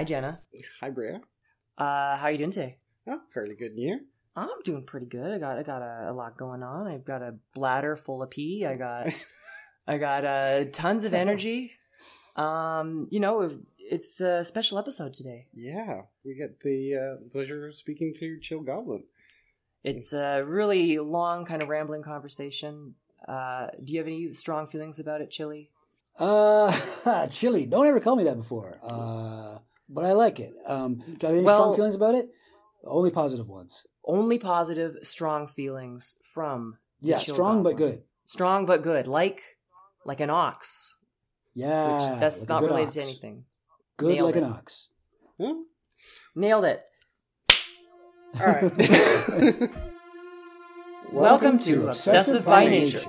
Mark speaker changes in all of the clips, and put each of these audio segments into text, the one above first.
Speaker 1: Hi, Jenna.
Speaker 2: Hi, Bria.
Speaker 1: Uh, how you doing today?
Speaker 2: Oh, fairly good year.
Speaker 1: I'm doing pretty good. I got I got a, a lot going on. I've got a bladder full of pee. I got I got uh, tons of energy. Um, you know, it's a special episode today.
Speaker 2: Yeah, we get the uh, pleasure of speaking to Chill Goblin.
Speaker 1: It's a really long, kind of rambling conversation. Uh, do you have any strong feelings about it, Chili?
Speaker 3: Uh, chili. Don't ever call me that before. Uh, but I like it. Um, do I have any
Speaker 1: Well-
Speaker 3: strong feelings about it? Only positive ones.
Speaker 1: Only positive, strong feelings from the
Speaker 3: Yeah,
Speaker 1: Chill
Speaker 3: strong but good.
Speaker 1: Strong but good, like like an ox.
Speaker 3: Yeah,
Speaker 1: Which that's
Speaker 3: like
Speaker 1: not
Speaker 3: good
Speaker 1: related to anything.
Speaker 3: Good
Speaker 1: Nailed
Speaker 3: like
Speaker 1: it.
Speaker 3: an ox.
Speaker 2: Huh?
Speaker 1: Nailed it.
Speaker 2: All right.
Speaker 1: Welcome to Obsessive by Nature.
Speaker 4: It's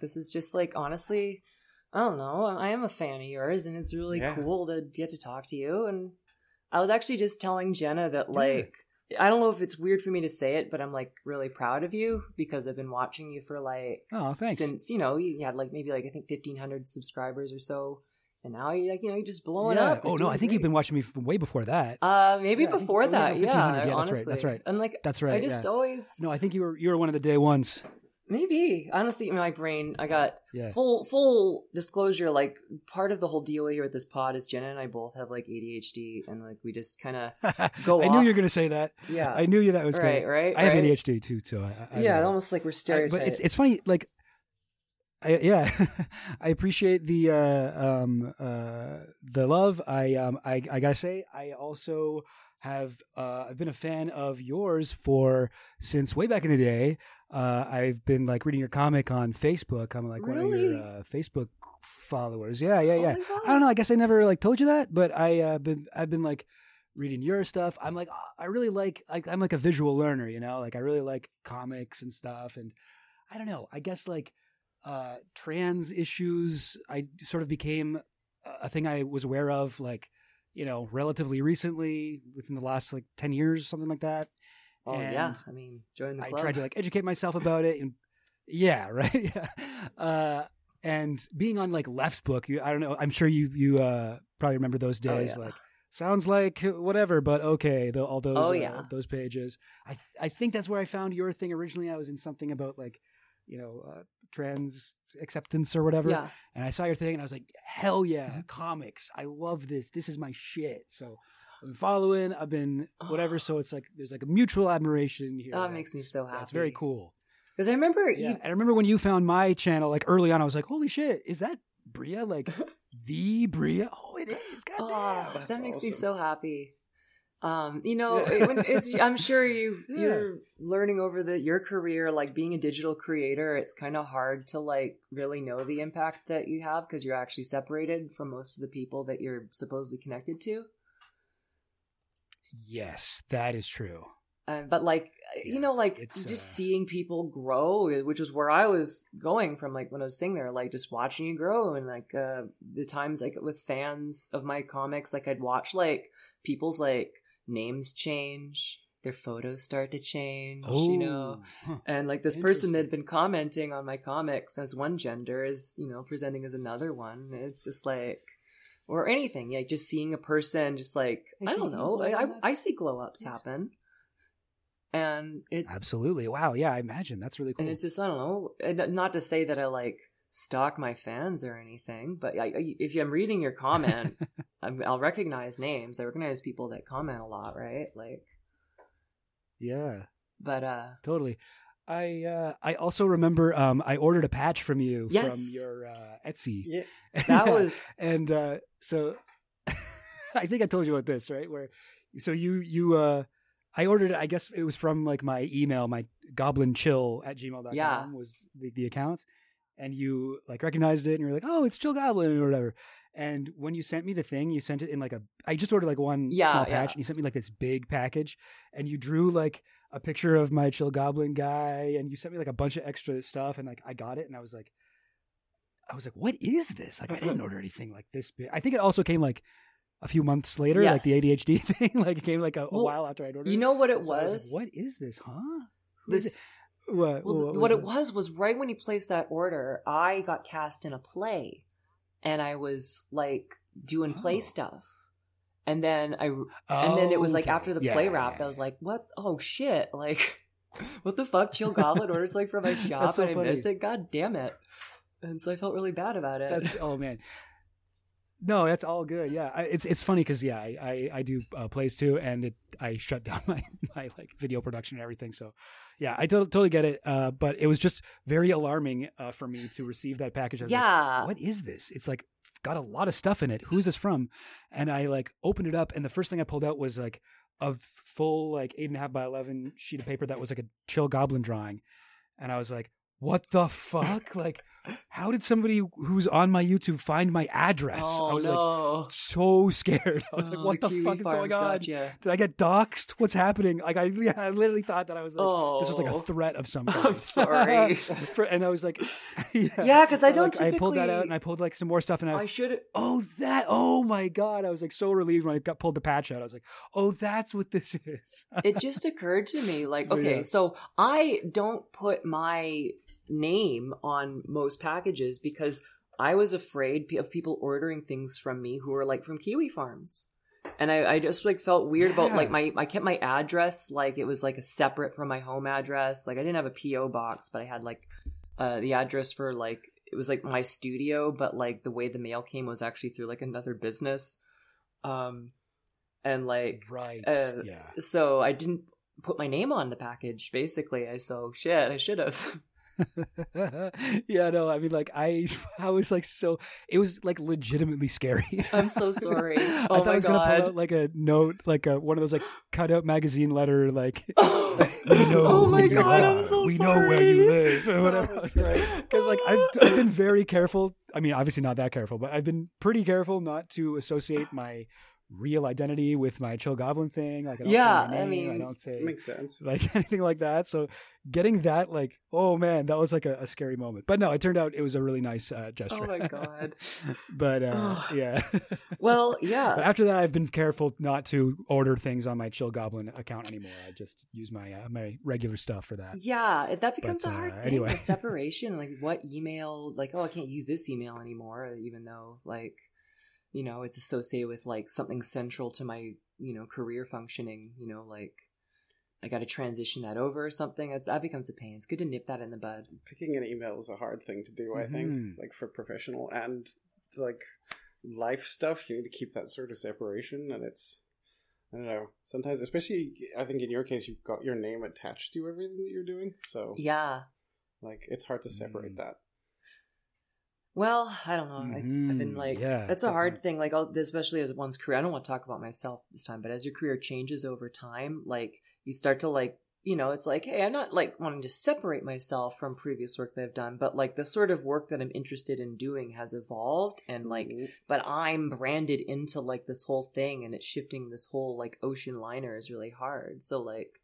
Speaker 1: this is just like honestly, I don't know. I am a fan of yours, and it's really
Speaker 2: Yeah.
Speaker 1: cool to get to talk to you. And I was actually just telling Jenna that like. I don't know if it's weird for me to say it, but I'm like really proud of you because I've been watching you for like
Speaker 4: Oh, thanks.
Speaker 1: since you know you had like maybe like I think 1500 subscribers or so, and now you're like you know you're just blowing
Speaker 4: yeah.
Speaker 1: up.
Speaker 4: Oh no, I think you've been watching me from way before that.
Speaker 1: Uh, maybe
Speaker 4: Yeah,
Speaker 1: before
Speaker 4: oh,
Speaker 1: that,
Speaker 4: 1500,
Speaker 1: yeah.
Speaker 4: yeah, that's right,
Speaker 1: honestly,
Speaker 4: that's right.
Speaker 1: And like,
Speaker 4: That's right.
Speaker 1: I just
Speaker 4: yeah.
Speaker 1: always
Speaker 4: No, I think you were you were one of the day ones.
Speaker 1: Maybe honestly, in my brain, I got
Speaker 4: Yeah.
Speaker 1: full full disclosure. Like, part of the whole deal here with this pod is Jenna and I both have like ADHD, and like we just kind of Go
Speaker 4: I knew you were gonna say that.
Speaker 1: yeah,
Speaker 4: I knew you that was
Speaker 1: right,
Speaker 4: coming.
Speaker 1: right.
Speaker 4: I have
Speaker 1: right?
Speaker 4: ADHD too, so I, I
Speaker 1: yeah, almost like we're
Speaker 4: I- but it's it's funny. Like, I, yeah, I appreciate the uh, um, uh, the love. I um, I, I gotta say, I also have uh, I've been a fan of yours for since way back in the day. Uh, I've been like reading your comic on Facebook. I'm like one of your uh, Facebook followers. Yeah, yeah,
Speaker 1: Oh
Speaker 4: yeah.
Speaker 1: God.
Speaker 4: I don't know. I guess I never like told you that, but I uh, been I've been like reading your stuff. I'm like "Ah, I really like like I'm like a visual learner, you know. Like I really like comics and stuff, and I don't know. I guess like uh, trans issues, I sort of became a- a thing I was aware of, like you know, relatively recently, within the last like ten years, or something like that.
Speaker 1: Oh yeah, I mean, join the
Speaker 4: I
Speaker 1: club.
Speaker 4: tried to like educate myself about it, and yeah, right, yeah. Uh, and being on like Left Book, you, I don't know. I'm sure you you uh, probably remember those
Speaker 1: Oh,
Speaker 4: days.
Speaker 1: yeah.
Speaker 4: Like sounds like whatever, but okay. The, all those
Speaker 1: Oh,
Speaker 4: uh,
Speaker 1: yeah.
Speaker 4: those pages. I I think that's where I found your thing originally. I was in something about like you know uh, trans acceptance or whatever,
Speaker 1: yeah,
Speaker 4: and I saw your thing, and I was like, hell yeah, comics! I love this. This is my shit. So. I've been following. I've been whatever. So it's like there's like a mutual admiration here.
Speaker 1: That makes me so happy.
Speaker 4: That's very cool.
Speaker 1: because I remember
Speaker 4: Yeah,
Speaker 1: you.
Speaker 4: I remember when you found my channel, like early on, I was like, "Holy shit, is that Bria? Like the Bria? Oh, it is. God
Speaker 1: Oh,
Speaker 4: damn.
Speaker 1: that makes me so happy. Um, you know,
Speaker 4: Yeah.
Speaker 1: it- when I'm sure you
Speaker 4: Yeah.
Speaker 1: you're learning over the your career, like being a digital creator. It's kind of hard to like really know the impact that you have because you're actually separated from most of the people that you're supposedly connected to.
Speaker 4: Yes, that is true.
Speaker 1: Uh, but like you know, like just
Speaker 4: uh,
Speaker 1: seeing people grow, eh, which was where I was going from. Like when I was sitting there, like just watching you grow, and like uh, the times like with fans of my comics, like I'd watch like people's like names change, their photos start to change, you know.
Speaker 4: huh.
Speaker 1: And like this person that had been commenting on my comics as one gender is, you know, presenting as another one. It's just like, or anything, like just seeing a person, just like
Speaker 3: Hey,
Speaker 1: I don't know, I, I. I see glow ups
Speaker 3: Yes.
Speaker 1: happen, and it's
Speaker 4: Absolutely. Wow. Yeah, I imagine that's really cool.
Speaker 1: and it's just I don't know, not to say that I like stalk my fans or anything, but I, I, if I'm reading your comment, I'm, I'll recognize names. I recognize people that comment a lot, right? Like,
Speaker 4: yeah,
Speaker 1: but uh,
Speaker 4: totally. I uh, I also remember um, I ordered a patch from you from your uh, Etsy.
Speaker 2: Yeah.
Speaker 1: that was
Speaker 4: and uh, so I think I told you about this, right? Where so you you uh, I ordered it. I guess it was from like my email, my goblin chill at gmail.com
Speaker 1: Yeah.
Speaker 4: was the, the account. And you like recognized it and you're like, oh, it's Chill Goblin or whatever. And when you sent me the thing, you sent it in like a. I just ordered like one
Speaker 1: Yeah,
Speaker 4: small
Speaker 1: yeah.
Speaker 4: patch, and you sent me like this big package, and you drew like a picture of my chill goblin guy, and you sent me like a bunch of extra stuff, and like I got it, and I was like, I was like, what is this? Like I didn't order anything like this big. I think it also came like a few months later, like the ADHD thing. like it came like a, a
Speaker 1: Well,
Speaker 4: while after I'd ordered.
Speaker 1: You know what it
Speaker 4: So
Speaker 1: was?
Speaker 4: was like, what is this, huh? Who is
Speaker 1: this
Speaker 4: it? What,
Speaker 1: Well,
Speaker 4: what
Speaker 1: what, it was was right when you placed that order, I got cast in a play, and I was like doing play
Speaker 4: Oh.
Speaker 1: stuff, and then I and then it was like
Speaker 4: Okay.
Speaker 1: after the
Speaker 4: Yeah,
Speaker 1: play wrap,
Speaker 4: yeah,
Speaker 1: I was like, what? Oh shit! Like, what the fuck? Chill Goblin orders like from my shop,
Speaker 4: so
Speaker 1: and I
Speaker 4: funny.
Speaker 1: missed it. God damn it! And so I felt really bad about it.
Speaker 4: That's oh man. No, that's all good. Yeah, I, it's it's funny because yeah, I I, I do uh, plays too, and it, I shut down my my like video production and everything. So yeah, I to- totally get it. Uh, but it was just very alarming uh, for me to receive that package. I was like,
Speaker 1: yeah.
Speaker 4: what is this? It's like got a lot of stuff in it. Who's this from? And I like opened it up, and the first thing I pulled out was like a full like eight and a half by eleven sheet of paper that was like a chill goblin drawing, and I was like, what the fuck? like, how did somebody who's on my YouTube find my address?
Speaker 1: Oh
Speaker 4: I was like so scared. I was
Speaker 1: Oh,
Speaker 4: like, what the,
Speaker 1: Kiwi
Speaker 4: fuck is going on?
Speaker 1: gotcha.
Speaker 4: Did I get doxxed? What's happening? Like I, I literally thought that I was like,
Speaker 1: Oh,
Speaker 4: this was like a oh. threat of some kind.
Speaker 1: I'm sorry.
Speaker 4: For- and I was like, yeah,
Speaker 1: Yeah, 'cause I don't
Speaker 4: like, I pulled that out and I pulled like some more stuff and I,
Speaker 1: I should.
Speaker 4: oh that, oh my god, I was like so relieved when I got pulled the patch out. I was like, oh, that's what this is.
Speaker 1: it just occurred to me like okay
Speaker 4: yeah.
Speaker 1: so i don't put my name on most packages because i was afraid of people ordering things from me who were like from kiwi farms and i, I just like felt weird about like my i kept my address like it was like a separate from my home address like i didn't have a po box but i had like uh the address for like it was like my studio but like the way the mail came was actually through like another business um and like
Speaker 4: right.
Speaker 1: uh,
Speaker 4: yeah.
Speaker 1: so I didn't put my name on the package. Basically, I so shit. I should have.
Speaker 4: yeah, no, I mean, like, I, I was like, so, it was like legitimately scary.
Speaker 1: I'm so sorry.
Speaker 4: I
Speaker 1: Oh
Speaker 4: thought
Speaker 1: my
Speaker 4: I was gonna
Speaker 1: God.
Speaker 4: pull out like a note, like a one of those like cutout magazine letter, like
Speaker 1: oh
Speaker 4: we know oh
Speaker 1: my
Speaker 4: who you
Speaker 1: god. I'm so
Speaker 4: we
Speaker 1: sorry.
Speaker 4: know where you live or
Speaker 1: oh, whatever. Oh.
Speaker 4: Because like I've, I've been very careful. I mean, obviously not that careful, but I've been pretty careful not to associate my real identity with my chill goblin thing. Like I don't
Speaker 1: Yeah, I
Speaker 4: name, I don't say
Speaker 2: Makes sense.
Speaker 4: like anything like that. So getting that, like, oh man, that was like a, a scary moment. But no, it turned out it was a really nice uh, gesture.
Speaker 1: Oh my God.
Speaker 4: but uh, yeah.
Speaker 1: Well,
Speaker 4: But
Speaker 1: yeah.
Speaker 4: after that, I've been careful not to order things on my Chill Goblin account anymore. I just use my uh, my regular stuff for that.
Speaker 1: Yeah, that becomes
Speaker 4: But,
Speaker 1: a hard
Speaker 4: uh,
Speaker 1: thing.
Speaker 4: anyway.
Speaker 1: Separation, like what email, like oh, I can't use this email anymore, even though like you know it's associated with like something central to my you know career functioning. You know, like I got to transition that over or something. It's, that becomes a pain. It's good to nip that in the bud.
Speaker 2: Picking an email is a hard thing to do, I
Speaker 4: Mhm.
Speaker 2: think, like for professional and like life stuff. You need to keep that sort of separation, and it's I don't know. Sometimes, especially, I think in your case, you've got your name attached to everything that you're doing, so
Speaker 1: Yeah.
Speaker 2: like it's hard to separate
Speaker 4: Mm.
Speaker 2: that.
Speaker 1: Well, I don't know. I, I've been like,
Speaker 4: Yeah,
Speaker 1: that's a hard thing. Like, I'll, especially as one's career. I don't want to talk about myself this time, but as your career changes over time, like you start to like, you know, it's like, hey, I'm not like wanting to separate myself from previous work that I've done, but like the sort of work that I'm interested in doing has evolved, and like,
Speaker 2: Mhm.
Speaker 1: but I'm branded into like this whole thing, and it's shifting this whole like ocean liner is really hard. So like.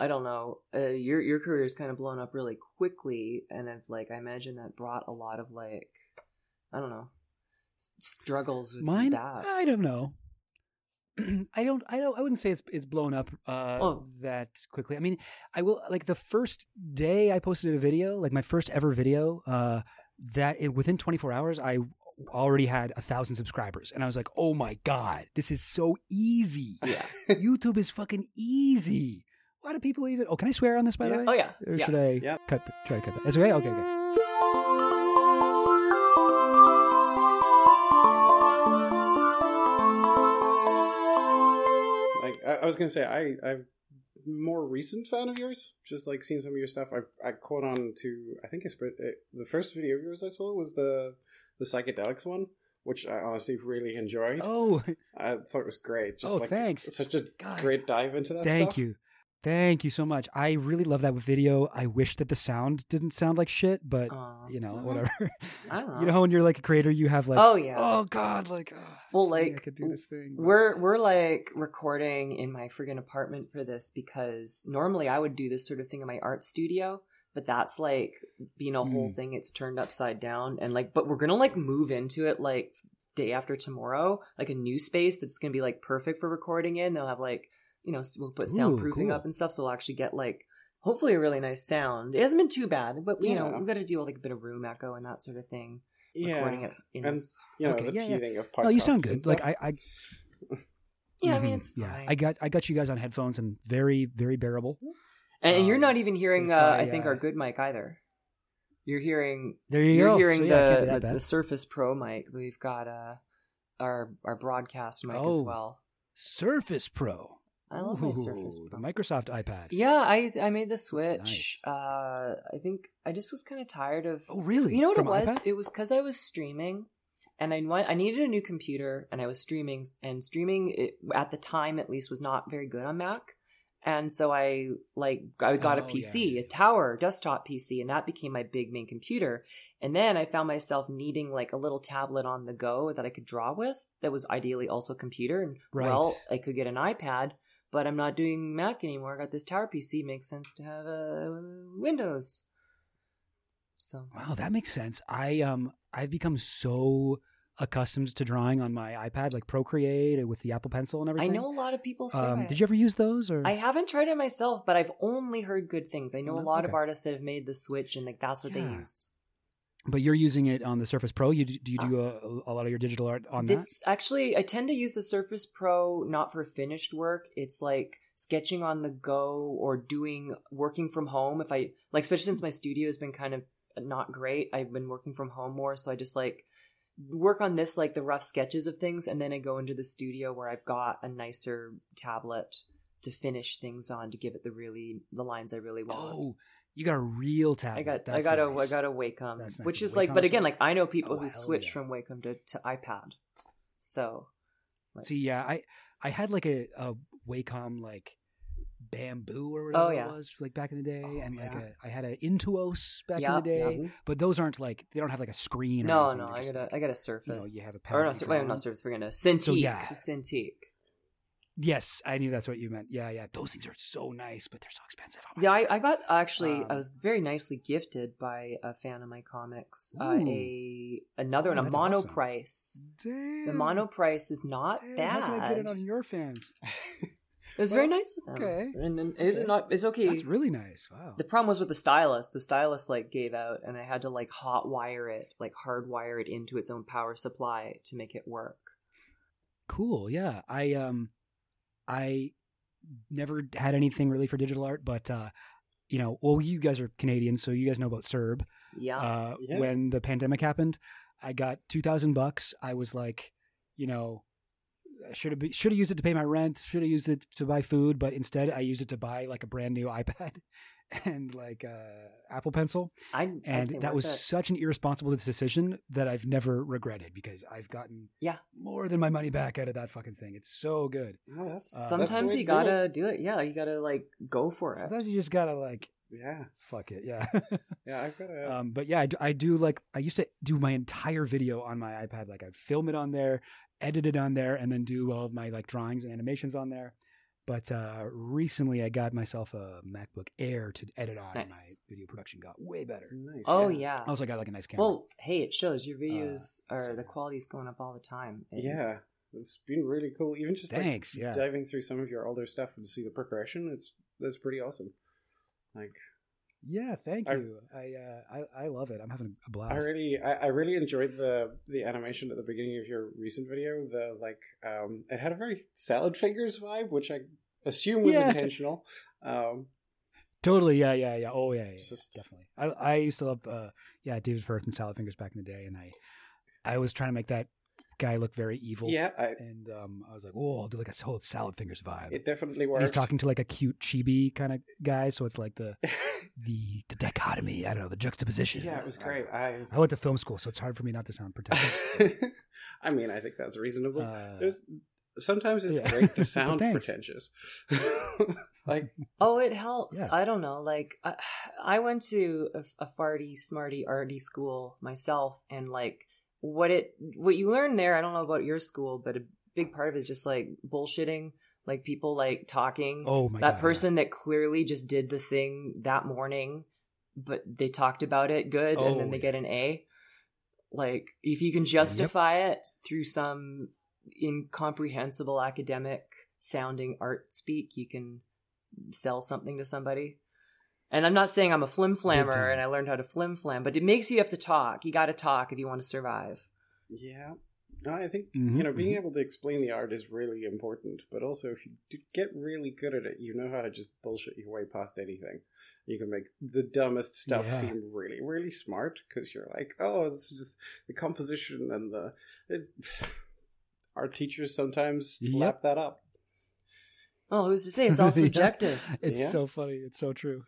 Speaker 1: I don't know. Uh, your your career is kind of blown up really quickly, and I've like I imagine that brought a lot of like I don't know s- struggles with
Speaker 4: Mine,
Speaker 1: that.
Speaker 4: I don't know. I don't. I don't. I wouldn't say it's it's blown up uh,
Speaker 1: Oh.
Speaker 4: that quickly. I mean, I will like the first day I posted a video, like my first ever video. Uh, that it, within 24 hours, I already had a thousand subscribers, and I was like, "Oh my god, this is so easy!
Speaker 1: Yeah.
Speaker 4: YouTube is fucking easy." Why do people even? Oh, can I swear on this? By the way,
Speaker 1: Oh yeah.
Speaker 4: or
Speaker 1: yeah.
Speaker 4: should I
Speaker 2: Yeah.
Speaker 4: cut? The, try to cut that. It's okay. Okay. Okay.
Speaker 2: Like I, I was gonna say, I I've more recent fan of yours. Just like seeing some of your stuff. I I caught on to. I think it's it, the first video of yours I saw was the the psychedelics one, which I honestly really enjoy.
Speaker 4: Oh,
Speaker 2: I thought it was great. Just
Speaker 4: Oh,
Speaker 2: like
Speaker 4: thanks.
Speaker 2: Such a
Speaker 4: God.
Speaker 2: great dive into that.
Speaker 4: thank
Speaker 2: stuff.
Speaker 4: you. Thank you so much. I really love that with video. I wish that the sound didn't sound like shit, but
Speaker 1: Aw.
Speaker 4: you know, whatever.
Speaker 1: I don't know.
Speaker 4: you know, when you're like a creator, you have like,
Speaker 1: oh yeah.
Speaker 4: oh god, like, oh,
Speaker 1: Well,
Speaker 4: only I
Speaker 1: like,
Speaker 4: could do this thing. but-
Speaker 1: We're we're like recording in my friggin' apartment for this because normally I would do this sort of thing in my art studio, but that's like being a whole
Speaker 4: Mm.
Speaker 1: thing. It's turned upside down, and like, but we're gonna like move into it like day after tomorrow, like a new space that's gonna be like perfect for recording in. They'll have like you know we'll put
Speaker 4: Ooh,
Speaker 1: soundproofing
Speaker 4: cool.
Speaker 1: up and stuff, so we'll actually get like hopefully a really nice sound. It hasn't been too bad, but you know we've got to deal with like a bit of room echo and that sort of thing.
Speaker 2: yeah,
Speaker 1: Recording it in
Speaker 2: and
Speaker 1: this.
Speaker 2: you know
Speaker 4: Okay,
Speaker 2: the
Speaker 4: yeah, yeah.
Speaker 2: of podcasts.
Speaker 4: no, you sound good. Like. I, I
Speaker 1: Yeah, I mean
Speaker 4: mhm,
Speaker 1: it's
Speaker 4: yeah.
Speaker 1: fine.
Speaker 4: I got I got you guys on headphones and very very bearable.
Speaker 1: And, and you're
Speaker 4: Um,
Speaker 1: not even hearing,
Speaker 4: if
Speaker 1: uh,
Speaker 4: I,
Speaker 1: I, think, our
Speaker 4: uh,
Speaker 1: good mic either. You're hearing,
Speaker 4: There you
Speaker 1: you're
Speaker 4: go.
Speaker 1: hearing
Speaker 4: So, yeah, it can't be
Speaker 1: the, the the Surface Pro mic. We've got uh, our our broadcast mic as
Speaker 4: Oh.
Speaker 1: well.
Speaker 4: Surface Pro.
Speaker 1: I love my
Speaker 4: Ooh,
Speaker 1: Surface
Speaker 4: The Microsoft iPad.
Speaker 1: Yeah, I I made the switch.
Speaker 4: Nice.
Speaker 1: Uh, I think I just was kind of tired of.
Speaker 4: Oh, really?
Speaker 1: You know what
Speaker 4: From
Speaker 1: it was?
Speaker 4: iPad?
Speaker 1: It was because I was streaming, and I I needed a new computer, and I was streaming, and streaming it, at the time at least was not very good on Mac, and so I like I got a
Speaker 4: Oh,
Speaker 1: PC,
Speaker 4: yeah, yeah.
Speaker 1: a tower desktop PC, and that became my big main computer. And then I found myself needing like a little tablet on the go that I could draw with, that was ideally also a computer, and
Speaker 4: Right.
Speaker 1: well, I could get an iPad. But I'm not doing Mac anymore. I got this tower PC. Makes sense to have a Windows. So
Speaker 4: Wow, that makes sense. I um I've become so accustomed to drawing on my iPad, like Procreate with the Apple Pencil and everything.
Speaker 1: I know a lot of people
Speaker 4: Um, did you ever use those or?
Speaker 1: I haven't tried it myself, but I've only heard good things. I know a
Speaker 4: No?
Speaker 1: lot of artists that have made the switch, and like that's what they use.
Speaker 4: But you're using it on the Surface Pro. You do, you do a, a lot of your digital art on that?
Speaker 1: It's actually I tend to use the Surface Pro not for finished work. It's like sketching on the go or doing working from home. If I like, especially since my studio has been kind of not great, I've been working from home more, so I just like work on this like the rough sketches of things, and then I go into the studio where I've got a nicer tablet to finish things on to give it the really the lines I really want.
Speaker 4: Oh, you got a real tablet.
Speaker 1: I got I
Speaker 4: That's
Speaker 1: got a
Speaker 4: nice.
Speaker 1: I got a Wacom,
Speaker 4: That's nice.
Speaker 1: which
Speaker 4: A
Speaker 1: is like, but again, like I know people
Speaker 4: Oh,
Speaker 1: who switch
Speaker 4: yeah.
Speaker 1: from Wacom to, to iPad, so like-
Speaker 4: See, yeah, I I had like a, a Wacom like bamboo or oh, whatever
Speaker 1: Oh, yeah.
Speaker 4: it was like back in the day,
Speaker 2: Oh,
Speaker 4: and like
Speaker 2: yeah.
Speaker 4: a, I had an Intuos back in the day. But those aren't like they don't have like a screen. Or
Speaker 1: no, no, I got a
Speaker 4: like-
Speaker 1: I got a Surface.
Speaker 4: you have a
Speaker 1: or no,
Speaker 4: you
Speaker 1: wait, not Surface. We're gonna Cintiq.
Speaker 4: yeah.
Speaker 1: Cintiq.
Speaker 4: Yes, I knew that's what you meant. Yeah, yeah. Those things are so nice, but they're so expensive. Oh
Speaker 1: Yeah, I, I got actually. I
Speaker 4: Um,
Speaker 1: was very nicely gifted by a fan of my comics. Uh, a another
Speaker 4: Oh,
Speaker 1: one, a mono
Speaker 4: awesome.
Speaker 1: price.
Speaker 4: Damn.
Speaker 1: The Monoprice is not
Speaker 4: Damn,
Speaker 1: bad.
Speaker 4: How can I get it on your fans?
Speaker 1: It was very nice of them.
Speaker 4: okay.
Speaker 1: and, and is it
Speaker 4: Okay.
Speaker 1: not? It's okay.
Speaker 4: That's really nice. Wow.
Speaker 1: The problem was with the stylus. The stylus like gave out, and I had to like hot wire it, like hardwire it into its own power supply to make it work.
Speaker 4: Cool. Yeah. I um I never had anything really for digital art, but uh you know, well you guys are Canadians, so you guys know about CERB.
Speaker 1: Yeah.
Speaker 4: Uh
Speaker 2: Yeah.
Speaker 4: when the pandemic happened, I got 2000 bucks. I was like, you know, should have should have used it to pay my rent, should have used it to buy food, but instead I used it to buy like a brand new iPad and like uh Apple Pencil.
Speaker 1: I
Speaker 4: and that was
Speaker 1: it.
Speaker 4: such an irresponsible decision that I've never regretted because I've gotten
Speaker 1: Yeah.
Speaker 4: more than my money back out of that fucking thing. It's so good.
Speaker 2: Oh,
Speaker 4: Uh,
Speaker 1: Sometimes
Speaker 2: that's the way
Speaker 1: you
Speaker 2: to do it.
Speaker 1: gotta do it. Yeah, you gotta like go for it.
Speaker 4: Sometimes you just gotta like
Speaker 2: Yeah,
Speaker 4: fuck it, yeah.
Speaker 2: yeah. I've got a.
Speaker 4: um, but yeah, I do, I do like I used to do my entire video on my iPad. Like I'd film it on there, edit it on there, and then do all of my like drawings and animations on there. But uh, recently, I got myself a MacBook Air to edit on. and
Speaker 1: Nice.
Speaker 4: My video production got way better.
Speaker 2: nice.
Speaker 1: Oh
Speaker 2: yeah.
Speaker 1: yeah.
Speaker 4: I also got like a nice camera.
Speaker 1: Well, hey, it shows your videos
Speaker 4: Uh,
Speaker 1: are
Speaker 4: so-
Speaker 1: the quality's going up all the time. And-
Speaker 2: Yeah, it's been really cool. Even just like,
Speaker 4: Thanks, yeah.
Speaker 2: diving through some of your older stuff and see the progression. It's that's pretty awesome. Like
Speaker 4: yeah, thank
Speaker 2: I-
Speaker 4: you. I, uh, I I love it. I'm having a blast.
Speaker 2: I really, I, I really enjoyed the the animation at the beginning of your recent video. The like, um, it had a very salad fingers vibe, which I assume was
Speaker 4: Yeah.
Speaker 2: intentional. Um,
Speaker 4: Totally, yeah, yeah, yeah. Oh, yeah, yeah,
Speaker 2: Just-
Speaker 4: definitely. I I used to love, uh, yeah, David Firth and Salad Fingers back in the day, and I I was trying to make that guy look very evil.
Speaker 2: yeah, I,
Speaker 4: and um, I was like, oh, I'll do like a whole Salad Fingers vibe.
Speaker 2: it definitely worked.
Speaker 4: he's talking to like a cute chibi kind of guy, so it's like the the the dichotomy. I don't know the juxtaposition.
Speaker 2: yeah, it was great. I,
Speaker 4: I went to film school, so it's hard for me not to sound pretentious.
Speaker 2: I mean, I think that's reasonable.
Speaker 4: Uh,
Speaker 2: There's sometimes it's
Speaker 4: Yeah.
Speaker 2: great to sound pretentious. like,
Speaker 1: Oh, it helps.
Speaker 4: Yeah.
Speaker 1: I don't know. Like, I, I went to a, a farty, smarty, arty school myself, and like, what it, what you learn there, I don't know about your school, but a big part of it is just like bullshitting, like people like talking.
Speaker 4: Oh my
Speaker 1: that
Speaker 4: god.
Speaker 1: person that clearly just did the thing that morning, but they talked about it good, and then
Speaker 4: Oh,
Speaker 1: they get an A. Like, if you can justify it through some incomprehensible academic sounding art speak, you can sell something to somebody. And I'm not saying I'm a flim flammer and I learned how to flim flam, but it makes you have to talk. You got to talk if you want to survive.
Speaker 2: yeah. No, I think
Speaker 4: Mhm,
Speaker 2: you know being
Speaker 4: mhm.
Speaker 2: able to explain the art is really important, but also if you get really good at it, you know how to just bullshit your way past anything. You can make the dumbest stuff
Speaker 4: Yeah.
Speaker 2: seem really, really smart because you're like, oh, it's just the composition and the. It, our teachers sometimes
Speaker 4: Yep.
Speaker 2: lap that up.
Speaker 1: Oh, who's to say? It's all
Speaker 4: Yeah.
Speaker 1: subjective.
Speaker 4: It's
Speaker 2: Yeah.
Speaker 4: so funny. It's so true.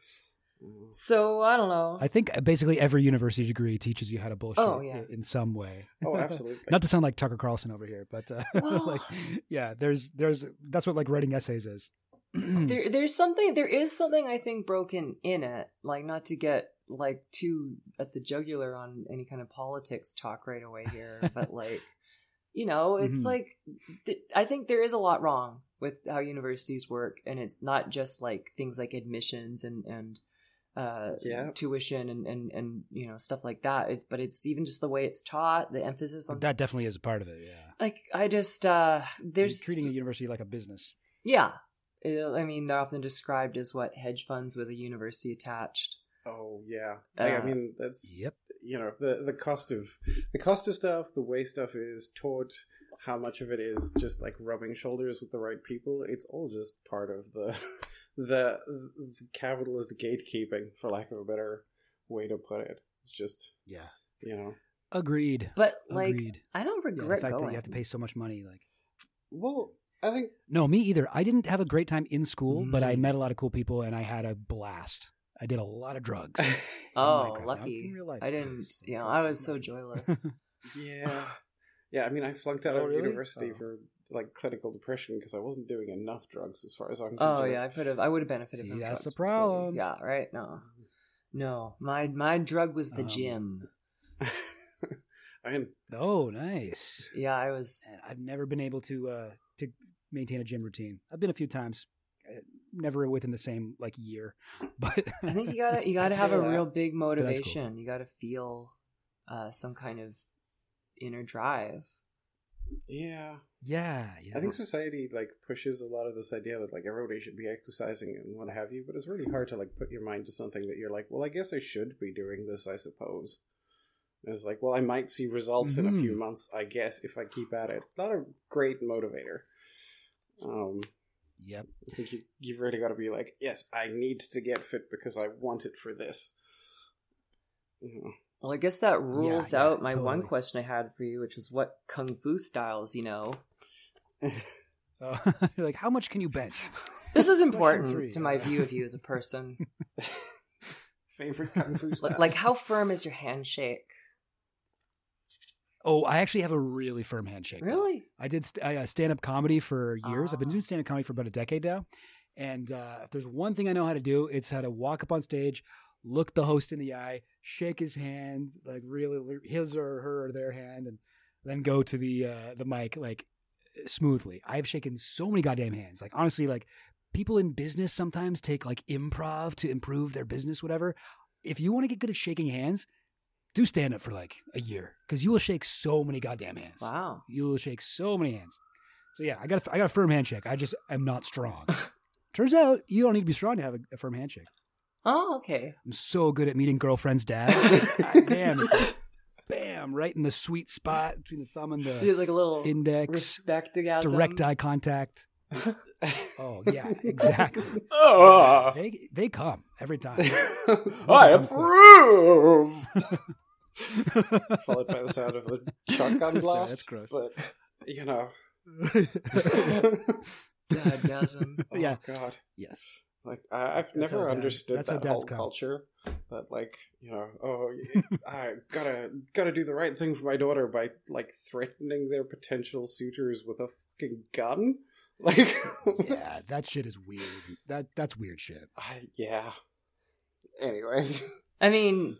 Speaker 1: So I don't know.
Speaker 4: I think basically every university degree teaches you how to bullshit
Speaker 1: Oh, yeah.
Speaker 4: in some way.
Speaker 2: Oh, absolutely.
Speaker 4: Not to sound like Tucker Carlson over here, but uh,
Speaker 1: Well-
Speaker 4: like, yeah, there's there's that's what like writing essays is.
Speaker 1: there there's something there is something I think broken in it. Like not to get like too at the jugular on any kind of politics talk right away here, but like you know, it's
Speaker 4: Mhm.
Speaker 1: like th- I think there is a lot wrong with how universities work, and it's not just like things like admissions and and uh
Speaker 2: Yeah.
Speaker 1: tuition and and and you know stuff like that it's but it's even just the way it's taught the emphasis on
Speaker 4: that definitely is a part of it. Yeah,
Speaker 1: like i just uh there's
Speaker 4: treating a university like a business.
Speaker 1: yeah i mean they're often described as what hedge funds with a university attached
Speaker 2: Oh yeah, Like, I
Speaker 1: Uh,
Speaker 2: mean that's
Speaker 4: Yep.
Speaker 2: You know the the cost of the cost of stuff, the way stuff is taught, how much of it is just like rubbing shoulders with the right people. It's all just part of the the, the capitalist gatekeeping, for lack of a better way to put it. It's just
Speaker 4: Yeah,
Speaker 2: you know.
Speaker 4: agreed.
Speaker 1: but like
Speaker 4: agreed.
Speaker 1: i don't regret
Speaker 4: Yeah, the
Speaker 1: regret
Speaker 4: fact
Speaker 1: going
Speaker 4: that you have to pay so much money, like.
Speaker 2: Well, I think
Speaker 4: No, me either. I didn't have a great time in school, but I
Speaker 1: Mm.
Speaker 4: met a lot of cool people and I had a blast. I did a lot of drugs.
Speaker 1: oh
Speaker 4: Minecraft, in
Speaker 1: lucky
Speaker 4: real life.
Speaker 1: i didn't you know i was so joyless
Speaker 2: yeah, yeah. I mean, I flunked out
Speaker 4: Oh,
Speaker 2: of
Speaker 4: really?
Speaker 2: university
Speaker 4: Oh.
Speaker 2: for like clinical depression because I wasn't doing enough drugs, as far as I'm concerned.
Speaker 1: oh
Speaker 2: concerned.
Speaker 1: yeah i could have i would have benefited
Speaker 4: See,
Speaker 1: from
Speaker 4: that's
Speaker 1: drugs.
Speaker 4: the problem.
Speaker 1: yeah right no no my my drug was the
Speaker 4: Um,
Speaker 1: gym
Speaker 2: I mean,
Speaker 4: oh, nice.
Speaker 1: yeah i was
Speaker 4: I've never been able to uh, to maintain a gym routine. I've been a few times, uh, never within the same like year. But
Speaker 1: I think you gotta you gotta have a real big
Speaker 4: that's cool.
Speaker 1: motivation. You gotta feel uh, some kind of inner drive.
Speaker 2: yeah.
Speaker 4: yeah, yeah.
Speaker 2: I think society like pushes a lot of this idea that like everybody should be exercising and what have you, but it's really hard to like put your mind to something that you're like, well, I guess I should be doing this, I suppose. And it's like, well, I might see results in a few
Speaker 4: Mhm.
Speaker 2: months, I guess, if I keep at it. Not a great motivator. Um,
Speaker 4: Yep.
Speaker 2: I think you, you've really got to be like, yes, I need to get fit because I want it for this. You know.
Speaker 1: Well, I guess that rules
Speaker 4: yeah,
Speaker 1: out my one question I had for you, which was what kung fu styles you know.
Speaker 4: Uh, you're like, how much can you bench?
Speaker 1: This is important
Speaker 4: three,
Speaker 1: to my
Speaker 4: uh,
Speaker 1: view of you as a person.
Speaker 2: Favorite kung fu
Speaker 1: Li-
Speaker 2: styles?
Speaker 1: like, how firm is your handshake?
Speaker 4: Oh, I actually have a really firm handshake. though.
Speaker 1: Really?
Speaker 4: I did st- uh, stand up comedy for years. I've been
Speaker 1: Ah.
Speaker 4: doing stand up comedy for about a decade now. And uh, if there's one thing I know how to do, it's how to walk up on stage, look the host in the eye, shake his hand, like really his or her or their hand, and then go to the uh, the mic like smoothly. I've shaken so many goddamn hands. Like honestly, like people in business sometimes take like improv to improve their business, whatever. If you want to get good at shaking hands, do stand up for like a year because you will shake so many goddamn hands.
Speaker 1: Wow.
Speaker 4: You will shake so many hands. So yeah, I got a, I got a firm handshake. I just am not strong. Turns out you don't need to be strong to have a, a firm handshake.
Speaker 1: Oh, okay.
Speaker 4: I'm so good at meeting girlfriends' dads. Damn, it's like, bam, right in the sweet spot between the thumb and the
Speaker 1: There's like a little
Speaker 4: index.
Speaker 1: respect
Speaker 4: Direct eye contact. Oh yeah, exactly.
Speaker 2: oh,
Speaker 4: They they come every time.
Speaker 2: I approve. Followed by the sound of a shotgun
Speaker 4: Sorry,
Speaker 2: blast.
Speaker 4: that's gross.
Speaker 2: But you know,
Speaker 1: Dadgasm.
Speaker 2: oh,
Speaker 4: Yeah.
Speaker 2: God.
Speaker 4: yes.
Speaker 2: Like I, I've
Speaker 4: That's
Speaker 2: never
Speaker 4: dad-
Speaker 2: understood
Speaker 4: that's how
Speaker 2: that whole
Speaker 4: come.
Speaker 2: culture. That like you know, oh, I gotta gotta do the right thing for my daughter by like threatening their potential suitors with a fucking gun. Like,
Speaker 4: yeah, that shit is weird. That that's weird shit.
Speaker 2: I, yeah. Anyway,
Speaker 1: I mean,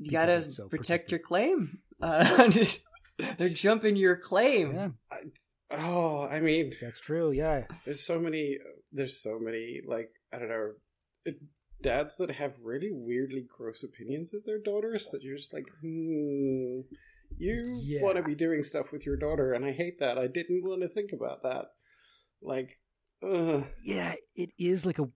Speaker 1: you gotta
Speaker 4: so
Speaker 1: protect your claim. Uh, they're jumping your claim.
Speaker 4: Yeah,
Speaker 2: I, oh, I mean,
Speaker 4: that's true. Yeah,
Speaker 2: there's so many there's so many like i don't know dads that have really weirdly gross opinions of their daughters that you're just like hmm you
Speaker 4: Yeah.
Speaker 2: want to be doing stuff with your daughter and i hate that i didn't want to think about that like ugh.
Speaker 4: yeah. It is like a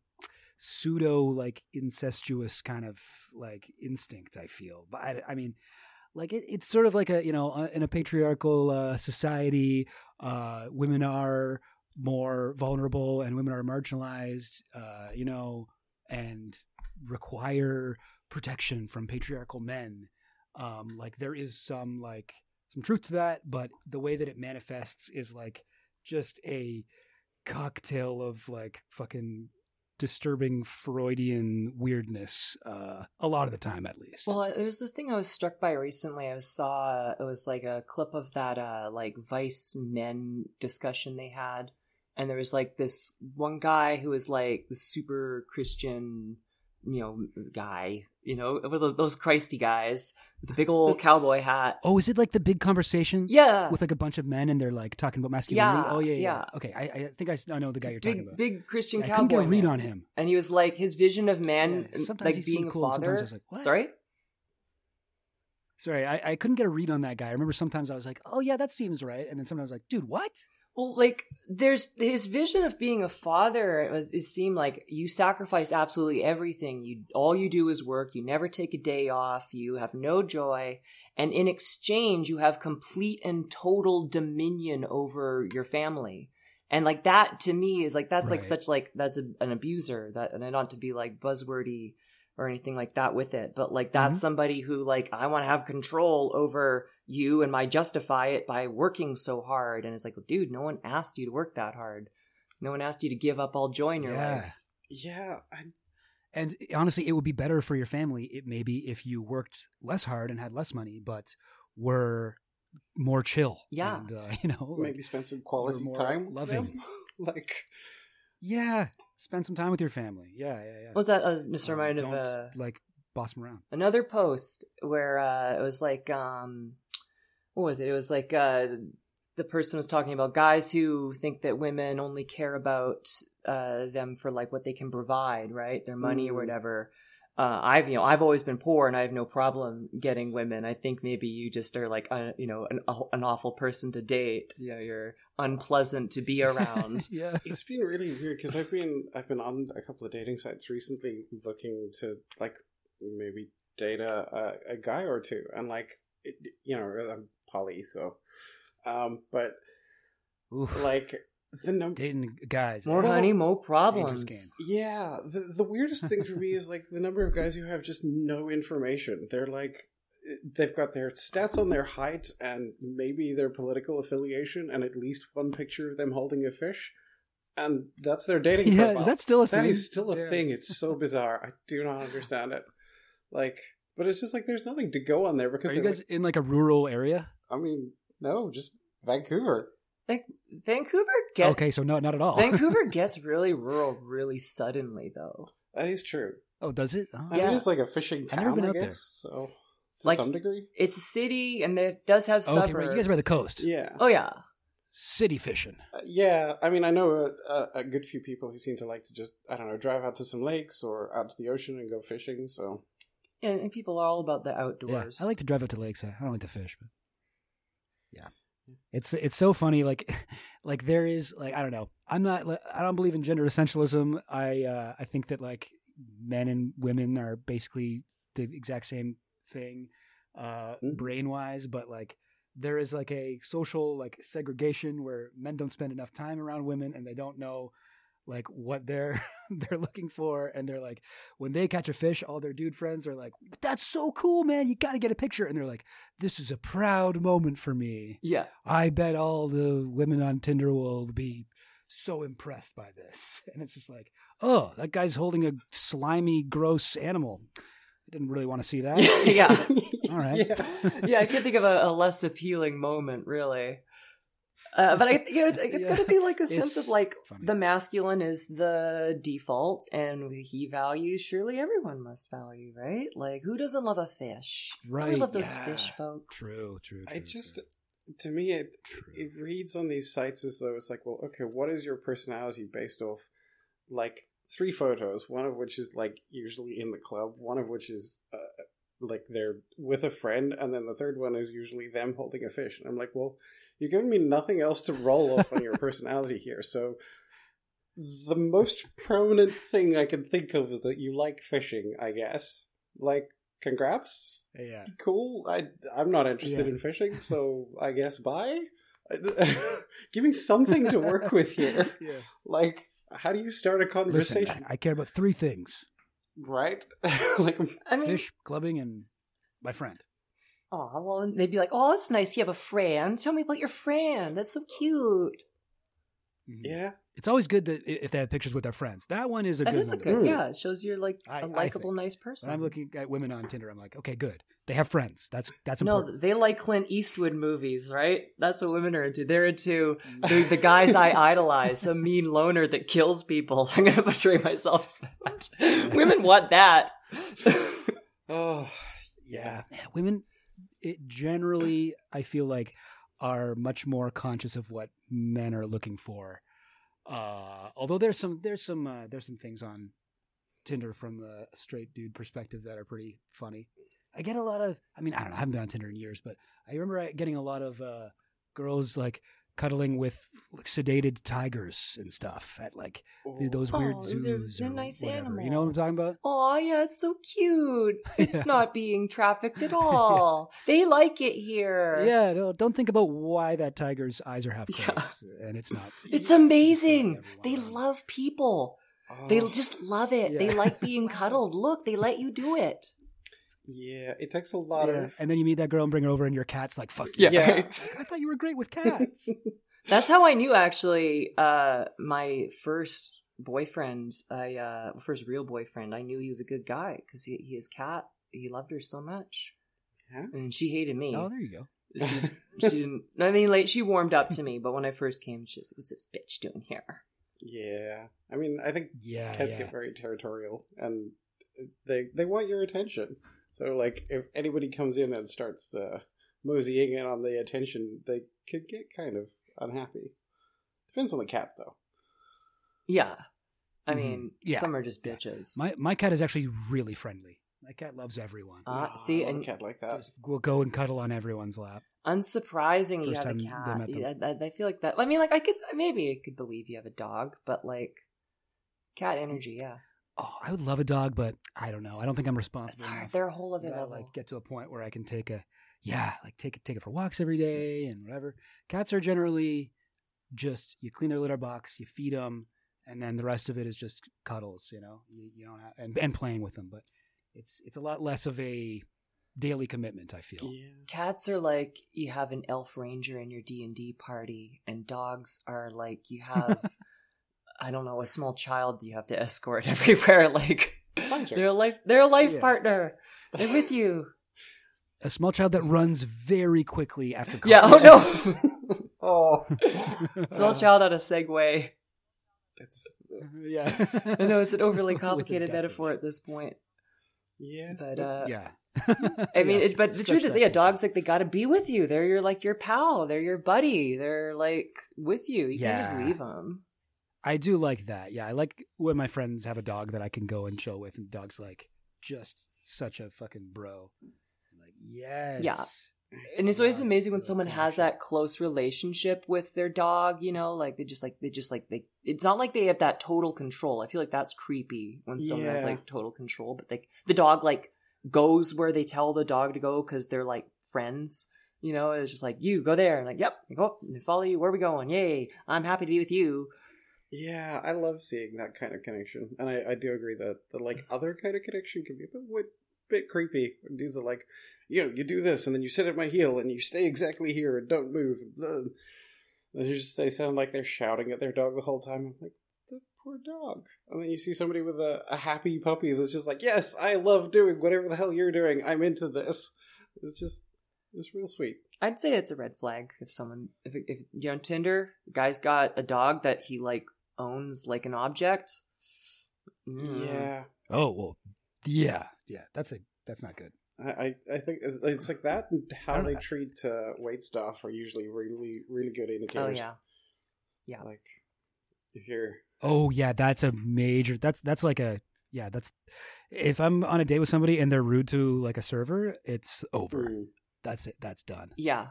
Speaker 4: pseudo like incestuous kind of like instinct. I feel, but I, I mean, like it, it's sort of like a you know uh, in a patriarchal uh, society, uh, women are more vulnerable and women are marginalized. Uh, you know, and require protection from patriarchal men. Um, like there is some like some truth to that, but the way that it manifests is like just a cocktail of like fucking disturbing Freudian weirdness. Uh, a lot of the time, at least.
Speaker 1: Well, it was the thing I was struck by recently. I saw it was like a clip of that uh like Vice Men discussion they had, and there was like this one guy who was like the super Christian, you know, guy, you know, with those those Christy guys with the big old cowboy hat.
Speaker 4: oh, is it like the big conversation?
Speaker 1: Yeah,
Speaker 4: With like a bunch of men and they're like talking about masculinity.
Speaker 1: Yeah,
Speaker 4: oh yeah, yeah.
Speaker 1: yeah.
Speaker 4: Okay, I, I think I, I know the guy you're talking
Speaker 1: big
Speaker 4: about.
Speaker 1: big Christian
Speaker 4: I
Speaker 1: cowboy.
Speaker 4: couldn't get a read
Speaker 1: man.
Speaker 4: on him.
Speaker 1: and he was like his vision of man,
Speaker 4: Yeah, sometimes
Speaker 1: like being
Speaker 4: seemed
Speaker 1: a
Speaker 4: cool, sometimes
Speaker 1: father.
Speaker 4: I was like, what?
Speaker 1: Sorry.
Speaker 4: Sorry, I, I couldn't get a read on that guy. I remember sometimes I was like, oh yeah, that seems right, and then sometimes I was like, dude, what?
Speaker 1: Well, like there's his vision of being a father. It, was, it seemed like you sacrifice absolutely everything. You all you do is work. You never take a day off. You have no joy, and in exchange, you have complete and total dominion over your family. And like that to me is like that's like such like that's a, an abuser. That and I not to be like buzzwordy or anything like that with it, but like that's
Speaker 4: Mhm.
Speaker 1: somebody who like I want to have control over you and I justify it by working so hard. And it's like, well, dude, no one asked you to work that hard. No one asked you to give up all joy in your
Speaker 4: yeah.
Speaker 1: life.
Speaker 2: yeah I,
Speaker 4: And honestly, it would be better for your family, it maybe if you worked less hard and had less money, but were more chill.
Speaker 1: Yeah.
Speaker 4: and, uh, you know, like,
Speaker 2: maybe spend some quality
Speaker 4: more
Speaker 2: time with
Speaker 4: loving.
Speaker 2: them. like
Speaker 4: yeah, spend some time with your family. Yeah, yeah, yeah.
Speaker 1: Was that uh, just
Speaker 4: Um,
Speaker 1: reminded
Speaker 4: don't
Speaker 1: of uh,
Speaker 4: like boss them around.
Speaker 1: another post where uh, it was like, um, what was it? It was like uh, the person was talking about guys who think that women only care about uh, them for like what they can provide, right? Their money or
Speaker 2: Mm.
Speaker 1: whatever. Uh, I've you know I've always been poor and I have no problem getting women. I think maybe you just are like uh, you know an, an awful person to date. You know you're unpleasant to be around.
Speaker 4: yeah.
Speaker 2: it's been really weird because I've been I've been on a couple of dating sites recently looking to like maybe date a, a, a guy or two and like it, you know I'm poly so um but
Speaker 4: Oof.
Speaker 2: like the number
Speaker 4: dating guys.
Speaker 1: more
Speaker 2: Well,
Speaker 1: honey, more problems.
Speaker 4: game.
Speaker 2: yeah the the weirdest thing for me is like the number of guys who have just no information they're like they've got their stats on their height and maybe their political affiliation and at least one picture of them holding a fish and that's their dating
Speaker 4: Yeah,
Speaker 2: profile.
Speaker 4: is that still a
Speaker 2: That
Speaker 4: thing?
Speaker 2: is still a
Speaker 4: Yeah.
Speaker 2: thing. It's so bizarre. I do not understand it. Like, but it's just like there's nothing to go on there because
Speaker 4: Are you
Speaker 2: they're
Speaker 4: guys in like a rural area?
Speaker 2: I mean, no, just Vancouver.
Speaker 1: Like Vancouver gets
Speaker 4: okay, so no, not at all.
Speaker 1: Vancouver gets really rural really suddenly though.
Speaker 2: That is true.
Speaker 4: oh, does it? Oh.
Speaker 2: I mean,
Speaker 1: Yeah.
Speaker 2: it's like a fishing town.
Speaker 4: I've
Speaker 2: town.
Speaker 4: never been
Speaker 2: I
Speaker 4: out there.
Speaker 2: So to
Speaker 1: Like-
Speaker 2: some degree,
Speaker 1: It's a city and it does have suburbs.
Speaker 4: Okay, right. You guys are by the coast.
Speaker 2: yeah,
Speaker 1: Oh yeah.
Speaker 4: City fishing.
Speaker 2: Uh, yeah. I mean, I know a, a, a good few people who seem to like to just I don't know drive out to some lakes or out to the ocean and go fishing. So
Speaker 1: And, and people are all about the
Speaker 4: Yeah,
Speaker 1: outdoors.
Speaker 4: I like to drive out to lakes. I don't like to fish, but yeah, it's it's so funny. Like, like there is like I don't know. I'm not. I don't believe in gender essentialism. I uh, I think that like men and women are basically the exact same thing, uh,
Speaker 2: Mhm.
Speaker 4: brain wise. But like there is like a social like segregation where men don't spend enough time around women and they don't know like what they're they're looking for and they're like when they catch a fish all their dude friends are like that's so cool man you got to get a picture and they're like this is a proud moment for me
Speaker 1: Yeah.
Speaker 4: i bet all the women on tinder will be so impressed by this and it's just like oh, that guy's holding a slimy, gross animal. I didn't really want to see that.
Speaker 1: yeah.
Speaker 4: All right.
Speaker 2: Yeah.
Speaker 1: yeah, I can't think of a, a less appealing moment, really. Uh, but I think it's, it's
Speaker 4: Yeah.
Speaker 1: got to be like a sense
Speaker 4: It's
Speaker 1: of like
Speaker 4: funny.
Speaker 1: the masculine is the default, and he values. Surely everyone must value, right? Like who doesn't love a fish? I
Speaker 4: Right,
Speaker 1: love those
Speaker 2: yeah.
Speaker 1: fish, folks.
Speaker 4: True, true, true.
Speaker 2: I just, to me, it
Speaker 4: true.
Speaker 2: it reads on these sites as though it's like, well, okay, what is your personality based off? Like three photos, one of which is like usually in the club, one of which is uh, like they're with a friend, and then the third one is usually them holding a fish. And I'm like, well, you're giving me nothing else to roll off on your personality here, so. The most prominent thing I can think of is that you like fishing, I guess. Like, congrats
Speaker 4: yeah.
Speaker 2: cool. I I'm not interested
Speaker 4: Yeah.
Speaker 2: in fishing, so I guess bye. Give me something to work with here.
Speaker 4: Yeah.
Speaker 2: Like, how do you start a
Speaker 4: Listen,
Speaker 2: conversation?
Speaker 4: I, I care about three things:
Speaker 2: right? like,
Speaker 1: I mean,
Speaker 4: fish, clubbing, and my friend.
Speaker 1: Oh well, and they'd be like, "Oh, that's nice. You have a friend. Tell me about your friend. That's so cute."
Speaker 4: Mhm.
Speaker 2: yeah,
Speaker 4: It's always good that if they have pictures with their friends. That one is a
Speaker 1: That
Speaker 4: good
Speaker 1: is a
Speaker 4: one.
Speaker 1: good.
Speaker 2: Mm.
Speaker 1: Yeah, it shows you're like
Speaker 4: I-
Speaker 1: a
Speaker 4: I
Speaker 1: likable, nice person.
Speaker 4: When I'm looking at women on Tinder, I'm like, okay, good. They have friends. That's that's
Speaker 1: No, they like Clint Eastwood movies, right? That's what women are into. They're into the, the guys I idolize, some mean loner that kills people. I'm gonna portray myself as that. women want that.
Speaker 2: oh,
Speaker 4: yeah. Yeah, women it generally I feel like are much more conscious of what men are looking for. Uh although there's some there's some uh, there's some things on Tinder from the straight dude perspective that are pretty funny. I get a lot of I mean, I don't know, I haven't been on Tinder in years, but I remember getting a lot of uh girls like cuddling with like, sedated tigers and stuff at like th- those oh, weird
Speaker 1: Oh, they're-
Speaker 4: zoos
Speaker 1: they're
Speaker 4: or
Speaker 1: nice
Speaker 4: whatever. You know what I'm talking about?
Speaker 1: Oh yeah, it's so cute. It's
Speaker 4: Yeah.
Speaker 1: not being trafficked at all. They like it here.
Speaker 4: Yeah, no, don't think about why that tiger's eyes are half
Speaker 1: Yeah.
Speaker 4: closed, and it's not.
Speaker 1: It's amazing. They
Speaker 4: loves.
Speaker 1: love people.
Speaker 2: Oh,
Speaker 1: They just love it. They like being cuddled. Look, they let you do it.
Speaker 2: Yeah. It takes a lot
Speaker 4: Yeah,
Speaker 2: of
Speaker 4: and then you meet that girl and bring her over, and your cat's like, "Fuck you."
Speaker 1: Yeah.
Speaker 4: Like, I thought you were great with cats.
Speaker 1: That's how I knew actually uh my first boyfriend, I uh first real boyfriend, I knew he was a good guy cuz he, he his cat, he loved her so much.
Speaker 2: Yeah?
Speaker 1: And she hated me.
Speaker 4: oh, there you go.
Speaker 1: she didn't I mean like she warmed up to me, but when I first came she was like what's this bitch doing here?
Speaker 2: yeah. I mean, I think
Speaker 4: Yeah,
Speaker 2: cats
Speaker 4: yeah.
Speaker 2: get very territorial, and they they want your attention. So, like, if anybody comes in and starts uh, moseying in on the attention, they could get kind of unhappy. Depends on the cat, though.
Speaker 1: Yeah. I
Speaker 4: Mhm.
Speaker 1: mean,
Speaker 4: Yeah.
Speaker 1: some are just bitches.
Speaker 4: My my cat is actually really friendly. My cat loves everyone.
Speaker 1: Uh,
Speaker 2: Oh,
Speaker 1: see,
Speaker 2: I want a
Speaker 1: and
Speaker 2: cat like that.
Speaker 4: Just will go and cuddle on everyone's lap.
Speaker 1: unsurprising you
Speaker 4: First
Speaker 1: have a
Speaker 4: time they
Speaker 1: cat.
Speaker 4: met them.
Speaker 1: Yeah, I, I feel like that. I mean, like I could maybe I could believe you have a dog, but like cat energy, yeah,
Speaker 4: Oh, I would love a dog, but I don't know. I don't think I'm
Speaker 1: it's
Speaker 4: responsible
Speaker 1: hard.
Speaker 4: enough.
Speaker 1: They're a whole other
Speaker 4: I
Speaker 1: level.
Speaker 4: like get to a point where I can take a yeah, like take it take it for walks every day and whatever. Cats are generally just you clean their litter box, you feed them, and then the rest of it is just cuddles. You know, you, you don't have, and and playing with them, but it's it's a lot less of a daily commitment. I feel.
Speaker 2: Yeah.
Speaker 1: Cats are like you have an elf ranger in your D and D party, and dogs are like you have. I don't know, a small child you have to escort everywhere. Like they're a life, they're a life
Speaker 4: Yeah.
Speaker 1: partner. They're with you.
Speaker 4: A small child that runs very quickly after.
Speaker 1: Yeah. Oh no.
Speaker 2: oh,
Speaker 1: Small child on a Segway.
Speaker 2: it's
Speaker 4: yeah.
Speaker 1: I know it's an overly complicated metaphor at this point,
Speaker 2: yeah,
Speaker 1: but uh,
Speaker 4: yeah.
Speaker 1: I mean,
Speaker 4: Yeah.
Speaker 1: it's, but the truth is, yeah, dogs like they got to be with you. They're your like your pal. They're your buddy. They're like with you. You can't just leave them.
Speaker 4: I do like that. Yeah, I like when my friends have a dog that I can go and chill with, and the dog's like just such a fucking bro. I'm like, yes. Yeah.
Speaker 1: And it's always amazing when someone has that close relationship with their dog. You know, like they just like they just like they. It's not like they have that total control. I feel like that's creepy when someone has like total control. But like the dog like goes where they tell the dog to go because they're like friends. You know, it's just like you go there and like, yep, go up and follow you. Where are we going? Yay! I'm happy to be with you.
Speaker 2: Yeah, I love seeing that kind of connection, and I, I do agree that the like other kind of connection can be a bit, bit creepy. When dudes are like, you know, you do this, and then you sit at my heel, and you stay exactly here and don't move. And they just they sound like they're shouting at their dog the whole time. I'm like, the poor dog. And then you see somebody with a, a happy puppy that's just like, yes, I love doing whatever the hell you're doing. I'm into this. It's just, it's real sweet.
Speaker 1: I'd say it's a red flag if someone if if you're on Tinder, guy's got a dog that he like owns like an object. Mm.
Speaker 2: Yeah.
Speaker 4: Oh well, yeah, yeah. That's a that's not good.
Speaker 2: I, I I think it's, it's like that and how
Speaker 4: don't-
Speaker 2: they treat uh, wait staff are usually really, really good indicators.
Speaker 1: Oh
Speaker 2: indicators.
Speaker 1: yeah. Yeah.
Speaker 2: Like, if you're.
Speaker 4: Oh yeah, that's a major. That's that's like a yeah. That's if I'm on a date with somebody and they're rude to like a server, it's over.
Speaker 2: Mm.
Speaker 4: That's it. That's done.
Speaker 1: Yeah.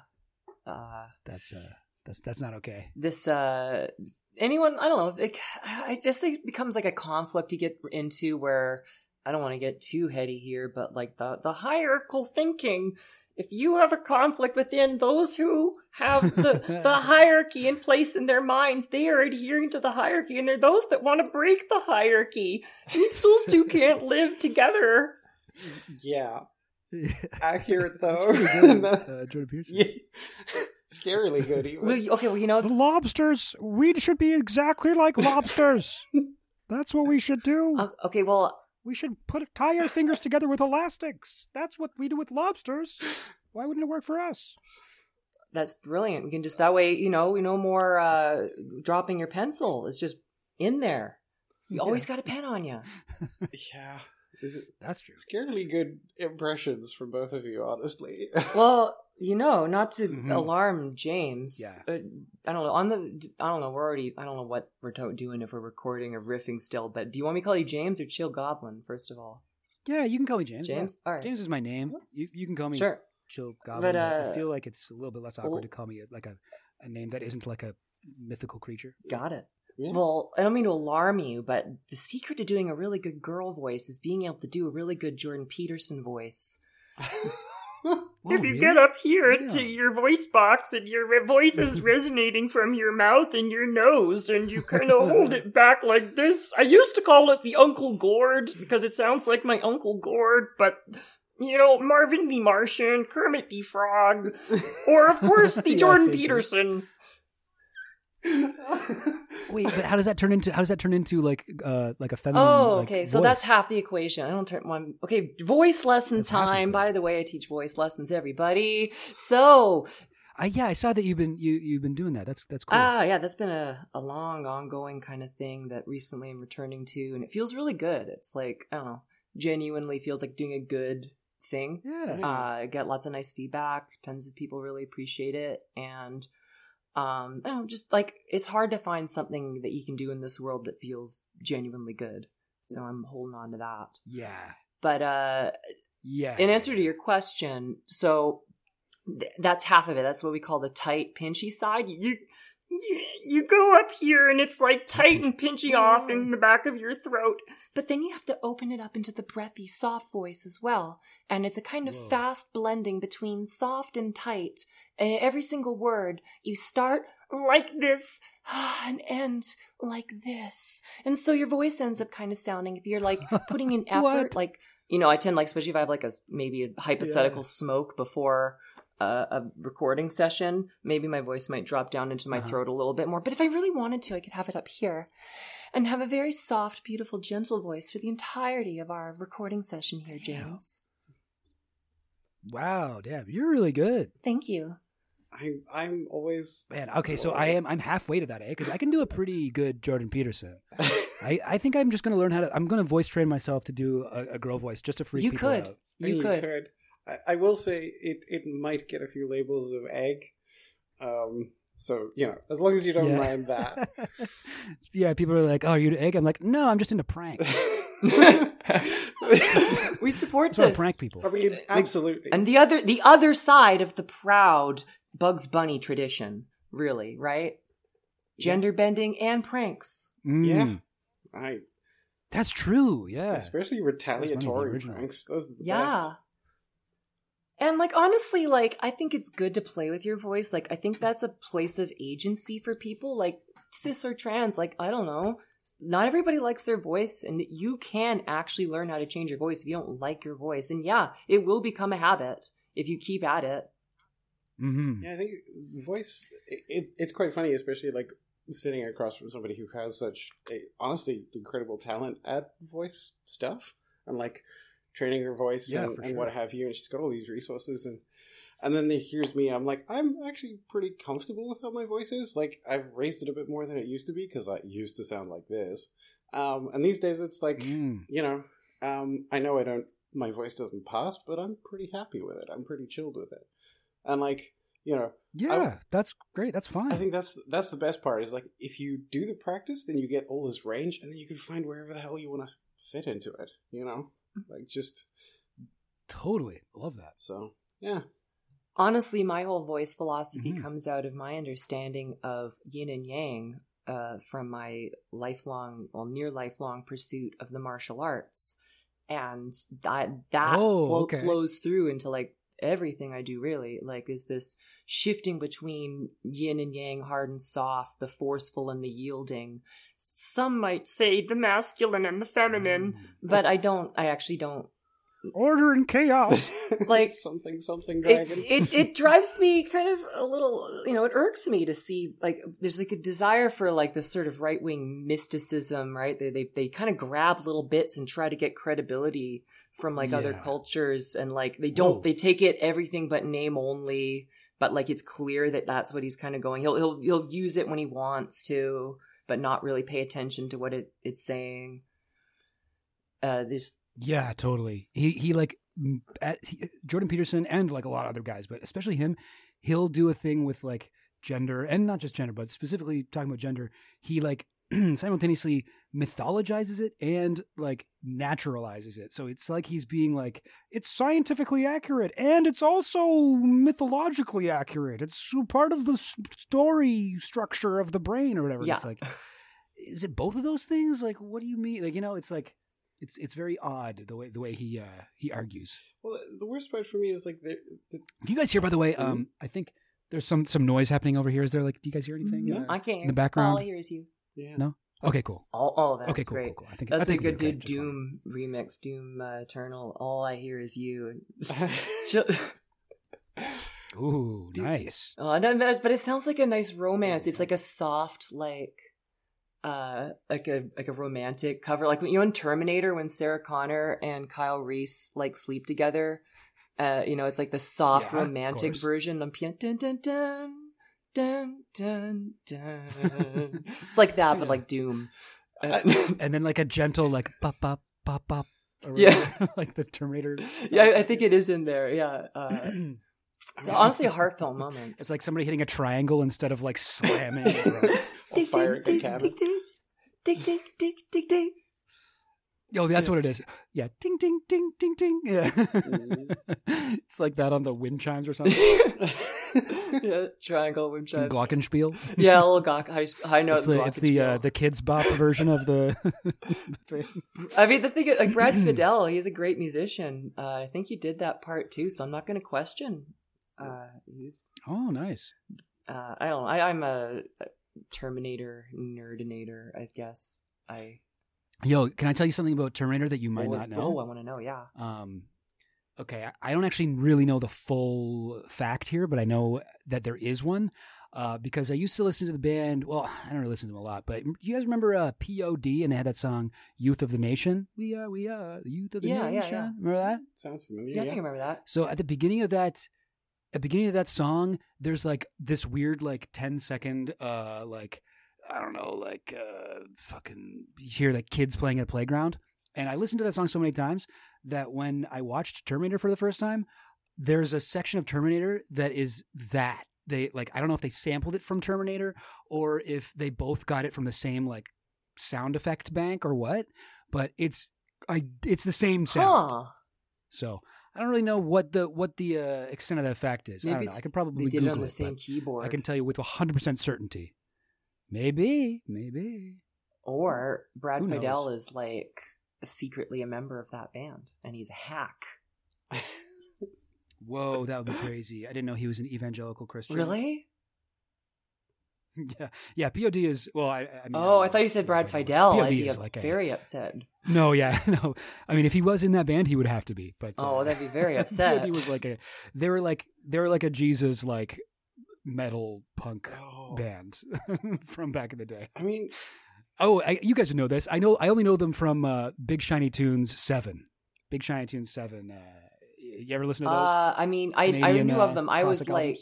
Speaker 1: Uh
Speaker 4: That's uh that's that's not okay.
Speaker 1: this uh anyone I don't know, it, I just think it becomes like a conflict you get into where I don't want to get too heady here, but like the the hierarchical thinking. If you have a conflict within those who have the the hierarchy in place in their minds, they are adhering to the hierarchy, and they're those that want to break the hierarchy. these those two can't live together.
Speaker 2: Yeah. Accurate,
Speaker 4: That's
Speaker 2: though.
Speaker 4: pretty good, uh, Jordan Peterson.
Speaker 2: yeah. Scarily good, even.
Speaker 1: Well, okay, well you know
Speaker 4: The lobsters. We should be exactly like lobsters. That's what we should do.
Speaker 1: uh, okay, well
Speaker 4: We should put tie our fingers together with elastics. That's what we do with lobsters. Why wouldn't it work for us?
Speaker 1: That's brilliant. We can just that way, you know, we no more uh dropping your pencil. It's just in there. You always got a pen on you.
Speaker 2: yeah. Is it
Speaker 4: That's true.
Speaker 2: scarily good impressions from both of you, honestly.
Speaker 1: Well, you know, not to
Speaker 4: Mhm.
Speaker 1: alarm James.
Speaker 4: Yeah.
Speaker 1: uh, I don't know. On the, I don't know. We're already. I don't know what we're to- doing if we're recording or riffing still. But do you want me to call you James or Chill Goblin? First of all,
Speaker 4: Yeah, you can call me James. yeah.
Speaker 1: James. All right.
Speaker 4: James is my name. You you can call me
Speaker 1: Sure.
Speaker 4: Chill Goblin.
Speaker 1: But,
Speaker 4: but,
Speaker 1: uh,
Speaker 4: I feel like it's a little bit less awkward
Speaker 1: well-
Speaker 4: to call me like a, a name that isn't like a mythical creature.
Speaker 1: Got it.
Speaker 2: Yeah.
Speaker 1: Well, I don't mean to alarm you, but the secret to doing a really good girl voice is being able to do a really good Jordan Peterson voice.
Speaker 4: Whoa,
Speaker 1: if oh, you
Speaker 4: really?
Speaker 1: get up here
Speaker 4: Damn.
Speaker 1: to your voice box and your voice is resonating from your mouth and your nose and you kind of hold it back like this. I used to call it the Uncle Gord because it sounds like my Uncle Gord, but you know, Marvin the Martian, Kermit the Frog, or of course the
Speaker 4: Yeah,
Speaker 1: Jordan
Speaker 4: same thing.
Speaker 1: Peterson.
Speaker 4: Wait, but how does that turn into? How does that turn into like uh like a feminine?
Speaker 1: Oh,
Speaker 4: like,
Speaker 1: okay. So
Speaker 4: voice?
Speaker 1: that's half the equation. I don't turn one. Okay, voice lesson
Speaker 4: That's
Speaker 1: time. By the way, I teach voice lessons, everybody. So,
Speaker 4: I, yeah, I saw that you've been you you've been doing that. That's that's cool.
Speaker 1: ah, yeah, that's been a, a long, ongoing kind of thing that recently I'm returning to, and it feels really good. It's like, I don't know, genuinely feels like doing a good thing.
Speaker 4: yeah.
Speaker 1: Uh, I get lots of nice feedback. Tons of people really appreciate it, and um, I know, just like it's hard to find something that you can do in this world that feels genuinely good. So I'm holding on to that.
Speaker 4: yeah.
Speaker 1: But uh,
Speaker 4: Yeah.
Speaker 1: in answer to your question, so th- that's half of it. That's what we call the tight, pinchy side. You you, you go up here and it's like tight and pinching off in the back of your throat, but then you have to open it up into the breathy, soft voice as well. And it's a kind of
Speaker 4: Whoa.
Speaker 1: fast blending between soft and tight. And every single word, you start like this and end like this. And so your voice ends up kind of sounding, if you're like putting in effort, like, you know, I tend like, especially if I have like a maybe a hypothetical
Speaker 4: Yeah.
Speaker 1: smoke before a, a recording session, maybe my voice might drop down into my
Speaker 4: Uh-huh.
Speaker 1: throat a little bit more. But if I really wanted to, I could have it up here and have a very soft, beautiful, gentle voice for the entirety of our recording session here,
Speaker 4: Damn.
Speaker 1: James.
Speaker 4: Wow, damn, you're really good,
Speaker 1: Thank you.
Speaker 2: I, I'm always.
Speaker 4: man. Okay, so I am I'm halfway to that, eh? Because I can do a pretty good Jordan Peterson. I, I think I'm just gonna learn how to. I'm gonna voice train myself to do a, a girl voice just to freak
Speaker 1: You
Speaker 4: people
Speaker 1: could.
Speaker 4: out.
Speaker 1: You could.
Speaker 2: I, I will say it, it might get a few labels of egg. Um, so, you know, as long as you don't
Speaker 4: Yeah.
Speaker 2: mind that.
Speaker 4: yeah, people are like, "Oh, are you into egg?" I'm like, "No, I'm just into prank."
Speaker 1: We support
Speaker 4: That's why I
Speaker 1: this.
Speaker 4: prank people.
Speaker 2: I mean, absolutely.
Speaker 1: And the other the other side of the proud Bugs Bunny tradition, really, right? Gender bending and pranks.
Speaker 4: Mm,
Speaker 2: Yeah. I,
Speaker 4: that's true. Yeah,
Speaker 2: especially retaliatory pranks. Those are the
Speaker 1: Yeah.
Speaker 2: best.
Speaker 1: And like honestly, like I think it's good to play with your voice. Like I think that's a place of agency for people, like cis or trans. Like I don't know, not everybody likes their voice, and you can actually learn how to change your voice if you don't like your voice. And yeah, it will become a habit if you keep at it.
Speaker 4: Mm-hmm.
Speaker 2: Yeah, I think voice. It, it, it's quite funny, especially like sitting across from somebody who has such a honestly incredible talent at voice stuff and like training her voice
Speaker 4: Yeah,
Speaker 2: and,
Speaker 4: for
Speaker 2: and what have you, and she's got all these resources and. And then they hears me. I'm like, I'm actually pretty comfortable with how my voice is. Like, I've raised it a bit more than it used to be because I used to sound like this. Um, and these days, it's like,
Speaker 4: Mm.
Speaker 2: you know, um, I know I don't, my voice doesn't pass, but I'm pretty happy with it. I'm pretty chilled with it. And like, you know,
Speaker 4: Yeah, that's great. That's fine.
Speaker 2: I think that's that's the best part is like if you do the practice, then you get all this range, and then you can find wherever the hell you want to fit into it. You know, like just
Speaker 4: totally love that.
Speaker 2: so yeah.
Speaker 1: honestly, my whole voice philosophy
Speaker 4: Mhm.
Speaker 1: comes out of my understanding of yin and yang uh, from my lifelong, well, near lifelong pursuit of the martial arts, and that that
Speaker 4: Oh,
Speaker 1: flo-
Speaker 4: okay.
Speaker 1: flows through into like everything I do. Really, like is this shifting between yin and yang, hard and soft, the forceful and the yielding. Some might say the masculine and the feminine,
Speaker 4: Mm.
Speaker 1: but I don't. I actually don't
Speaker 4: Order and chaos.
Speaker 1: Like,
Speaker 2: something something
Speaker 1: it,
Speaker 2: dragon.
Speaker 1: it it drives me kind of a little you know it irks me to see like there's like a desire for like this sort of right wing mysticism right they, they they kind of grab little bits and try to get credibility from like other cultures and like they don't
Speaker 4: Whoa.
Speaker 1: they take it everything but name only but like it's clear that that's what he's kind of going he'll he'll he'll use it when he wants to but not really pay attention to what it it's saying uh this
Speaker 4: Yeah, totally. He he like at, he, Jordan Peterson and like a lot of other guys, but especially him, he'll do a thing with like gender and not just gender, but specifically talking about gender. He like simultaneously mythologizes it and like naturalizes it. So it's like he's being like it's scientifically accurate and it's also mythologically accurate. It's part of the story structure of the brain or whatever.
Speaker 1: yeah
Speaker 4: It's like is it both of those things? Like what do you mean? Like you know, it's like it's it's very odd the way the way he uh he argues.
Speaker 2: well, the worst part for me is like the, the
Speaker 4: Can you guys hear by the way? Um I think there's some some noise happening over here. Is there like do you guys hear anything?
Speaker 2: No.
Speaker 4: Uh,
Speaker 1: i can't
Speaker 4: in the background?
Speaker 1: all i hear is you
Speaker 2: yeah.
Speaker 4: No? Okay, cool.
Speaker 1: all, all that's
Speaker 4: okay, cool,
Speaker 1: great
Speaker 4: cool, cool. I think
Speaker 1: That's
Speaker 4: I think
Speaker 1: like a
Speaker 4: it'll okay,
Speaker 1: dude
Speaker 4: just.
Speaker 1: Doom remix, Doom uh, Eternal. All I hear is you.
Speaker 4: Ooh,
Speaker 1: Dude.
Speaker 4: nice.
Speaker 1: oh, no, that's, but it sounds like a nice romance. It's like a soft, like, uh, like a like a romantic cover, like you know in Terminator when Sarah Connor and Kyle Reese like sleep together. Uh, you know, it's like the soft
Speaker 4: Yeah,
Speaker 1: romantic version. of pian- dun dun dun dun dun dun. it's like that, but like Doom. Uh,
Speaker 4: And then like a gentle like pop pop pop pop.
Speaker 1: Yeah.
Speaker 4: like the Terminator.
Speaker 1: yeah, I- I think it is in there. Yeah. Uh, It's honestly a heartfelt moment.
Speaker 4: It's like somebody hitting a triangle instead of like slamming.
Speaker 2: I'll fire a cannon.
Speaker 1: Dig, dig, dig, dig, dig.
Speaker 4: Yo, that's what it is. Yeah, ding, ding, ding, ding, ding. Yeah, it's like that on the wind chimes or something.
Speaker 1: yeah, triangle wind chimes.
Speaker 4: Glockenspiel.
Speaker 1: Yeah, a little gawk, high, high note.
Speaker 4: It's the it's the uh, the Kidz Bop version of the.
Speaker 1: I mean, the thing, is, like Brad Fiedel, he's a great musician. Uh, I think he did that part too, so I'm not going to question. Uh, he's,
Speaker 4: oh, nice.
Speaker 1: uh, I don't know. I, I'm a, a Terminator nerdinator, I guess. I
Speaker 4: Yo, can I tell you something about Terminator that you might
Speaker 1: oh,
Speaker 4: not know?
Speaker 1: Oh, I want to know. Yeah.
Speaker 4: Um, okay, I, I don't actually really know the full fact here, but I know that there is one. Uh, because I used to listen to the band. Well, I don't really listen to them a lot, but do you guys remember uh, POD and they had that song "Youth of the Nation." We are, we are the youth of the
Speaker 1: Yeah, yeah,
Speaker 4: nation.
Speaker 1: yeah.
Speaker 4: Remember that?
Speaker 2: Sounds familiar.
Speaker 1: Yeah, I
Speaker 2: Yeah,
Speaker 1: think I remember that.
Speaker 4: So at the beginning of that, at the beginning of that song, there's like this weird like 10 second uh like I don't know like uh fucking you hear like kids playing at a playground. And I listened to that song so many times that when I watched Terminator for the first time, there's a section of Terminator that is that they like I don't know if they sampled it from Terminator or if they both got it from the same like sound effect bank or what, but it's I it's the same sound.
Speaker 1: Huh.
Speaker 4: So I don't really know what the what the uh, extent of that fact is. I
Speaker 1: Maybe
Speaker 4: don't know. I could probably
Speaker 1: They did
Speaker 4: Google
Speaker 1: it on the
Speaker 4: it,
Speaker 1: same keyboard.
Speaker 4: I can tell you with hundred percent certainty. Maybe, maybe.
Speaker 1: Or Brad
Speaker 4: Who
Speaker 1: Fiedel
Speaker 4: knows?
Speaker 1: is like secretly a member of that band, and he's a hack.
Speaker 4: Whoa, that would be crazy. I didn't know he was an evangelical Christian.
Speaker 1: Really?
Speaker 4: yeah, yeah. Pod is well. I, I mean,
Speaker 1: oh, I
Speaker 4: don't
Speaker 1: thought you said Brad
Speaker 4: POD
Speaker 1: Fiedel. I'd be
Speaker 4: is like a-
Speaker 1: very upset.
Speaker 4: No, yeah, no. I mean, if he was in that band, he would have to be. But
Speaker 1: Oh,
Speaker 4: uh,
Speaker 1: that'd be very upset.
Speaker 4: He was like a. They were like they were like a Jesus like metal punk
Speaker 2: Oh.
Speaker 4: band from back in the day.
Speaker 2: I mean,
Speaker 4: Oh, I, you guys would know this. I know. I only know them from uh, Big Shiny Tunes Seven. Big Shiny Tunes Seven. Uh, you ever listen to those?
Speaker 1: Uh, I mean, I I knew
Speaker 4: uh,
Speaker 1: of them. I was like,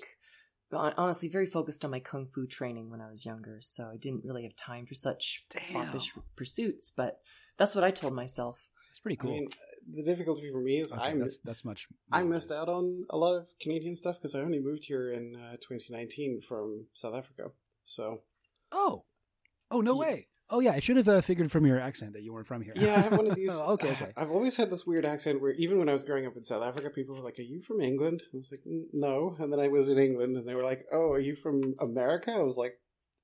Speaker 4: albums?
Speaker 1: honestly, very focused on my kung fu training when I was younger, so I didn't really have time for such
Speaker 4: Damn.
Speaker 1: foppish pursuits. But that's what I told myself.
Speaker 4: it's pretty cool.
Speaker 2: I mean, the difficulty for me is
Speaker 4: Okay,
Speaker 2: I
Speaker 4: that's that's much.
Speaker 2: I missed out on a lot of Canadian stuff because I only moved here in uh, 2019 from South Africa. So
Speaker 4: Oh, oh no
Speaker 2: Yeah.
Speaker 4: way. Oh yeah, I should have uh, figured from your accent that you weren't from here.
Speaker 2: yeah, I have one of these.
Speaker 4: Oh, okay, okay.
Speaker 2: I've always had this weird accent where even when I was growing up in South Africa, people were like, "Are you from England?" I was like, "No," and then I was in England, and they were like, "Oh, are you from America?" I was like,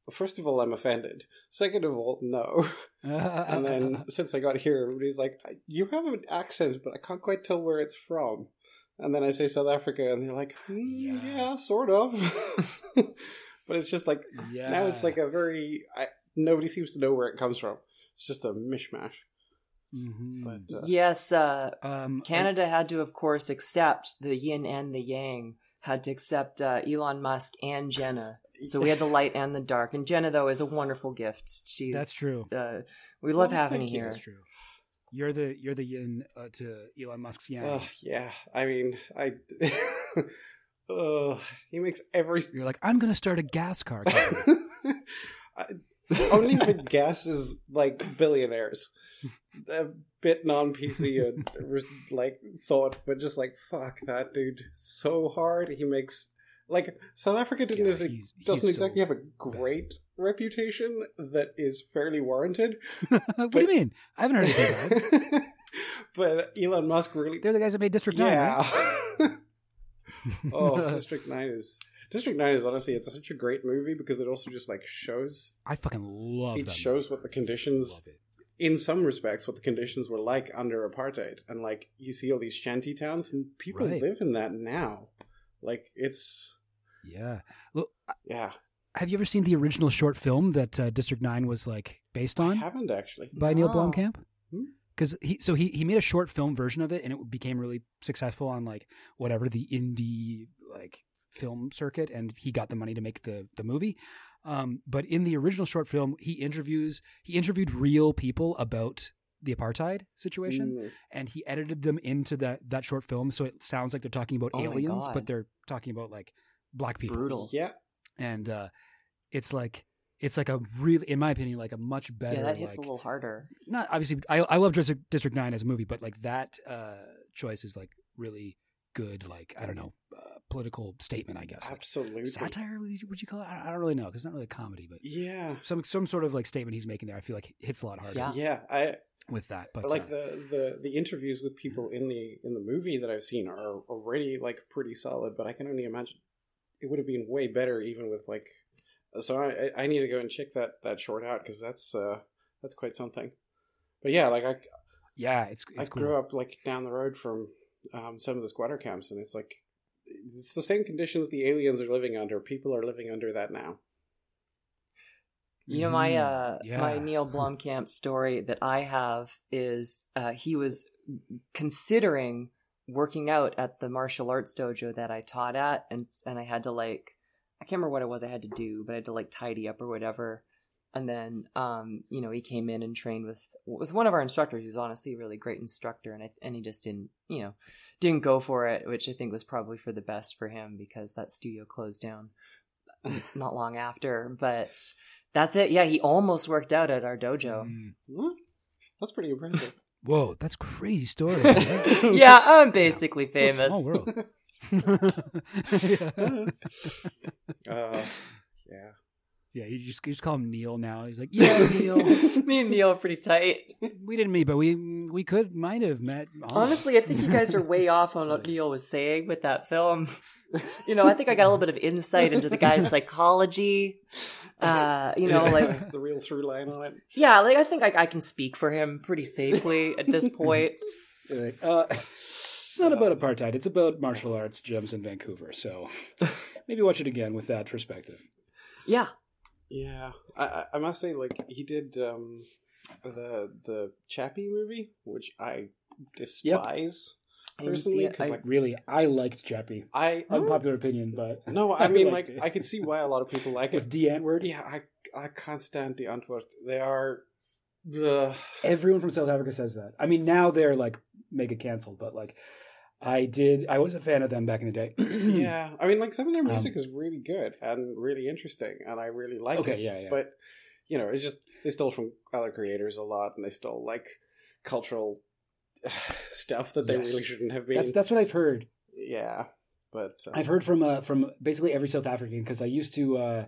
Speaker 2: first of all, I'm offended. Second of all, no." and then since I got here, everybody's like, "You have an accent, but I can't quite tell where it's from." And then I say South Africa, and they're like, "Hmm,
Speaker 4: Yeah.
Speaker 2: "Yeah, sort of." but it's just like
Speaker 4: yeah.
Speaker 2: now it's like a very I, nobody seems to know where it comes from. It's just a mishmash.
Speaker 4: Mhm.
Speaker 2: But uh,
Speaker 1: yes, uh,
Speaker 4: um,
Speaker 1: Canada had to, of course, accept the yin and the yang. Had to accept uh, Elon Musk and Jenna. So we had the light and the dark. And Jenna, though, is a wonderful gift. She's
Speaker 4: that's true.
Speaker 1: Uh, we love
Speaker 2: Well,
Speaker 1: having
Speaker 2: thank
Speaker 1: you
Speaker 2: you.
Speaker 1: here.
Speaker 4: That's true. You're the you're the yin uh, to Elon Musk's yang.
Speaker 2: Ugh, yeah, I mean, I. Ugh, he makes every.
Speaker 4: You're like, I'm gonna start a gas car.
Speaker 2: I, only the guess is like billionaires. A bit non PC and like thought, but just like fuck that dude so hard. He makes like South Africa didn't
Speaker 4: Yeah, he's-
Speaker 2: doesn't
Speaker 4: he's
Speaker 2: exactly
Speaker 4: so
Speaker 2: have a great reputation that is fairly warranted.
Speaker 4: what do you mean? I haven't heard anything. About it.
Speaker 2: but Elon Musk really
Speaker 4: They're the guys that made District Nine,
Speaker 2: yeah.
Speaker 4: right?
Speaker 2: oh, District Nine is District Nine is honestly it's such a great movie because it also just like shows
Speaker 4: I fucking love
Speaker 2: it
Speaker 4: that.
Speaker 2: shows what the conditions in some respects what the conditions were like under apartheid and like you see all these shanty towns and people
Speaker 4: Right.
Speaker 2: live in that now like it's
Speaker 4: Yeah. Look,
Speaker 2: yeah
Speaker 4: have you ever seen the original short film that uh, District Nine was like based
Speaker 2: I
Speaker 4: on
Speaker 2: haven't actually
Speaker 4: by Neil Blomkamp?
Speaker 2: Hmm?
Speaker 4: Because he so he he made a short film version of it and it became really successful on like whatever the indie like film circuit and he got the money to make the the movie. Um, but in the original short film, he interviews he interviewed real people about the apartheid situation
Speaker 2: Mm,
Speaker 4: and he edited them into that that short film so it sounds like they're talking about
Speaker 1: Oh
Speaker 4: aliens but they're talking about like black people
Speaker 1: Brutal.
Speaker 2: yeah
Speaker 4: and uh it's like it's like a really in my opinion like a much better
Speaker 1: Yeah, that hits
Speaker 4: like,
Speaker 1: a little harder.
Speaker 4: not obviously I, I love district, district 9 as a movie but like that uh choice is like really good like i don't know uh, political statement i guess Like,
Speaker 2: absolutely
Speaker 4: satire would you, would you call it i I don't really know because it's not really a comedy but
Speaker 2: yeah
Speaker 4: some some sort of like statement he's making there i feel like hits a lot harder
Speaker 1: Yeah.
Speaker 2: yeah I
Speaker 4: with that but
Speaker 2: But like
Speaker 4: uh,
Speaker 2: the, the the interviews with people in the in the movie that I've seen are already like pretty solid, but I can only imagine it would have been way better even with like. So I I- I need to go and check that that short out because that's uh that's quite something. But yeah, like I
Speaker 4: yeah it's
Speaker 2: I
Speaker 4: it's
Speaker 2: grew up like down the road from um, some of the squatter camps, and it's like it's the same conditions the aliens are living under. People are living under that now.
Speaker 1: You know, my
Speaker 4: Mhm.
Speaker 1: uh
Speaker 4: Yeah.
Speaker 1: my Neil Blomkamp story that I have is uh he was considering working out at the martial arts dojo that I taught at and and I had to like I can't remember what it was I had to do, but I had to like tidy up or whatever. And then um, you know, he came in and trained with with one of our instructors who's honestly a really great instructor and I, and he just didn't, you know, didn't go for it, which I think was probably for the best for him because that studio closed down not long after, but that's it. Yeah, he almost worked out at our dojo.
Speaker 4: Mm.
Speaker 2: That's pretty impressive.
Speaker 4: whoa that's crazy story
Speaker 1: yeah, I'm basically
Speaker 4: What a
Speaker 1: famous.
Speaker 4: small world yeah.
Speaker 2: uh, yeah.
Speaker 4: Yeah, you just you just call him Neil now. He's like, yeah, Neil.
Speaker 1: Me and Neil are pretty tight.
Speaker 4: we didn't meet, but we we could might have met.
Speaker 1: Honestly, I think you guys are way off on what Neil was saying with that film. You know, I think I got a little bit of insight into the guy's psychology. Uh, you know, like
Speaker 2: the real through line on it.
Speaker 1: yeah, like I think I, I can speak for him pretty safely at this point.
Speaker 4: uh, it's not about apartheid. It's about martial arts gyms in Vancouver. So maybe watch it again with that perspective.
Speaker 1: Yeah,
Speaker 2: Yeah, I, I I must say, like he did um, the the Chappie movie, which I despise.
Speaker 1: I didn't
Speaker 2: personally
Speaker 1: it.
Speaker 2: because
Speaker 1: I-
Speaker 2: like
Speaker 4: Really, I liked Chappie.
Speaker 2: I
Speaker 4: Unpopular opinion, but
Speaker 2: no, I mean
Speaker 4: liked
Speaker 2: like
Speaker 4: it.
Speaker 2: I could see why a lot of people like
Speaker 4: with
Speaker 2: it.
Speaker 4: Die Antwoord.
Speaker 2: Yeah, I I can't stand Die Antwoord. They are the
Speaker 4: Everyone from South Africa says that. I mean, now they're like mega canceled, but like, I did. I was a fan of them back in the day.
Speaker 2: yeah. I mean, like some of their
Speaker 4: Um,
Speaker 2: music is really good and really interesting, and I really like
Speaker 4: Okay.
Speaker 2: it.
Speaker 4: Yeah. Yeah.
Speaker 2: But you know, it's just they stole from other creators a lot, and they stole like cultural stuff that they
Speaker 4: Yes.
Speaker 2: really shouldn't have been.
Speaker 4: that's that's what I've heard.
Speaker 2: yeah, but uh,
Speaker 4: I've heard from uh, from basically every South African because I used to uh,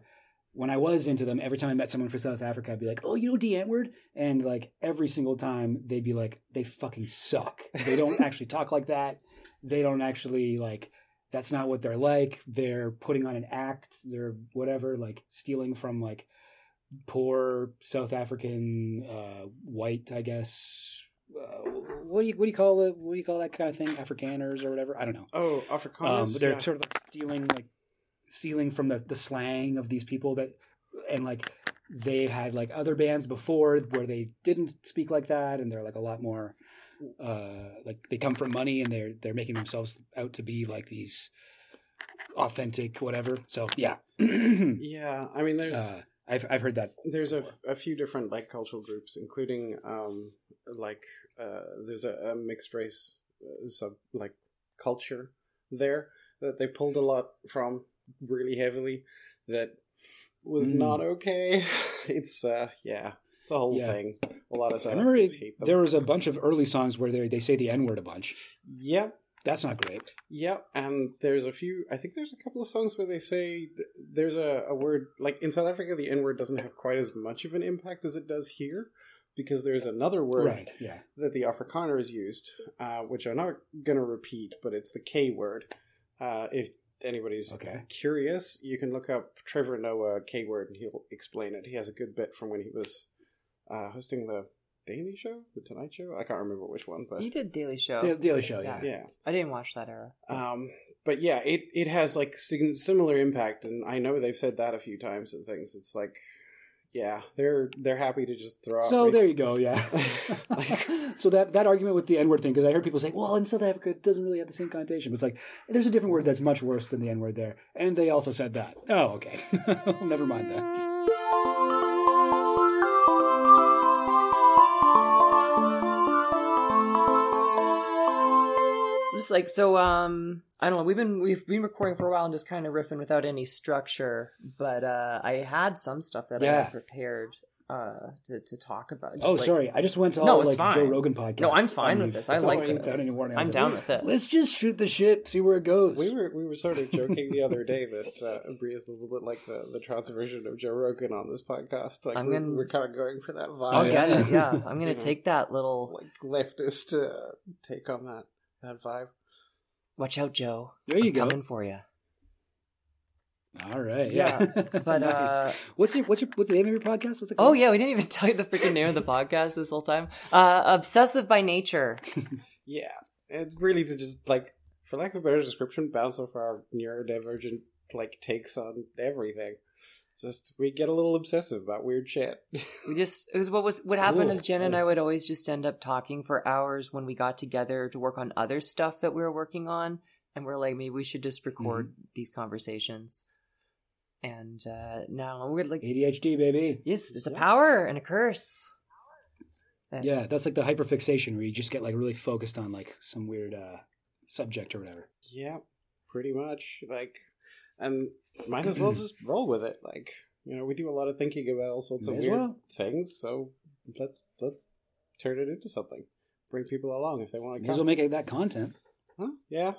Speaker 4: when I was into them. Every time I met someone from South Africa, I'd be like, "Oh, you know Die Antwoord," and like every single time they'd be like, "They fucking suck. They don't actually talk like that. They don't actually like." That's not what they're like. They're putting on an act. They're whatever, like stealing from like poor South African uh, white, I guess. Uh, what do you what do you call it? What do you call that kind of thing? Afrikaners or whatever? I don't know.
Speaker 2: oh, Afrikaners.
Speaker 4: Um, but they're
Speaker 2: yeah.
Speaker 4: sort of like stealing, like stealing from the, the slang of these people that, and like they had like other bands before where they didn't speak like that, and they're like a lot more, uh, like they come from money and they're they're making themselves out to be like these authentic whatever. So yeah, uh,
Speaker 2: yeah. I mean, there's
Speaker 4: I've I've heard that.
Speaker 2: there's a, a few different like cultural groups, including um like uh there's a, a mixed race uh, sub like culture there that they pulled a lot from really heavily that was
Speaker 4: Mm.
Speaker 2: not okay. It's uh yeah, it's a whole
Speaker 4: Yeah.
Speaker 2: thing. A lot of
Speaker 4: I remember
Speaker 2: Africans
Speaker 4: it-
Speaker 2: hate them.
Speaker 4: there was a bunch of early songs where they they say the n word a bunch.
Speaker 2: Yep,
Speaker 4: That's not great.
Speaker 2: Yep, and there's a few. I think there's a couple of songs where they say th- there's a, a word like in South Africa, the N word doesn't have quite as much of an impact as it does here, because there's another word
Speaker 4: Right. Yeah.
Speaker 2: that the Afrikaners used, uh, which I'm not gonna repeat, but it's the K word. Uh, if anybody's
Speaker 4: Okay.
Speaker 2: curious, you can look up Trevor Noah K word, and he'll explain it. He has a good bit from when he was uh, hosting the Daily Show, the Tonight Show. I can't remember which one, but
Speaker 1: he did Daily Show.
Speaker 4: Da- Daily Show. Yeah.
Speaker 2: yeah.
Speaker 1: I didn't watch that era.
Speaker 2: Um, but yeah, it, it has like sig- similar impact, and I know they've said that a few times and things. It's like, yeah, they're they're happy to just throw. out
Speaker 4: So there you go. Yeah.
Speaker 2: Like-
Speaker 4: so that that argument with the N word thing, because I heard people say, well, in South Africa it doesn't really have the same connotation. But it's like there's a different word that's much worse than the N word there, and they also said that. Oh, okay. Never mind that.
Speaker 1: Just like so, um, I don't know. We've been we've been recording for a while and just kind of riffing without any structure. But uh, I had some stuff that I
Speaker 4: Yeah.
Speaker 1: had prepared uh, to to talk about. Just
Speaker 4: oh,
Speaker 1: like-
Speaker 4: sorry. I just went to all
Speaker 1: No, it's
Speaker 4: like Joe. Rogan podcast.
Speaker 1: No, I'm fine with this. I like
Speaker 4: without
Speaker 1: this.
Speaker 4: any warning. I
Speaker 1: I'm
Speaker 4: like,
Speaker 1: down with this.
Speaker 4: Let's just shoot the shit, see where it goes.
Speaker 2: we were we were sort of joking the other day that uh, Bria's a little bit like the the trans version of Joe Rogan on this podcast. Like
Speaker 1: I'm
Speaker 2: we're,
Speaker 1: gonna-
Speaker 2: we're kind of going for that vibe.
Speaker 1: I'll get it. Yeah, I'm gonna
Speaker 2: You know,
Speaker 1: take that little.
Speaker 2: like leftist uh, take on that that vibe.
Speaker 1: Watch out, Joe.
Speaker 4: there you
Speaker 1: I'm
Speaker 4: go.
Speaker 1: Coming for you.
Speaker 4: All right.
Speaker 1: Yeah,
Speaker 4: Yeah.
Speaker 1: But
Speaker 4: Nice.
Speaker 1: uh,
Speaker 4: what's your what's your what's the name of your podcast? What's it called?
Speaker 1: oh yeah, we didn't even tell you the freaking name of the podcast this whole time. Uh, obsessive by nature.
Speaker 2: Yeah, it really to just like, for lack of a better description, bounce off our neurodivergent like takes on everything. Just we get a little obsessive about weird shit.
Speaker 1: We just it was what was what happened
Speaker 4: Cool.
Speaker 1: is Jen and I would always just end up talking for hours when we got together to work on other stuff that we were working on, and we're like, maybe we should just record
Speaker 4: Mm-hmm.
Speaker 1: these conversations. And uh now we're like,
Speaker 4: ADHD baby.
Speaker 1: yes, it's a power and a curse. And-
Speaker 4: Yeah, that's like the hyperfixation where you just get like really focused on like some weird uh subject or whatever.
Speaker 2: yeah, pretty much. Like, and might as well just roll with it. Like, you know, we do a lot of thinking about all sorts
Speaker 4: May
Speaker 2: of weird
Speaker 4: well.
Speaker 2: things, so let's let's turn it into something. Bring people along if they want to
Speaker 4: May
Speaker 2: come.
Speaker 4: as well make that content.
Speaker 2: Huh? Yeah.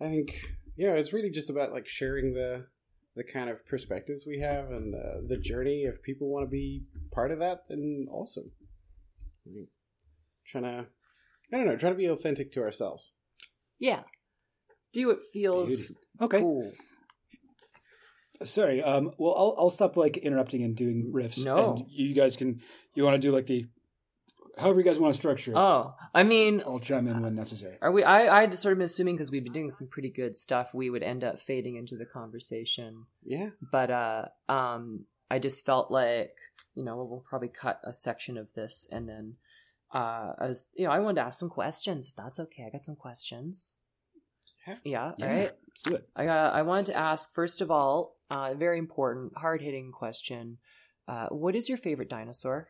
Speaker 2: I think yeah, it's really just about like sharing the the kind of perspectives we have and the, the journey. If people want to be part of that, then awesome. I mean, trying to, I don't know, trying to be authentic to ourselves.
Speaker 1: Yeah. Do what feels
Speaker 4: Beautiful. Okay.
Speaker 1: cool.
Speaker 4: Sorry. Um. Well, I'll I'll stop like interrupting and doing riffs.
Speaker 1: No.
Speaker 4: And you guys can. You want to do like the, however you guys want to structure. it.
Speaker 1: Oh, I mean,
Speaker 4: I'll chime in when necessary.
Speaker 1: Are we? I I just sort of been assuming because we've been doing some pretty good stuff, we would end up fading into the conversation.
Speaker 2: Yeah.
Speaker 1: But uh, um, I just felt like you know we'll probably cut a section of this, and then uh, as you know, I wanted to ask some questions. If that's okay, I got some questions.
Speaker 2: Yeah.
Speaker 1: Yeah.
Speaker 4: Yeah.
Speaker 1: All right.
Speaker 4: Let's do it.
Speaker 1: I uh, I wanted to ask first of all, uh, a very important, hard hitting question. Uh, what is your favorite dinosaur?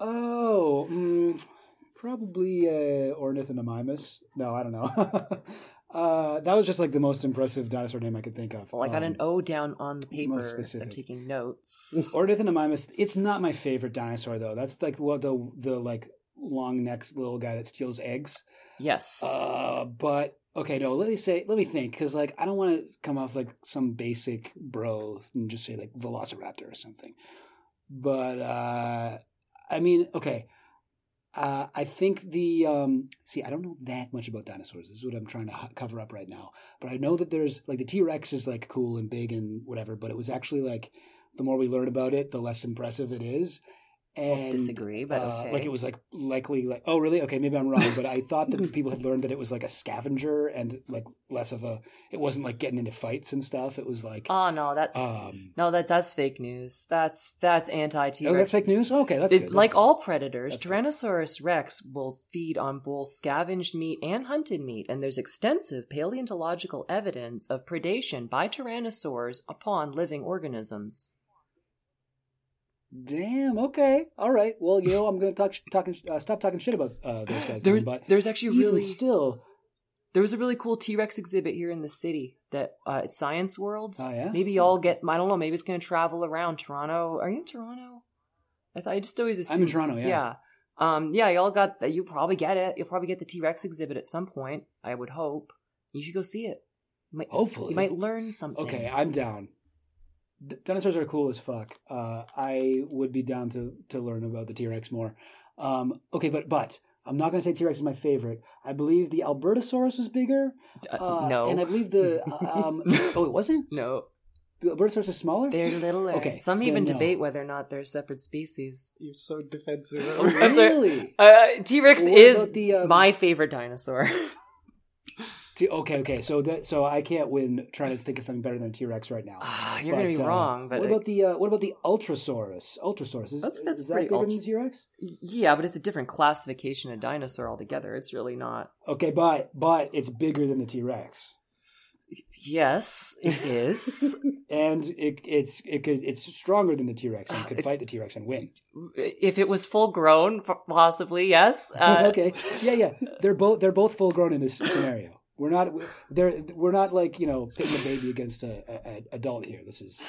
Speaker 4: Oh, mm, probably uh, Ornithonomimus. No, I don't know. uh, that was just like the most impressive dinosaur name I could think of.
Speaker 1: Well, I got an
Speaker 4: Um,
Speaker 1: O down on the paper.
Speaker 4: most
Speaker 1: I'm taking notes.
Speaker 4: Ornithonomimus. It's not my favorite dinosaur though. That's like what the the like long necked little guy that steals eggs.
Speaker 1: yes.
Speaker 4: Uh, but okay, no. Let me say. Let me think, because like I don't want to come off like some basic bro and just say like Velociraptor or something. But uh, I mean, okay. Uh, I think the um, see. I don't know that much about dinosaurs. This is what I'm trying to cover up right now. But I know that there's like the T Rex is like cool and big and whatever. But it was actually like the more we learn about it, the less impressive it is.
Speaker 1: I'll disagree, but
Speaker 4: uh, like it was like likely like oh really okay maybe I'm wrong but I thought that people had learned that it was like a scavenger and like less of a it wasn't like getting into fights and stuff it was like
Speaker 1: oh no, that's
Speaker 4: um
Speaker 1: no, that that's fake news. That's that's anti T
Speaker 4: oh that's fake news Oh, okay that's
Speaker 1: It-
Speaker 4: good, that's
Speaker 1: like
Speaker 4: good.
Speaker 1: all predators,
Speaker 4: That's good.
Speaker 1: Tyrannosaurus rex will feed on both scavenged meat and hunted meat, and there's extensive paleontological evidence of predation by tyrannosaurs upon living organisms.
Speaker 4: Damn okay all right well you know I'm gonna talk talking uh, stop talking shit about uh, those guys
Speaker 1: There,
Speaker 4: then, but
Speaker 1: there's actually really
Speaker 4: still
Speaker 1: there was a really cool T Rex exhibit here in the city that uh, at Science World.
Speaker 4: oh yeah
Speaker 1: Maybe y'all get I don't know. Maybe it's gonna travel around Toronto. Are you in Toronto? I thought I just always assumed.
Speaker 4: I'm in Toronto yeah
Speaker 1: Yeah. Um, yeah, y'all got that. You probably get it. You'll probably get the T Rex exhibit at some point. I would hope. You should go see it. You might,
Speaker 4: hopefully
Speaker 1: you might learn something.
Speaker 4: Okay, I'm down. D- dinosaurs are cool as fuck. Uh, I would be down to to learn about the T Rex more. Um, okay, but but I'm not going to say T Rex is my favorite. I believe the Albertosaurus was bigger.
Speaker 1: Uh,
Speaker 4: Uh,
Speaker 1: no,
Speaker 4: and I believe the uh, um, oh, it wasn't.
Speaker 1: no,
Speaker 4: The Albertosaurus is smaller.
Speaker 1: they're littler.
Speaker 4: Okay,
Speaker 1: Some even
Speaker 4: no.
Speaker 1: debate whether or not they're separate species.
Speaker 2: You're so defensive.
Speaker 4: Oh,
Speaker 1: I'm
Speaker 4: really?
Speaker 1: Uh, T Rex is
Speaker 4: the, um,
Speaker 1: my favorite dinosaur.
Speaker 4: T- okay, okay. So that so I can't win trying to think of something better than T Rex right now.
Speaker 1: Ah, You're
Speaker 4: But,
Speaker 1: gonna be
Speaker 4: uh,
Speaker 1: wrong, but
Speaker 4: what about the uh, what about the Ultrasaurus? Ultrasaurus is,
Speaker 1: That's- that's
Speaker 4: is that bigger than
Speaker 1: ultra-
Speaker 4: the T Rex?
Speaker 1: yeah, but it's a different classification of dinosaur altogether. It's really not.
Speaker 4: Okay, but but it's bigger than the T Rex,
Speaker 1: Yes, it is.
Speaker 4: and it it's it could it's stronger than the T Rex and could fight the T Rex and win.
Speaker 1: if it was full grown, possibly yes. Uh,
Speaker 4: okay, yeah, yeah. They're both they're both full grown in this scenario. We're not they're we're not like you know pitting a baby against a, a, a adult here. This is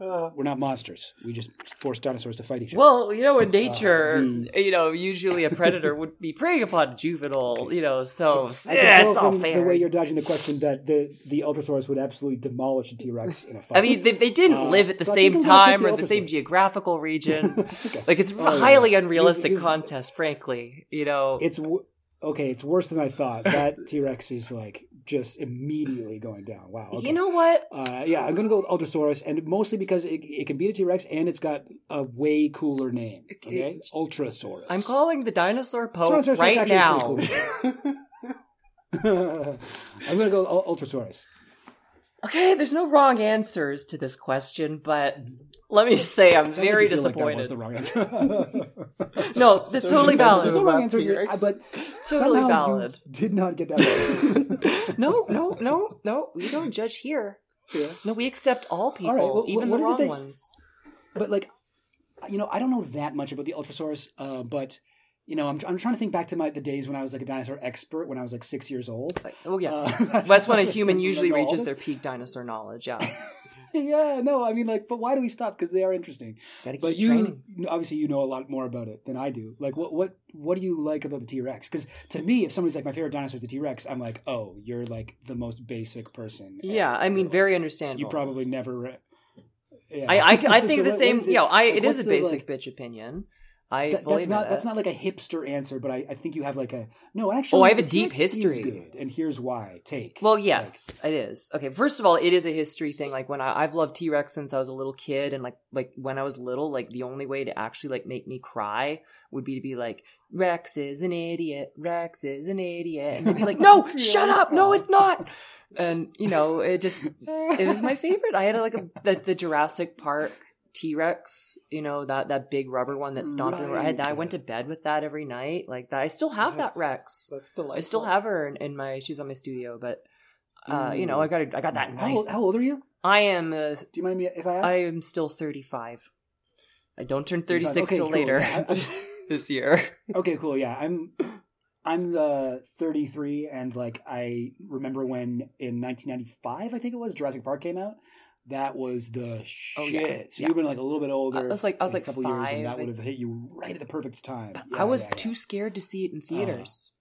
Speaker 2: Uh,
Speaker 4: we're not monsters. We just force dinosaurs to fight each other.
Speaker 1: Well, you know, in nature,
Speaker 4: the-
Speaker 1: you know, usually a predator would be preying upon a juvenile, you know, so
Speaker 4: I
Speaker 1: yeah,
Speaker 4: can
Speaker 1: it's
Speaker 4: tell
Speaker 1: all
Speaker 4: from
Speaker 1: fair.
Speaker 4: the way you're dodging the question that the the Ultrasaurus would absolutely demolish a T Rex in a fight.
Speaker 1: I mean, they, they didn't
Speaker 4: Uh,
Speaker 1: live at the
Speaker 4: so
Speaker 1: same
Speaker 4: think I'm gonna pick
Speaker 1: time
Speaker 4: the
Speaker 1: or the same geographical region.
Speaker 4: Okay.
Speaker 1: like, it's
Speaker 4: Oh,
Speaker 1: a
Speaker 4: yeah.
Speaker 1: highly unrealistic
Speaker 4: you've-
Speaker 1: contest, frankly. You know,
Speaker 4: It's w- okay. It's worse than I thought. That T Rex is like just immediately going down. Wow. Okay.
Speaker 1: you know what?
Speaker 4: Uh, yeah, I'm gonna go with Ultrasaurus, and mostly because it, it can beat a T Rex, and it's got a way cooler name. Okay, Ultrasaurus.
Speaker 1: I'm calling the dinosaur pope right now.
Speaker 4: cool. I'm gonna go Ul- Ultrasaurus.
Speaker 1: Okay, there's no wrong answers to this question, but let me just say I'm very
Speaker 4: feel like that
Speaker 1: disappointed.
Speaker 4: was the wrong answer.
Speaker 1: no, that's
Speaker 2: So
Speaker 1: totally valid.
Speaker 4: There's no wrong
Speaker 2: about
Speaker 4: answers,
Speaker 2: T-Rex.
Speaker 4: but
Speaker 1: Totally valid.
Speaker 4: You did not get that right.
Speaker 1: No, no, no, no. We don't judge here.
Speaker 4: Yeah.
Speaker 1: No, we accept all people,
Speaker 4: right, well,
Speaker 1: even
Speaker 4: what
Speaker 1: the
Speaker 4: is
Speaker 1: wrong
Speaker 4: that-
Speaker 1: ones.
Speaker 4: but like you know i don't know that much about the ultrasaurus uh, but you know I'm, I'm trying to think back to my the days when i was like a dinosaur expert when i was like six years old
Speaker 1: Like, oh yeah,
Speaker 4: Uh,
Speaker 1: that's when a human usually reaches their peak dinosaur knowledge. Yeah,
Speaker 4: yeah no i mean like but why do we stop because they are interesting
Speaker 1: gotta keep
Speaker 4: but you
Speaker 1: training.
Speaker 4: obviously you know a lot more about it than i do like what what what do you like about the t-rex because to me if somebody's like my favorite dinosaur is the t-rex i'm like oh you're like the most basic person
Speaker 1: Yeah. I mean, very understandable.
Speaker 4: you probably never re- yeah.
Speaker 1: I, I, I think
Speaker 4: So
Speaker 1: the
Speaker 4: what-
Speaker 1: same.
Speaker 4: what is it-
Speaker 1: yeah, I,
Speaker 4: like,
Speaker 1: it is a
Speaker 4: the,
Speaker 1: basic
Speaker 4: like-
Speaker 1: bitch opinion. I
Speaker 4: That-
Speaker 1: fully
Speaker 4: that's not
Speaker 1: admit
Speaker 4: that's not like a hipster answer, but I, I think you have like a no. Actually,
Speaker 1: Oh, I have a deep history.
Speaker 4: good, and here's why. Take
Speaker 1: Well, yes, it is. Okay, first of all, it is a history thing. Like when I, I've loved T Rex since I was a little kid, and like like when I was little, like the only way to actually like make me cry would be to be like, Rex is an idiot. Rex is an idiot, and be like, No, shut up. No, it's not. Oh. And you know, it just it was my favorite. I had like a the, the Jurassic Park T Rex, you know that that big rubber one that stomped. Right. I had I went to bed with that every night. Like that, I still have
Speaker 2: That's-
Speaker 1: that Rex.
Speaker 2: That's delightful.
Speaker 1: I still have her in, in my. She's on my studio, but uh, you know, I got I got that
Speaker 4: How,
Speaker 1: nice.
Speaker 4: old, how old are you?
Speaker 1: I am. Uh,
Speaker 4: Do you mind me if I ask?
Speaker 1: I am still thirty five. I don't turn thirty six
Speaker 4: Okay,
Speaker 1: till
Speaker 4: cool.
Speaker 1: later
Speaker 4: Yeah,
Speaker 1: this year.
Speaker 4: Okay, cool. Yeah, I'm I'm the 33, and like I remember when in 1995, I think it was Jurassic Park came out. That was the
Speaker 1: Oh,
Speaker 4: shit.
Speaker 1: yeah.
Speaker 4: So
Speaker 1: Yeah.
Speaker 4: you've been like a little bit older.
Speaker 1: I was like I was
Speaker 4: in
Speaker 1: like
Speaker 4: a couple
Speaker 1: five.
Speaker 4: years, and that would have hit you right at the perfect time. Yeah,
Speaker 1: I was
Speaker 4: yeah, yeah.
Speaker 1: too scared to see it in theaters.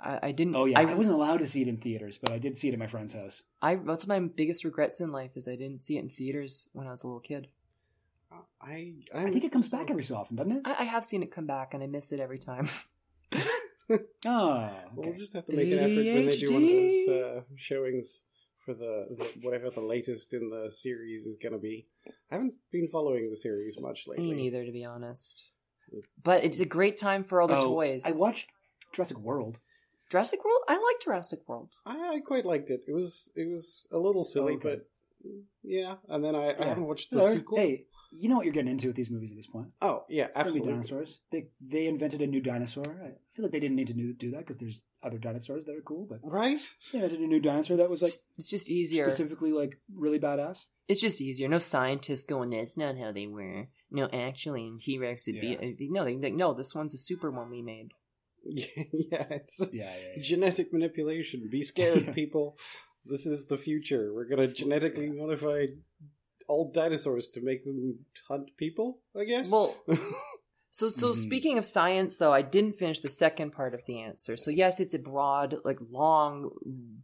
Speaker 1: I, I didn't.
Speaker 4: Oh yeah,
Speaker 1: I,
Speaker 4: I, wasn't allowed to see it in theaters, but I did see it at my friend's house.
Speaker 1: I that's my biggest regrets in life is I didn't see it in theaters when I was a little kid.
Speaker 2: I
Speaker 4: I think it comes back every so often, doesn't it?
Speaker 1: I, I have seen it come back and I miss it every time.
Speaker 4: Oh,
Speaker 2: We'll just have to make an effort when they do one of those uh, showings for the, the whatever the latest in the series is going to be. I haven't been following the series much lately.
Speaker 1: Me neither, to be honest. But it's a great time for all the
Speaker 4: Oh,
Speaker 1: toys.
Speaker 4: I watched Jurassic World.
Speaker 1: Jurassic World. I like Jurassic World.
Speaker 2: I, I quite liked it. It was it was a little silly,
Speaker 4: Oh, okay.
Speaker 2: but yeah. And then I, I haven't watched the
Speaker 4: Hello.
Speaker 2: sequel.
Speaker 4: Hey, you know what you're getting into with these movies at this point.
Speaker 2: Oh yeah,
Speaker 4: It's gonna be
Speaker 2: absolutely.
Speaker 4: dinosaurs. They they invented a new dinosaur. I feel like they didn't need to do do that because there's other dinosaurs that are cool, but
Speaker 2: Right?
Speaker 4: they invented a new dinosaur that was like
Speaker 1: it's just easier.
Speaker 4: specifically like really badass.
Speaker 1: It's just easier. No scientists going, that's not how they were. No, actually, and T Rex would
Speaker 4: Yeah.
Speaker 1: be. No, they, they, no, this one's a super one we made.
Speaker 2: Yeah, yeah. It's
Speaker 4: Yeah, yeah. yeah.
Speaker 2: genetic manipulation. Be scared, people. This is the future. We're gonna genetically modify all dinosaurs to make them hunt people. I guess.
Speaker 1: Well, so so
Speaker 4: Mhm.
Speaker 1: speaking of science, though, I didn't finish the second part of the answer. So yes, it's a broad, like long,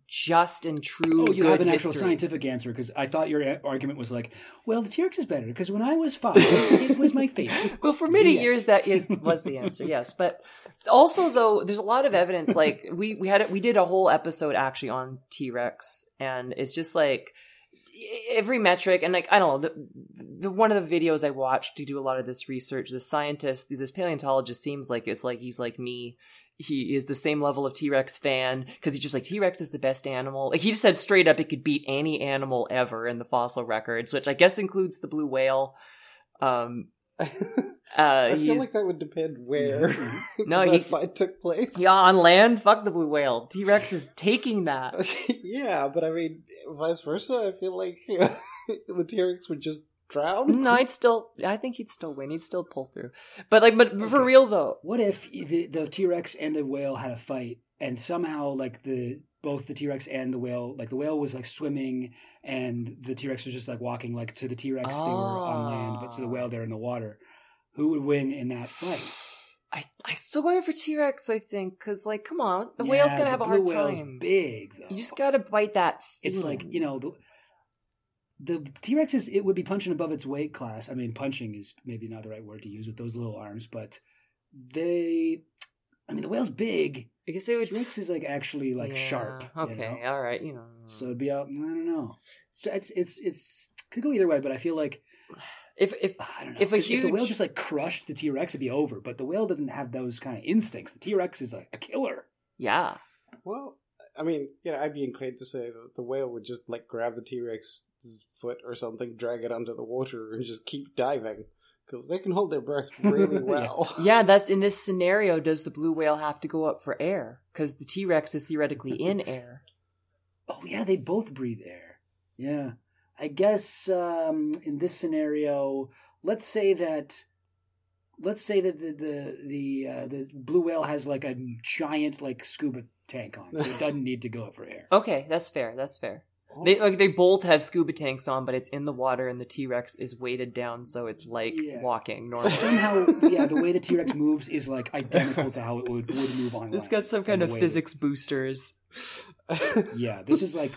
Speaker 1: just and true.
Speaker 4: Oh, you have an actual scientific answer because I thought your a- argument was like, well, the T Rex is better because when I was five, it was my favorite.
Speaker 1: Well, for many
Speaker 4: Yeah.
Speaker 1: years that is was the answer, yes. But also though, there's a lot of evidence. Like we we had it, we did a whole episode actually on T Rex, and it's just like every metric and like I don't know the, the one of the videos I watched to do a lot of this research. The scientist, this paleontologist, seems like it's like he's like me. He is the same level of T Rex fan because he's just like T Rex is the best animal. Like he just said straight up, it could beat any animal ever in the fossil records, which I guess includes the blue whale. Um, uh,
Speaker 2: I feel like that would depend where
Speaker 1: No,
Speaker 2: that
Speaker 1: he-
Speaker 2: fight took place.
Speaker 1: yeah, on land, fuck the blue whale. T Rex is taking that.
Speaker 2: yeah, but I mean, vice versa. I feel like the T Rex would just drown.
Speaker 1: No, I'd still. I think he'd still win. He'd still pull through. But like, but for real though,
Speaker 4: What if the the T Rex and the whale had a fight, and somehow like the both the T Rex and the whale, like the whale was like swimming, and the T Rex was just like walking like to the T Rex they were on land, but to the
Speaker 1: Ah.
Speaker 4: whale they're in the water. Who would win in that fight?
Speaker 1: I I still going for T Rex. I think because like, come on, the whale's gonna have a hard
Speaker 4: whale's
Speaker 1: time.
Speaker 4: Big though.
Speaker 1: You just gotta bite that.
Speaker 4: it's like you know the the T Rex is it would be punching above its weight class. I mean, punching is maybe not the right word to use with those little arms, but they. I mean, the whale's big.
Speaker 1: I guess it would.
Speaker 4: T Rex is like actually like
Speaker 1: Yeah,
Speaker 4: sharp. you
Speaker 1: Okay,
Speaker 4: know?
Speaker 1: all right. You know.
Speaker 4: So it'd be out. I don't know. It's, it's it's it's could go either way, but I feel like
Speaker 1: if if
Speaker 4: I don't know.
Speaker 1: If a
Speaker 4: if the whale
Speaker 1: huge-
Speaker 4: just like crushed the T Rex, it'd be over. But the whale doesn't have those kind of instincts. The T Rex is like a killer.
Speaker 1: yeah,
Speaker 2: Well, I mean, yeah, I'd be inclined to say that the whale would just like grab the T Rex's foot or something, drag it under the water, and just keep diving because they can hold their breath really
Speaker 4: Yeah.
Speaker 2: well.
Speaker 1: yeah. That's in this scenario. Does the blue whale have to go up for air? Because the T Rex is theoretically in air.
Speaker 4: Oh yeah, they both breathe air. Yeah, I guess um, in this scenario, let's say that. Let's say that the the the, uh, the blue whale has like a giant like scuba tank on, so it doesn't need to go up for air.
Speaker 1: Okay, that's fair. That's fair. They like they both have scuba tanks on, but it's in the water, and the T Rex is weighted down, so it's like
Speaker 4: Yeah.
Speaker 1: walking normally.
Speaker 4: Somehow, yeah, the way the T Rex moves is like identical to how it would, would move on.
Speaker 1: It's
Speaker 4: land.
Speaker 1: got some kind of
Speaker 4: the way
Speaker 1: physics boosters.
Speaker 4: yeah, this is like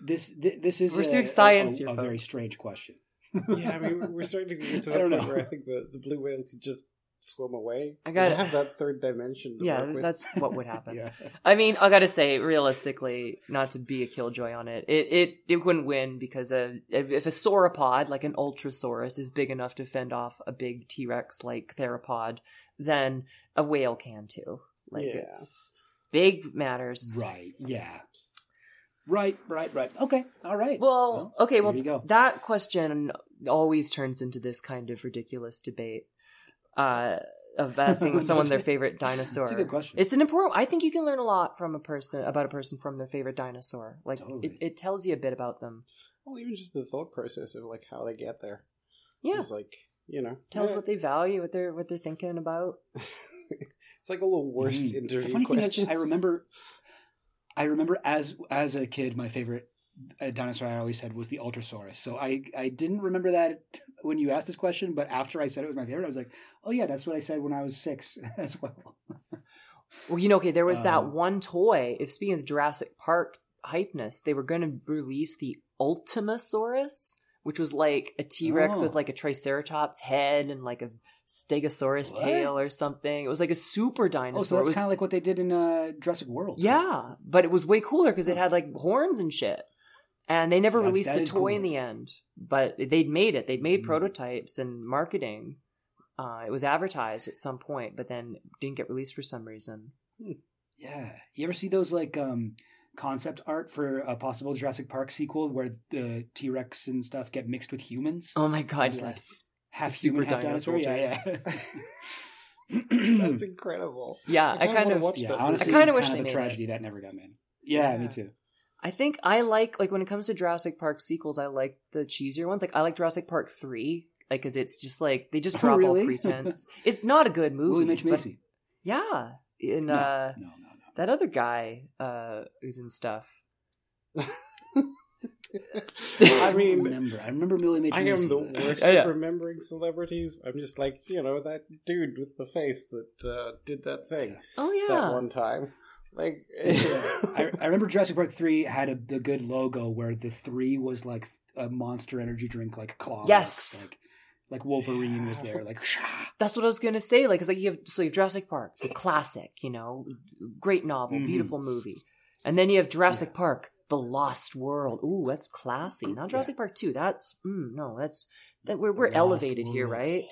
Speaker 4: this. This, this is
Speaker 1: We're
Speaker 4: a,
Speaker 1: doing science
Speaker 4: a,
Speaker 1: here,
Speaker 4: a very
Speaker 1: folks.
Speaker 4: strange question.
Speaker 2: yeah, I mean, we're starting to get to
Speaker 4: I
Speaker 2: the
Speaker 4: don't
Speaker 2: point
Speaker 4: know.
Speaker 2: where I think the, the blue whale could just swim away.
Speaker 1: I gotta-
Speaker 2: have that third dimension. To
Speaker 1: Yeah,
Speaker 2: work with.
Speaker 1: that's what would happen.
Speaker 4: Yeah.
Speaker 1: I mean, I gotta say, realistically, not to be a killjoy on it, it it, it wouldn't win because a, if, a sauropod, like an ultrasaurus, is big enough to fend off a big T Rex like theropod, then a whale can too. Like
Speaker 2: Yeah.
Speaker 1: it's big matters.
Speaker 4: Right. Yeah. Right, right, right. Okay, all right.
Speaker 1: Well, okay, well,
Speaker 4: you go.
Speaker 1: that question always turns into this kind of ridiculous debate uh, of asking someone their favorite dinosaur.
Speaker 4: That's a good question.
Speaker 1: It's an important. I think you can learn a lot from a person about a person from their favorite dinosaur. Like
Speaker 4: Totally.
Speaker 1: it, it tells you a bit about them.
Speaker 2: Well, even just the thought process of like how they get there.
Speaker 1: Yeah,
Speaker 2: It's like you know,
Speaker 1: tells
Speaker 2: yeah,
Speaker 1: what they value, what they're what they're thinking about.
Speaker 2: it's like a little worst.
Speaker 4: The
Speaker 2: interview
Speaker 4: funny thing is,
Speaker 2: questions.
Speaker 4: I remember, I remember as as a kid, my favorite uh, dinosaur I always said was the Ultrasaurus. So I I didn't remember that when you asked this question, but after I said it was my favorite, I was like, oh yeah, that's what I said when I was six as well.
Speaker 1: Well, you know, okay, there was that
Speaker 4: Um,
Speaker 1: one toy. If speaking of Jurassic Park hypeness, they were going to release the Ultimasaurus, which was like a T Rex
Speaker 4: Oh.
Speaker 1: with like a Triceratops head and like a Stegosaurus
Speaker 4: What?
Speaker 1: tail or something. It was like a super dinosaur.
Speaker 4: Oh, so
Speaker 1: It
Speaker 4: that's
Speaker 1: was-
Speaker 4: kind of like what they did in uh, Jurassic World.
Speaker 1: yeah, but it was way cooler because it had like horns and shit. And they never
Speaker 4: That's-
Speaker 1: released
Speaker 4: that
Speaker 1: the
Speaker 4: is
Speaker 1: toy in
Speaker 4: cooler.
Speaker 1: the end, but they'd made it. They'd made
Speaker 4: Mm.
Speaker 1: prototypes and marketing. Uh, it was advertised at some point, but then didn't get released for some reason.
Speaker 4: Yeah. You ever see those like um concept art for a possible Jurassic Park sequel where the T Rex and stuff get mixed with humans?
Speaker 1: Oh my god,
Speaker 4: It's like-
Speaker 1: yes.
Speaker 4: half
Speaker 1: super
Speaker 4: human, half
Speaker 1: dinosaur
Speaker 4: dinosaur. Yeah, yeah.
Speaker 2: That's incredible.
Speaker 1: Yeah, I
Speaker 2: kinda
Speaker 1: kind
Speaker 2: wanna watch
Speaker 4: yeah,
Speaker 2: that
Speaker 4: honestly,
Speaker 1: I kinda
Speaker 4: kind
Speaker 1: wish
Speaker 4: of
Speaker 1: they
Speaker 4: a
Speaker 1: made
Speaker 4: tragedy that never got made. Yeah, me
Speaker 2: Yeah.
Speaker 4: too.
Speaker 1: I think I like like when it comes to Jurassic Park sequels, I like the cheesier ones. Like I like Jurassic Park three, like because it's just like they just
Speaker 4: Oh,
Speaker 1: drop
Speaker 4: really?
Speaker 1: all pretense. it's not a good movie.
Speaker 4: William H
Speaker 1: but-
Speaker 4: Macy.
Speaker 1: yeah, and
Speaker 4: No,
Speaker 1: uh,
Speaker 4: no, no, no.
Speaker 1: that other guy uh, is in stuff.
Speaker 2: I
Speaker 4: I
Speaker 2: mean,
Speaker 4: remember. I remember William H
Speaker 2: I
Speaker 4: Macy.
Speaker 2: am the worst
Speaker 1: Yeah, yeah.
Speaker 2: at remembering celebrities. I'm just like, you know, that dude with the face that uh, did that thing
Speaker 1: Oh yeah, that
Speaker 2: one time. Like,
Speaker 4: I, I remember Jurassic Park three had a the good logo where the three was like a monster energy drink, like claw.
Speaker 1: Yes.
Speaker 4: like, like Wolverine was there, like.
Speaker 1: that's what I was gonna say. Like, it's like you have so you have Jurassic Park, the classic, you know, great novel,
Speaker 4: Mhm.
Speaker 1: beautiful movie, and then you have Jurassic Park, the Lost World. Ooh, that's classy. Not Jurassic Park two. That's mm, no, that's that we're we're
Speaker 4: Lost
Speaker 1: elevated here,
Speaker 4: World.
Speaker 1: right?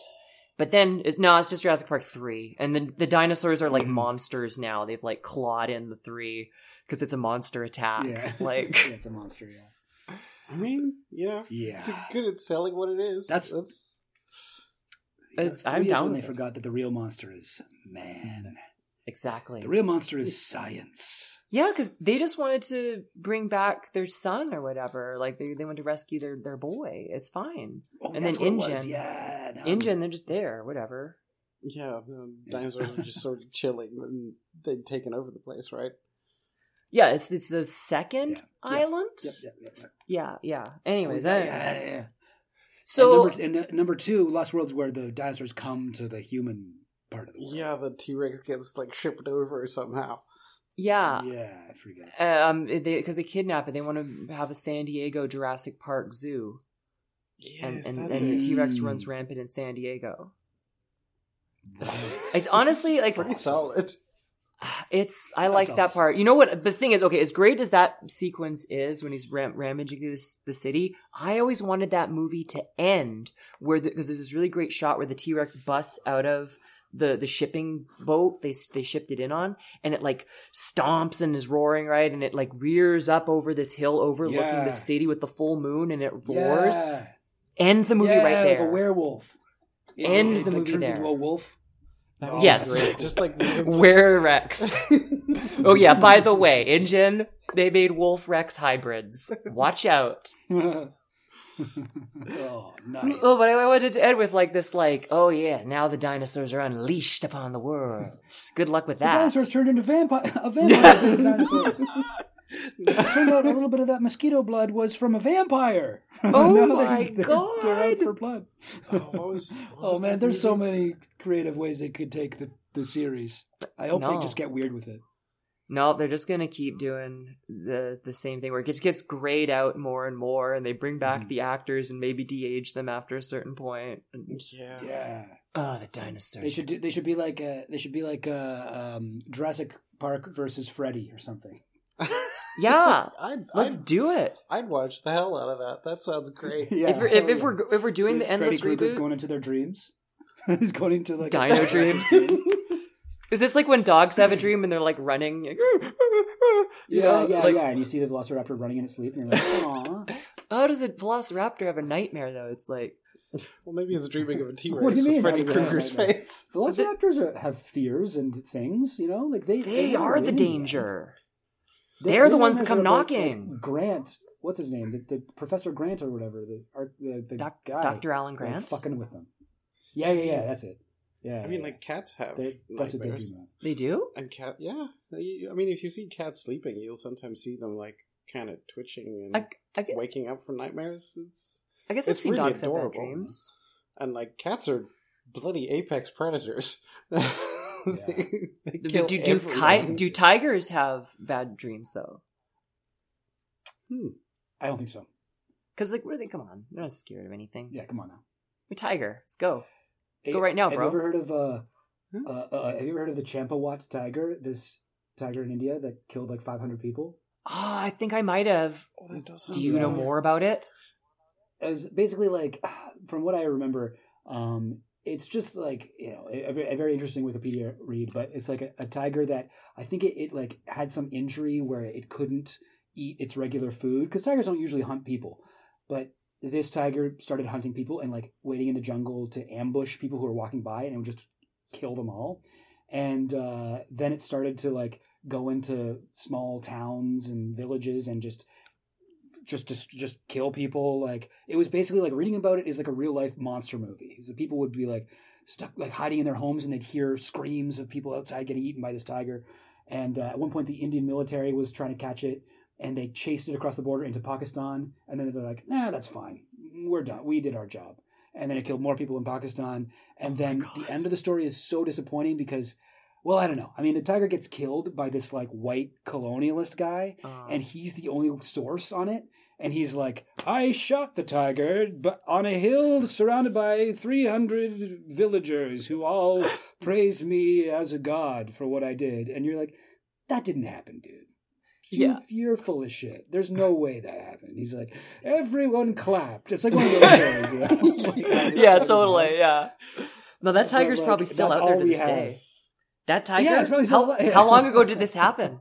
Speaker 1: But then no, it's just Jurassic Park three, and the the dinosaurs are like monsters now. They've like clawed in the three because it's a monster attack.
Speaker 4: Yeah,
Speaker 1: Like
Speaker 4: yeah, it's a monster. Yeah,
Speaker 2: I mean, you know,
Speaker 4: yeah.
Speaker 2: it's good at selling what it is.
Speaker 4: That's-
Speaker 2: that's
Speaker 1: It's- I'm down
Speaker 4: when they
Speaker 1: it.
Speaker 4: forgot that the real monster is man.
Speaker 1: exactly.
Speaker 4: The real monster is science.
Speaker 1: Yeah, because they just wanted to bring back their son or whatever. Like they they wanted to rescue their their boy. It's fine.
Speaker 4: Oh,
Speaker 1: And
Speaker 4: that's
Speaker 1: then
Speaker 4: what it.
Speaker 1: InGen.
Speaker 4: Yeah, now-
Speaker 1: InGen, they're just there, whatever.
Speaker 2: yeah. The dinosaurs were just sort of chilling, and they'd taken over the place, right?
Speaker 1: Yeah, it's it's the second
Speaker 4: Yeah, yeah.
Speaker 1: island.
Speaker 4: Yep, yep, yep, yep.
Speaker 1: Yeah, yeah. Anyways,
Speaker 4: that- yeah, yeah, yeah.
Speaker 1: so
Speaker 4: and number, and uh, number two, Lost World's where the dinosaurs come to the human part of the world.
Speaker 2: Yeah, the T Rex gets like shipped over somehow.
Speaker 1: Yeah,
Speaker 4: yeah, I forget.
Speaker 1: Uh, um, eh, because they, kidnap it, they want to have a San Diego Jurassic Park zoo,
Speaker 2: Yes,
Speaker 1: and and, and. T Rex runs hmm. rampant in San Diego.
Speaker 4: Right.
Speaker 1: It's honestly like
Speaker 2: pretty solid.
Speaker 1: It's I like that part. You know what? The thing is, okay, as great as that sequence is when he's ram- ramaging through this, the city, I always wanted that movie to end where because there's this really great shot where the T Rex busts out of the the shipping boat they they shipped it in on, and it like stomps and is roaring right, and it like rears up over this hill overlooking
Speaker 4: Yeah.
Speaker 1: the city with the full moon, and it roars.
Speaker 4: Yeah.
Speaker 1: End the movie
Speaker 4: yeah,
Speaker 1: right
Speaker 4: like
Speaker 1: there.
Speaker 4: a werewolf.
Speaker 1: End
Speaker 4: It,
Speaker 1: the
Speaker 4: like,
Speaker 1: movie
Speaker 4: turns
Speaker 1: there.
Speaker 4: into a wolf.
Speaker 2: That oh, would
Speaker 1: Yes.
Speaker 2: great. Just like
Speaker 1: Were Rex. Oh yeah, by the way, InGen, they made Wolf Rex hybrids. Watch out.
Speaker 4: oh, nice.
Speaker 1: Oh, but I wanted to end with like this like, oh yeah, now the dinosaurs are unleashed upon the world. Good luck with
Speaker 4: the
Speaker 1: that.
Speaker 4: dinosaurs turned into vampire. A vampire dinosaurs. Turned out a little bit of that mosquito blood was from a vampire.
Speaker 1: Oh my
Speaker 4: they're, they're, They're out for blood.
Speaker 2: Oh, what was- what
Speaker 4: Oh man,
Speaker 2: that
Speaker 4: there's so many creative ways they could take the, the series. I hope they just get weird with it.
Speaker 1: No, they're just gonna keep doing the the same thing where it just gets grayed out more and more, and they bring back
Speaker 4: Mhm.
Speaker 1: the actors and maybe de-age them after a certain point. And,
Speaker 2: Yeah.
Speaker 4: Yeah,
Speaker 1: oh, the dinosaurs.
Speaker 4: they should do, they should be like uh they should be like uh, um, Jurassic Park versus Freddy or something.
Speaker 1: Yeah,
Speaker 2: I'd,
Speaker 1: let's
Speaker 2: I'd,
Speaker 1: do it.
Speaker 2: I'd watch the hell out of that. That sounds great.
Speaker 4: Yeah,
Speaker 1: if we're if, if we're if we're doing the
Speaker 4: Freddy
Speaker 1: endless
Speaker 4: Krueger's
Speaker 1: reboot,
Speaker 4: going into their dreams. He's going into like
Speaker 1: Dino dreams. Is this like when dogs have a dream and they're like running? You
Speaker 4: Yeah,
Speaker 1: know,
Speaker 4: yeah,
Speaker 1: like,
Speaker 4: yeah. And you see the velociraptor running in its sleep, and you're like, Aw.
Speaker 1: How does a velociraptor have a nightmare though? It's like
Speaker 2: Well, maybe it's dreaming of a T
Speaker 4: What do
Speaker 2: Rex
Speaker 4: you
Speaker 2: with
Speaker 4: mean?
Speaker 2: Freddy
Speaker 4: How does that
Speaker 2: Krueger's face.
Speaker 4: Velociraptors are, have fears and things, you know, like they
Speaker 1: they
Speaker 4: run
Speaker 1: are the
Speaker 4: in the end.
Speaker 1: danger.
Speaker 4: They-
Speaker 1: They're the
Speaker 4: they're
Speaker 1: ones that come knocking.
Speaker 4: like Grant, what's his name? The, the Professor Grant or whatever. The art, the, the
Speaker 1: Doc-
Speaker 4: guy.
Speaker 1: Dr. Alan
Speaker 4: like,
Speaker 1: Grant.
Speaker 4: fucking with them. Yeah, yeah, yeah. That's it. Yeah.
Speaker 2: I mean, like cats have
Speaker 4: They- that's what they
Speaker 2: nightmares.
Speaker 4: do. Man.
Speaker 1: They do.
Speaker 2: And cat, yeah. They- I mean, if you see cats sleeping, you'll sometimes see them like kind of twitching and
Speaker 1: I, I, gu-
Speaker 2: waking up from nightmares. It's
Speaker 1: I guess I've seen
Speaker 2: really
Speaker 1: dogs have bad dreams.
Speaker 2: and like cats are bloody apex predators. they, they
Speaker 1: Do,
Speaker 2: kill
Speaker 1: do, do, ki- do tigers have bad dreams though? Hmm.
Speaker 4: I don't think so.
Speaker 1: Because like, what are they? Come on, they're not scared of anything.
Speaker 4: Yeah, come on now.
Speaker 1: A tiger. Let's go. Let's
Speaker 4: Hey,
Speaker 1: go right now,
Speaker 4: have
Speaker 1: bro.
Speaker 4: you ever heard of uh,
Speaker 2: Hmm?
Speaker 4: uh, uh, have you ever heard of the Champawat tiger? This tiger in India that killed like 500 people.
Speaker 1: Ah, I think I might have.
Speaker 2: Oh, that does
Speaker 1: Do you know more about it?
Speaker 4: As basically like from what I remember, um, it's just like you know a, a a very interesting Wikipedia read, but it's like a, a tiger that I think it, it like had some injury where it couldn't eat its regular food because tigers don't usually hunt people, but this tiger started hunting people and like waiting in the jungle to ambush people who were walking by and it would just kill them all. And uh, then it started to like go into small towns and villages and just just just just kill people. Like it was basically like reading about it is like a real life monster movie. So people would be like stuck like hiding in their homes and they'd hear screams of people outside getting eaten by this tiger. And uh, at one point, the Indian military was trying to catch it, and they chased it across the border into Pakistan. And then they're like, "Nah, that's fine. We're done. We did our job." And then it killed more people in Pakistan. And
Speaker 2: Oh
Speaker 4: then the end of the story is so disappointing because, well, I don't know. I mean, the tiger gets killed by this like white colonialist guy,
Speaker 1: Um,
Speaker 4: and he's the only source on it. And he's like, I shot the tiger, but on a hill surrounded by 300 villagers who all praised me as a god for what I did. And you're like, that didn't happen, dude. You,
Speaker 1: Yeah.
Speaker 4: You're full of shit. There's no way that happened. He's like, everyone clapped. It's like one of those stories. You know? Like,
Speaker 1: yeah,
Speaker 4: that
Speaker 1: totally. Yeah. No, that tiger's
Speaker 4: like,
Speaker 1: probably still out there to this
Speaker 4: have.
Speaker 1: day. That tiger.
Speaker 4: Yeah, it's probably
Speaker 1: how,
Speaker 4: still alive. Yeah.
Speaker 1: how long ago did this happen?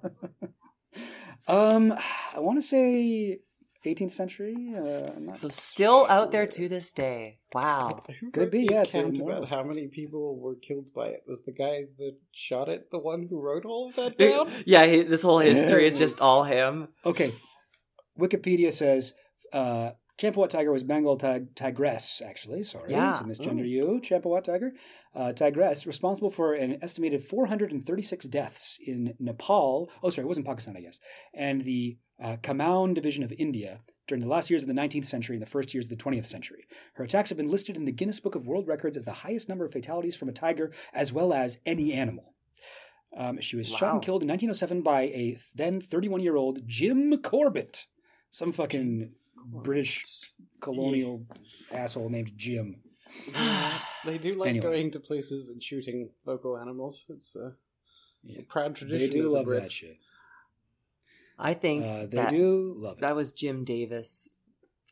Speaker 4: Um, I want to say 18th century. Uh,
Speaker 1: So still out there to this day. Wow.
Speaker 2: Who
Speaker 4: Could be, yeah, it's
Speaker 2: account
Speaker 4: immortal.
Speaker 2: about how many people were killed by it? Was the guy that shot it the one who wrote all of that down?
Speaker 1: Yeah, he, this whole history is just all him.
Speaker 4: Okay. Wikipedia says uh, Champawat tiger was Bengal tig- tigress, actually. Sorry
Speaker 1: Yeah.
Speaker 4: to misgender you. Champawat tiger. Uh, tigress, responsible for an estimated 436 deaths in Nepal. Oh, sorry, it wasn't Pakistan, I guess. And the uh, Kumaon division of India during the last years of the 19th century and the first years of the 20th century. Her attacks have been listed in the Guinness Book of World Records as the highest number of fatalities from a tiger, as well as any animal. Um, she was shot and killed in 1907 by a then 31 year old Jim Corbett, some fucking British colonial asshole named Jim.
Speaker 2: They do like
Speaker 4: Anyway.
Speaker 2: going to places and shooting local animals. It's a
Speaker 4: Yeah.
Speaker 2: proud tradition.
Speaker 4: They do
Speaker 2: of
Speaker 4: love
Speaker 2: the Brits.
Speaker 4: that shit.
Speaker 1: I think
Speaker 4: Uh, they
Speaker 1: that,
Speaker 4: do love it.
Speaker 1: that was Jim Davis.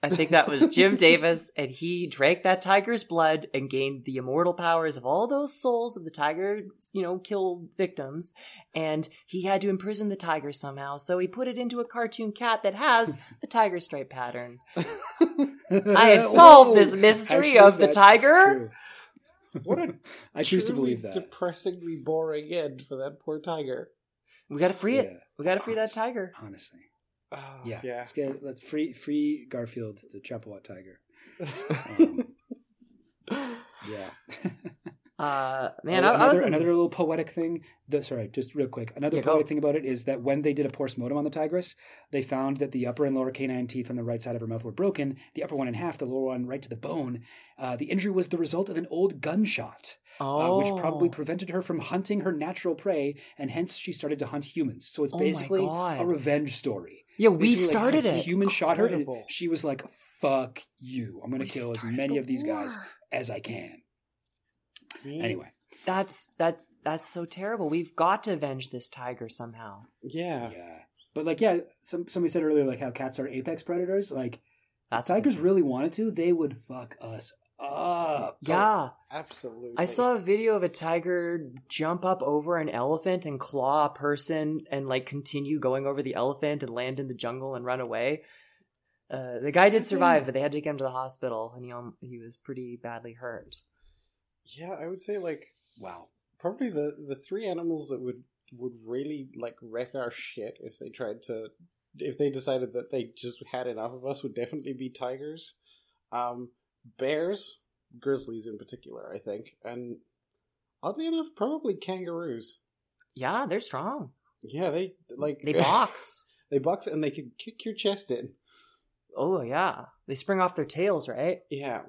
Speaker 1: I think that was Jim Davis, and he drank that tiger's blood and gained the immortal powers of all those souls of the tiger, you know, killed victims. And he had to imprison the tiger somehow, so he put it into a cartoon cat that has a tiger stripe pattern. I have solved this mystery
Speaker 4: Actually,
Speaker 1: of the tiger.
Speaker 4: true.
Speaker 2: What a
Speaker 4: I choose to
Speaker 2: truly
Speaker 4: believe that.
Speaker 2: depressingly boring end for that poor tiger.
Speaker 1: We gotta free it. We gotta free that tiger.
Speaker 4: honestly.
Speaker 2: Oh,
Speaker 4: Yeah,
Speaker 2: yeah.
Speaker 4: Let's get let's free free Garfield, the Champawat tiger. Um, yeah.
Speaker 1: Uh, man,
Speaker 4: Oh,
Speaker 1: I, I
Speaker 4: another,
Speaker 1: was in,
Speaker 4: another little poetic thing. The, sorry, just real quick. Another
Speaker 1: Yeah, go.
Speaker 4: poetic thing about it is that when they did a postmortem on the tigress, they found that the upper and lower canine teeth on the right side of her mouth were broken. The upper one in half, the lower one right to the bone. Uh, the injury was the result of an old gunshot, uh,
Speaker 1: oh,
Speaker 4: which probably prevented her from hunting her natural prey, and hence she started to hunt humans. So it's
Speaker 1: Oh
Speaker 4: basically
Speaker 1: God.
Speaker 4: a revenge story.
Speaker 1: Yeah, we
Speaker 4: basically like,
Speaker 1: started
Speaker 4: a
Speaker 1: it.
Speaker 4: human shot her, and she was like, "Fuck you! I'm going to
Speaker 1: We
Speaker 4: kill as many
Speaker 1: the
Speaker 4: of these guys as I can."
Speaker 2: Mm.
Speaker 4: Anyway,
Speaker 1: That's that. That's so terrible. We've got to avenge this tiger somehow.
Speaker 2: Yeah.
Speaker 4: Yeah. But like, yeah, some somebody said earlier, like how cats are apex predators. Like,
Speaker 1: That's
Speaker 4: tigers really wanted to, they would fuck us up.
Speaker 1: Yeah,
Speaker 2: Absolutely.
Speaker 1: I saw a video of a tiger jump up over an elephant and claw a person and like continue going over the elephant and land in the jungle and run away. Uh, the guy did survive, but they had to get him to the hospital, and he um, he was pretty badly hurt.
Speaker 2: Yeah, I would say like
Speaker 4: Wow.
Speaker 2: probably the the three animals that would would really like wreck our shit if they tried to if they decided that they just had enough of us would definitely be tigers um bears grizzlies in particular i think and oddly enough probably kangaroos
Speaker 1: Yeah, they're strong.
Speaker 2: yeah they like
Speaker 1: They box.
Speaker 2: they box and they can kick your chest in
Speaker 1: oh yeah, they spring off their tails, right?
Speaker 2: yeah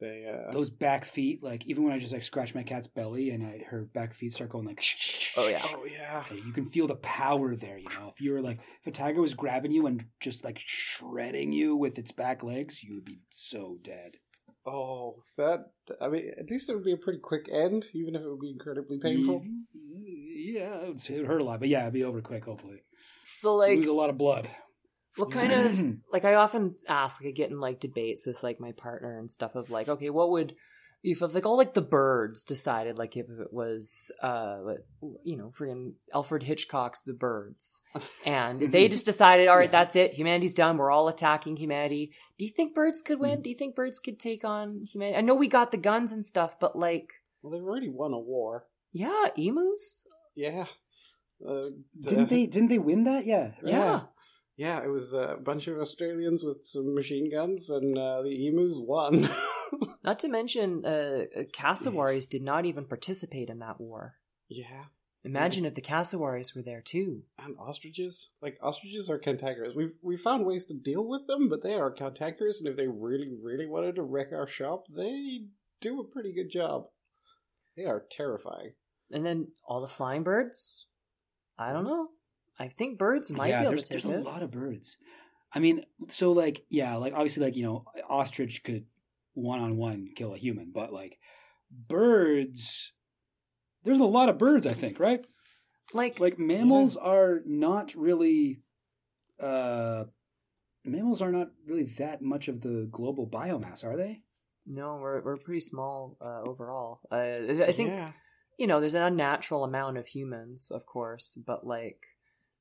Speaker 2: they uh
Speaker 4: Those back feet, like even when I just like scratch my cat's belly and I her back feet start going like,
Speaker 1: Oh, yeah.
Speaker 2: oh yeah
Speaker 4: you can feel the power there. You know, if you were like, if a tiger was grabbing you and just like shredding you with its back legs, you would be so dead.
Speaker 2: oh that i mean at least it would be a pretty quick end even if it would be incredibly painful
Speaker 4: Yeah, it would- it would hurt a lot, but yeah, it'd be over quick. Hopefully,
Speaker 1: So like,
Speaker 4: lose a lot of blood.
Speaker 1: What kind of like I often ask, like I get in like debates with like my partner and stuff of like, okay, what would if if, like all like the birds decided like if it was uh you know freaking Alfred Hitchcock's The Birds and they just decided all right
Speaker 4: Yeah.
Speaker 1: that's it humanity's done we're all attacking humanity do you think birds could
Speaker 4: Hmm.
Speaker 1: win do you think birds could take on humanity I know we got the guns and stuff but like
Speaker 2: well they've already won a war
Speaker 1: yeah emus
Speaker 2: Yeah. Uh, the-
Speaker 4: Didn't they? Didn't they win that? Yeah. right?
Speaker 1: yeah
Speaker 2: Yeah, it was a bunch of Australians with some machine guns, and uh, the emus won.
Speaker 1: not to mention uh cassowaries did not even participate in that war
Speaker 2: yeah,
Speaker 1: Imagine if the cassowaries were there too.
Speaker 2: and ostriches. Like ostriches are cantankerous. We've we found ways to deal with them, but they are cantankerous, and if they really, really wanted to wreck our shop, they do a pretty good job. They are terrifying.
Speaker 1: And then all the flying birds. I don't know. I think birds might
Speaker 4: yeah,
Speaker 1: be able
Speaker 4: there's
Speaker 1: to take
Speaker 4: there's a lot of birds. I mean, so like yeah, like obviously like you know, ostrich could one on one kill a human, but like birds, there's a lot of birds. I think right.
Speaker 1: Like,
Speaker 4: Like mammals are not really, uh, mammals are not really that much of the global biomass, are they?
Speaker 1: no, we're we're pretty small uh, overall. Uh, I think
Speaker 2: Yeah.
Speaker 1: you know there's an unnatural amount of humans, of course, but like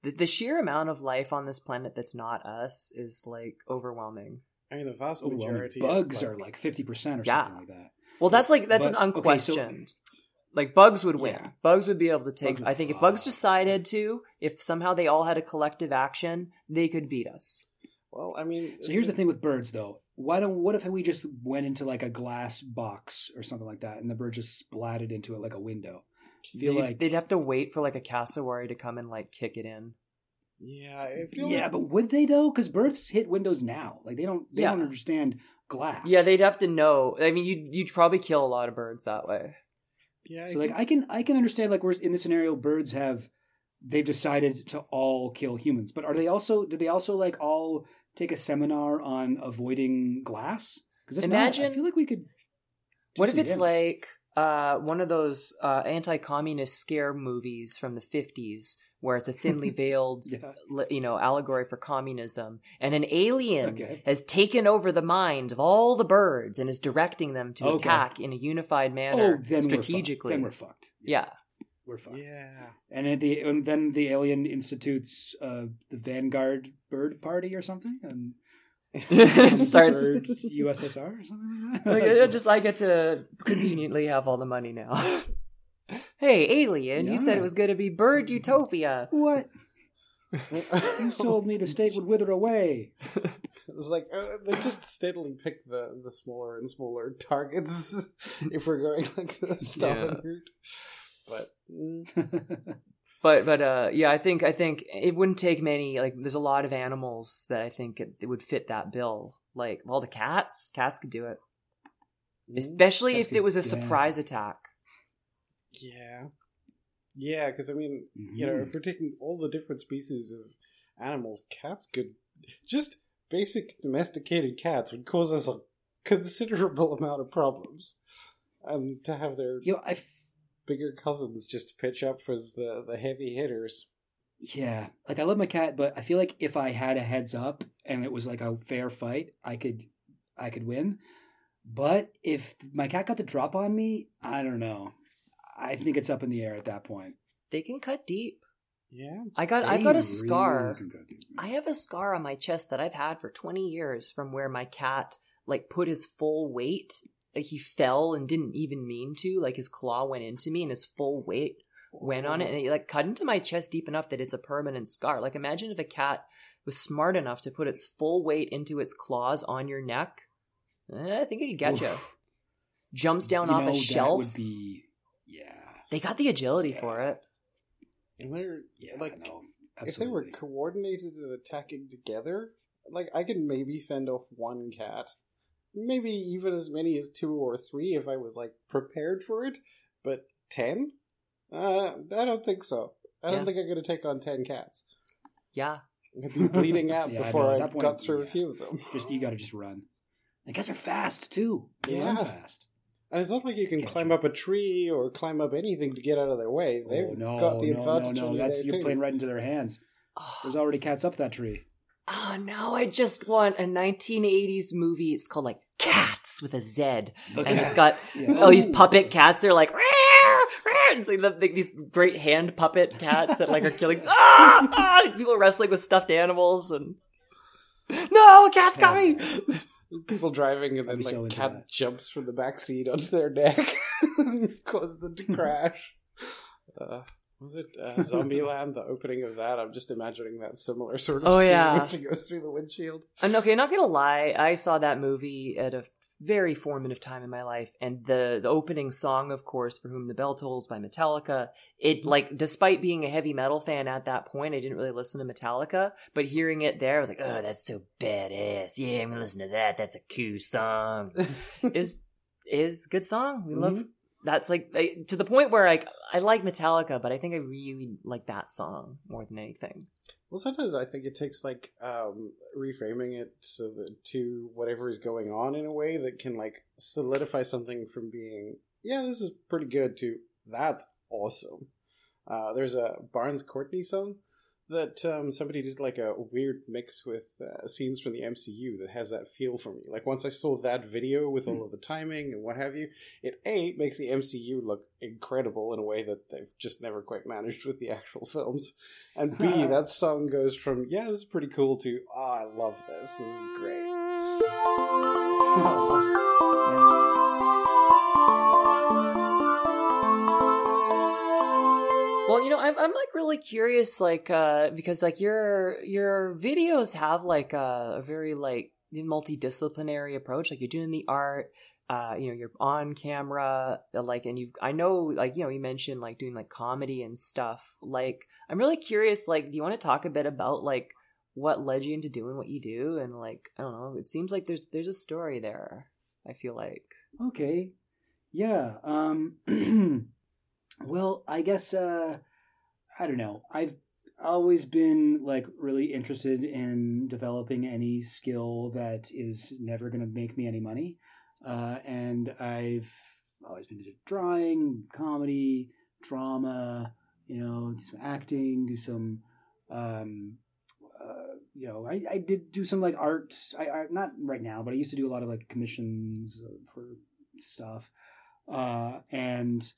Speaker 1: the, the sheer amount of life on this planet that's not us is like overwhelming.
Speaker 2: I mean, the vast
Speaker 4: well,
Speaker 2: majority.
Speaker 4: bugs
Speaker 2: of,
Speaker 4: are like fifty percent or
Speaker 1: Yeah.
Speaker 4: something like that.
Speaker 1: Well, that's like that's
Speaker 4: But-
Speaker 1: an
Speaker 4: okay, so-
Speaker 1: unquestioned. like bugs would win.
Speaker 4: Yeah.
Speaker 1: Bugs would be able to take.
Speaker 4: Bugs
Speaker 1: I think if bugs
Speaker 4: fuck.
Speaker 1: decided to, if somehow they all had a collective action, they could beat us.
Speaker 2: Well, I mean,
Speaker 4: So here's the thing with birds, though. Why don't? What if we just went into like a glass box or something like that, and the bird just splatted into it like a window? I feel
Speaker 1: they'd,
Speaker 4: like
Speaker 1: they'd have to wait for like a cassowary to come and like kick it in.
Speaker 2: Yeah, I feel
Speaker 4: yeah,
Speaker 2: like-
Speaker 4: but would they though? Because birds hit windows now. Like they don't. They
Speaker 1: Yeah.
Speaker 4: don't understand glass.
Speaker 1: Yeah, they'd have to know. I mean, you'd you'd probably kill a lot of birds that way.
Speaker 2: yeah.
Speaker 4: So like I can I can understand like we're in this scenario, birds have they've decided to all kill humans, but are they also? Did they also like all take a seminar on avoiding glass? Because
Speaker 1: Imagine-
Speaker 4: I feel like we could.
Speaker 1: What if it's
Speaker 4: damage.
Speaker 1: like uh, one of those uh, anti-communist scare movies from the fifties, where it's a thinly veiled,
Speaker 4: Yeah.
Speaker 1: you know, allegory for communism, and an alien
Speaker 4: Okay.
Speaker 1: has taken over the mind of all the birds and is directing them to
Speaker 4: Okay.
Speaker 1: attack in a unified
Speaker 4: Oh,
Speaker 1: manner,
Speaker 4: then
Speaker 1: strategically.
Speaker 4: We're. Then we're fucked.
Speaker 1: yeah,
Speaker 4: we're fucked.
Speaker 2: Yeah.
Speaker 4: And at the and then the alien institutes uh, the Vanguard Bird Party or something, and
Speaker 1: starts.
Speaker 4: Bird USSR or something like that.
Speaker 1: Like, it just I get to conveniently have all the money now. hey, alien! You said it was going to be bird utopia.
Speaker 4: what? You told me the state would wither away.
Speaker 2: It's like uh, they just steadily pick the the smaller and smaller targets if we're going like the Stalin route. But mm,
Speaker 1: But but uh yeah, I think I think it wouldn't take many. Like, there's a lot of animals that I think it, it would fit that bill. Like, well, the cats, cats could do it, especially
Speaker 4: Cats
Speaker 1: if
Speaker 4: could-
Speaker 1: it was a
Speaker 4: yeah.
Speaker 1: surprise attack.
Speaker 2: yeah, yeah, because I mean, you know, if we're taking all the different species of animals, cats could just basic domesticated cats would cause us a considerable amount of problems, and to have their
Speaker 4: Yo, I. F-
Speaker 2: bigger cousins just pitch up for the the heavy hitters.
Speaker 4: yeah, like I love my cat, but I feel like if I had a heads up and it was like a fair fight, I could, I could win. But if my cat got the drop on me, I don't know. I think it's up in the air at that point.
Speaker 1: They can cut deep.
Speaker 2: Yeah.
Speaker 1: I got
Speaker 4: They
Speaker 1: I've got a
Speaker 4: really
Speaker 1: scar.
Speaker 4: can.
Speaker 1: I have a scar on my chest that I've had for 20 years from where my cat like put his full weight like he fell and didn't even mean to like his claw went into me and his full weight went on it and it like cut into my chest deep enough that it's a permanent scar. Like imagine if a cat was smart enough to put its full weight into its claws on your neck. Eh, i think it could get you jumps down
Speaker 4: You
Speaker 1: off
Speaker 4: know,
Speaker 1: a
Speaker 4: that
Speaker 1: shelf.
Speaker 4: would be yeah.
Speaker 1: they got the agility
Speaker 4: Yeah.
Speaker 1: for it.
Speaker 2: And they're
Speaker 4: Yeah,
Speaker 2: like
Speaker 4: no,
Speaker 2: if they were coordinated and attacking together, like I could maybe fend off one cat, maybe even as many as two or three if I was like prepared for it. But ten? Uh, I don't think so. I don't
Speaker 1: Yeah.
Speaker 2: think I'm going to take on ten cats.
Speaker 1: yeah
Speaker 2: I'd be bleeding out
Speaker 4: Yeah,
Speaker 2: before
Speaker 4: know, at
Speaker 2: I,
Speaker 4: that point,
Speaker 2: got through a few of them.
Speaker 4: just you got to just run. The guys are fast too. They run
Speaker 2: Yeah.
Speaker 4: fast.
Speaker 2: And it's not like you can
Speaker 4: Gotcha.
Speaker 2: climb up a tree or climb up anything to get out of their way. They've
Speaker 4: oh no,
Speaker 2: got the
Speaker 4: no,
Speaker 2: advantage
Speaker 4: no, no!
Speaker 2: on you
Speaker 4: That's
Speaker 2: there,
Speaker 4: you're
Speaker 2: too.
Speaker 4: playing right into their hands.
Speaker 1: oh,
Speaker 4: There's already cats up that tree.
Speaker 1: Oh no i just want a 1980s movie it's called like cats with a z
Speaker 4: The
Speaker 1: and it's
Speaker 4: cats.
Speaker 1: got
Speaker 4: Yeah.
Speaker 1: all these puppet cats are like, "Rawr, rawr." It's like the, the- these great hand puppet cats that like are killing ah, ah, people wrestling with stuffed animals and no, a cat's got me.
Speaker 2: People driving and then
Speaker 4: be
Speaker 2: like
Speaker 4: so
Speaker 2: cat
Speaker 4: that.
Speaker 2: jumps from the back seat onto their neck, causes them to crash. Uh, was it uh, Zombieland? The opening of that. I'm just imagining that similar sort of
Speaker 1: Oh,
Speaker 2: scene
Speaker 1: yeah.
Speaker 2: when she goes through the windshield.
Speaker 1: And okay, not gonna lie, I saw that movie at a very formative time in my life, and the the opening song, of course, "For Whom the Bell Tolls" by Metallica. It like, despite being a heavy metal fan at that point, I didn't really listen to Metallica, but hearing it there, I was like, "Oh, that's so badass! Yeah, I'm gonna listen to that. That's a cool song." is is good song. We love
Speaker 2: Mhm.
Speaker 1: That's like to the point where like I like Metallica, but I think I really like that song more than anything.
Speaker 2: Well, sometimes I think it takes like um, reframing it so to whatever is going on in a way that can like solidify something from being yeah this is pretty good to that's awesome. Uh, there's a Barns Courtney song that um, somebody did like a weird mix with uh, scenes from the MCU that has that feel for me. Like once I saw that video with all of the timing and what have you, it a makes the MCU look incredible in a way that they've just never quite managed with the actual films. And B, that song goes from, yeah, this is pretty cool to, oh, I love this. This is great.
Speaker 1: Well, you know, I'm I'm like really curious, like uh, because like your your videos have like a, a very like multidisciplinary approach. Like you're doing the art, uh, you know, you're on camera, uh, like, and you I know like you know you mentioned like doing like comedy and stuff. Like I'm really curious. Like, do you want to talk a bit about like what led you into doing what you do? And like I don't know, it seems like there's there's a story there. I feel like.
Speaker 4: Okay. Yeah. Um well, I guess uh I don't know. I've always been like really interested in developing any skill that is never going to make me any money. Uh and I've always been into drawing, comedy, drama, you know, do some acting, do some um uh, you know, I, I did do some like art. I, I not right now, but I used to do a lot of like commissions uh, for stuff. Uh, and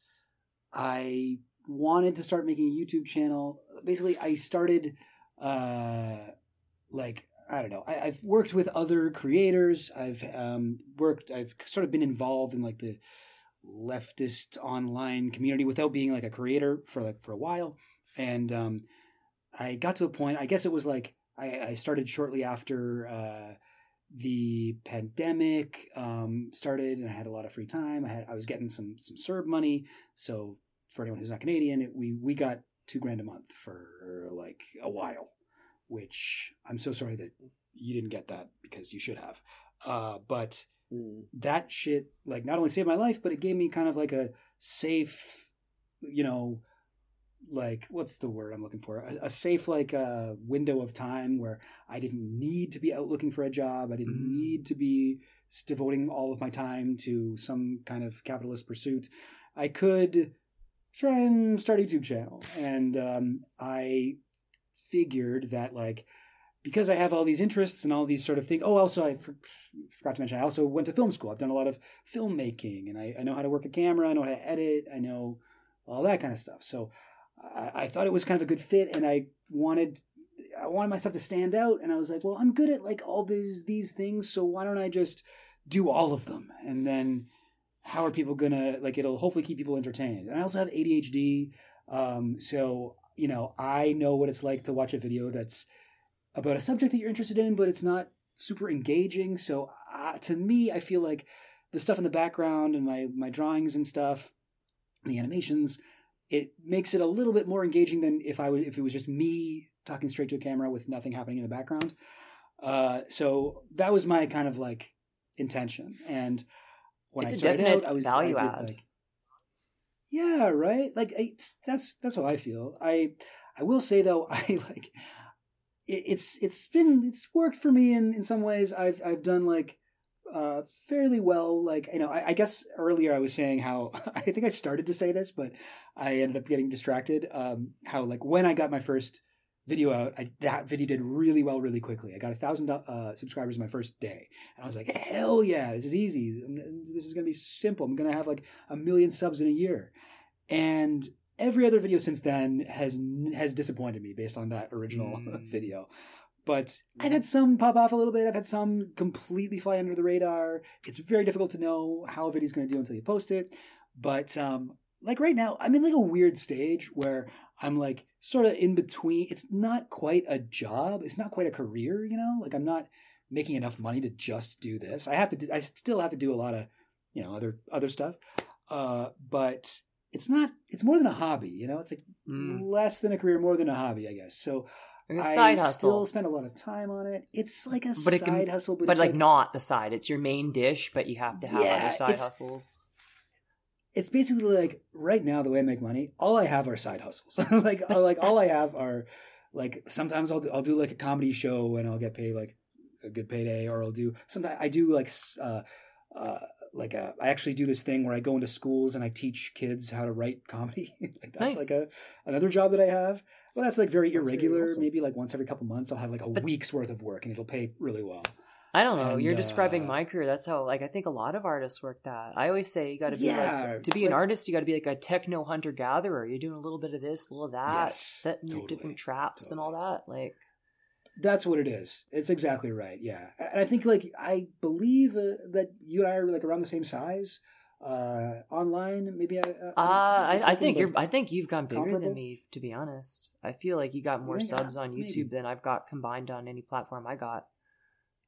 Speaker 4: I wanted to start making a YouTube channel. Basically, I started uh, like I don't know. I, I've worked with other creators. I've um, worked. I've sort of been involved in like the leftist online community without being like a creator for like for a while. And um, I got to a point. I guess it was like I, I started shortly after uh, the pandemic um, started, and I had a lot of free time. I had I was getting some some CERB money. So for anyone who's not Canadian, it, we we got two grand a month for like a while, which I'm so sorry that you didn't get that because you should have. Uh, but
Speaker 2: Mm.
Speaker 4: that shit like not only saved my life, but it gave me kind of like a safe, you know, like what's the word I'm looking for? A, a safe like uh, window of time where I didn't need to be out looking for a job. I didn't
Speaker 1: Mm.
Speaker 4: need to be devoting all of my time to some kind of capitalist pursuit. I could try and start a YouTube channel, and um, I figured that like because I have all these interests and all these sort of things. Oh, also I for, forgot to mention I also went to film school. I've done a lot of filmmaking, and I, I know how to work a camera. I know how to edit. I know all that kind of stuff. So I, I thought it was kind of a good fit, and I wanted I wanted my stuff to stand out. And I was like, well, I'm good at like all these these things, so why don't I just do all of them? And then how are people gonna like? It'll hopefully keep people entertained. And I also have ADHD, um, so you know I know what it's like to watch a video that's about a subject that you're interested in, but it's not super engaging. So uh, to me, I feel like the stuff in the background and my my drawings and stuff, the animations, it makes it a little bit more engaging than if I was if it was just me talking straight to a camera with nothing happening in the background. Uh, so that was my kind of like intention. And when
Speaker 1: It's
Speaker 4: I
Speaker 1: a
Speaker 4: started
Speaker 1: definite
Speaker 4: out, I was
Speaker 1: value
Speaker 4: I
Speaker 1: add.
Speaker 4: Like, yeah, right. Like I, that's that's how I feel. I I will say though, I like it, it's it's been it's worked for me in in some ways. I've I've done like uh fairly well. Like you know, I, I guess earlier I was saying how I think I started to say this, but I ended up getting distracted. Um, how like when I got my first video out, I, that video did really well really quickly. I got a thousand uh, subscribers my first day, and I was like, hell yeah, this is easy. This is gonna be simple. I'm gonna have like a million subs in a year, and every other video since then has has disappointed me based on that original
Speaker 2: Mm.
Speaker 4: video. But I've had some pop off a little bit. I've had some completely fly under the radar. It's very difficult to know how a video's going to do until you post it. But um, like right now, I'm in like a weird stage where I'm like sort of in between. It's not quite a job. It's not quite a career. You know, like I'm not making enough money to just do this. I have to. Do, I still have to do a lot of you know other other stuff. Uh, but it's not. It's more than a hobby. You know, it's like
Speaker 1: Mm.
Speaker 4: less than a career, more than a hobby, I guess. So
Speaker 1: Like a side
Speaker 4: I
Speaker 1: hustle.
Speaker 4: still spend a lot of time on it. It's like a
Speaker 1: But
Speaker 4: side
Speaker 1: can-
Speaker 4: hustle, but,
Speaker 1: but
Speaker 4: it's
Speaker 1: like, not the side. It's your main dish, but you have to have
Speaker 4: Yeah,
Speaker 1: other side hustles.
Speaker 4: It's basically like right now the way I make money, all I have are side hustles. like uh, like all I have are like sometimes I'll do, I'll do like a comedy show and I'll get paid like a good payday, or I'll do sometimes I do like uh, uh, like a, I actually do this thing where I go into schools and I teach kids how to write comedy. like that's
Speaker 1: Nice.
Speaker 4: like a another job that I have. Well, that's like very
Speaker 2: That's
Speaker 4: irregular.
Speaker 2: awesome.
Speaker 4: Maybe like once every couple months, I'll have like a
Speaker 1: But-
Speaker 4: week's worth of work and it'll pay really well.
Speaker 1: I don't know.
Speaker 4: And,
Speaker 1: You're describing
Speaker 4: uh,
Speaker 1: my career. That's how, like, I think a lot of artists work that. I always say you got to be
Speaker 4: Yeah,
Speaker 1: like, to be an artist, you got to be like a techno hunter gatherer. You're doing a little bit of this, a little of that,
Speaker 4: Yes,
Speaker 1: setting
Speaker 4: totally,
Speaker 1: different traps and all that. Like,
Speaker 4: That's what it is. It's exactly right. Yeah, and I think like I believe uh, that you and I are like around the same size. Uh, online, maybe I. Uh,
Speaker 1: uh, I, I think you're. I think you've gone bigger than me. To be honest, I feel like you got more
Speaker 4: I-
Speaker 1: subs on
Speaker 4: maybe.
Speaker 1: YouTube than I've got combined on any platform I got.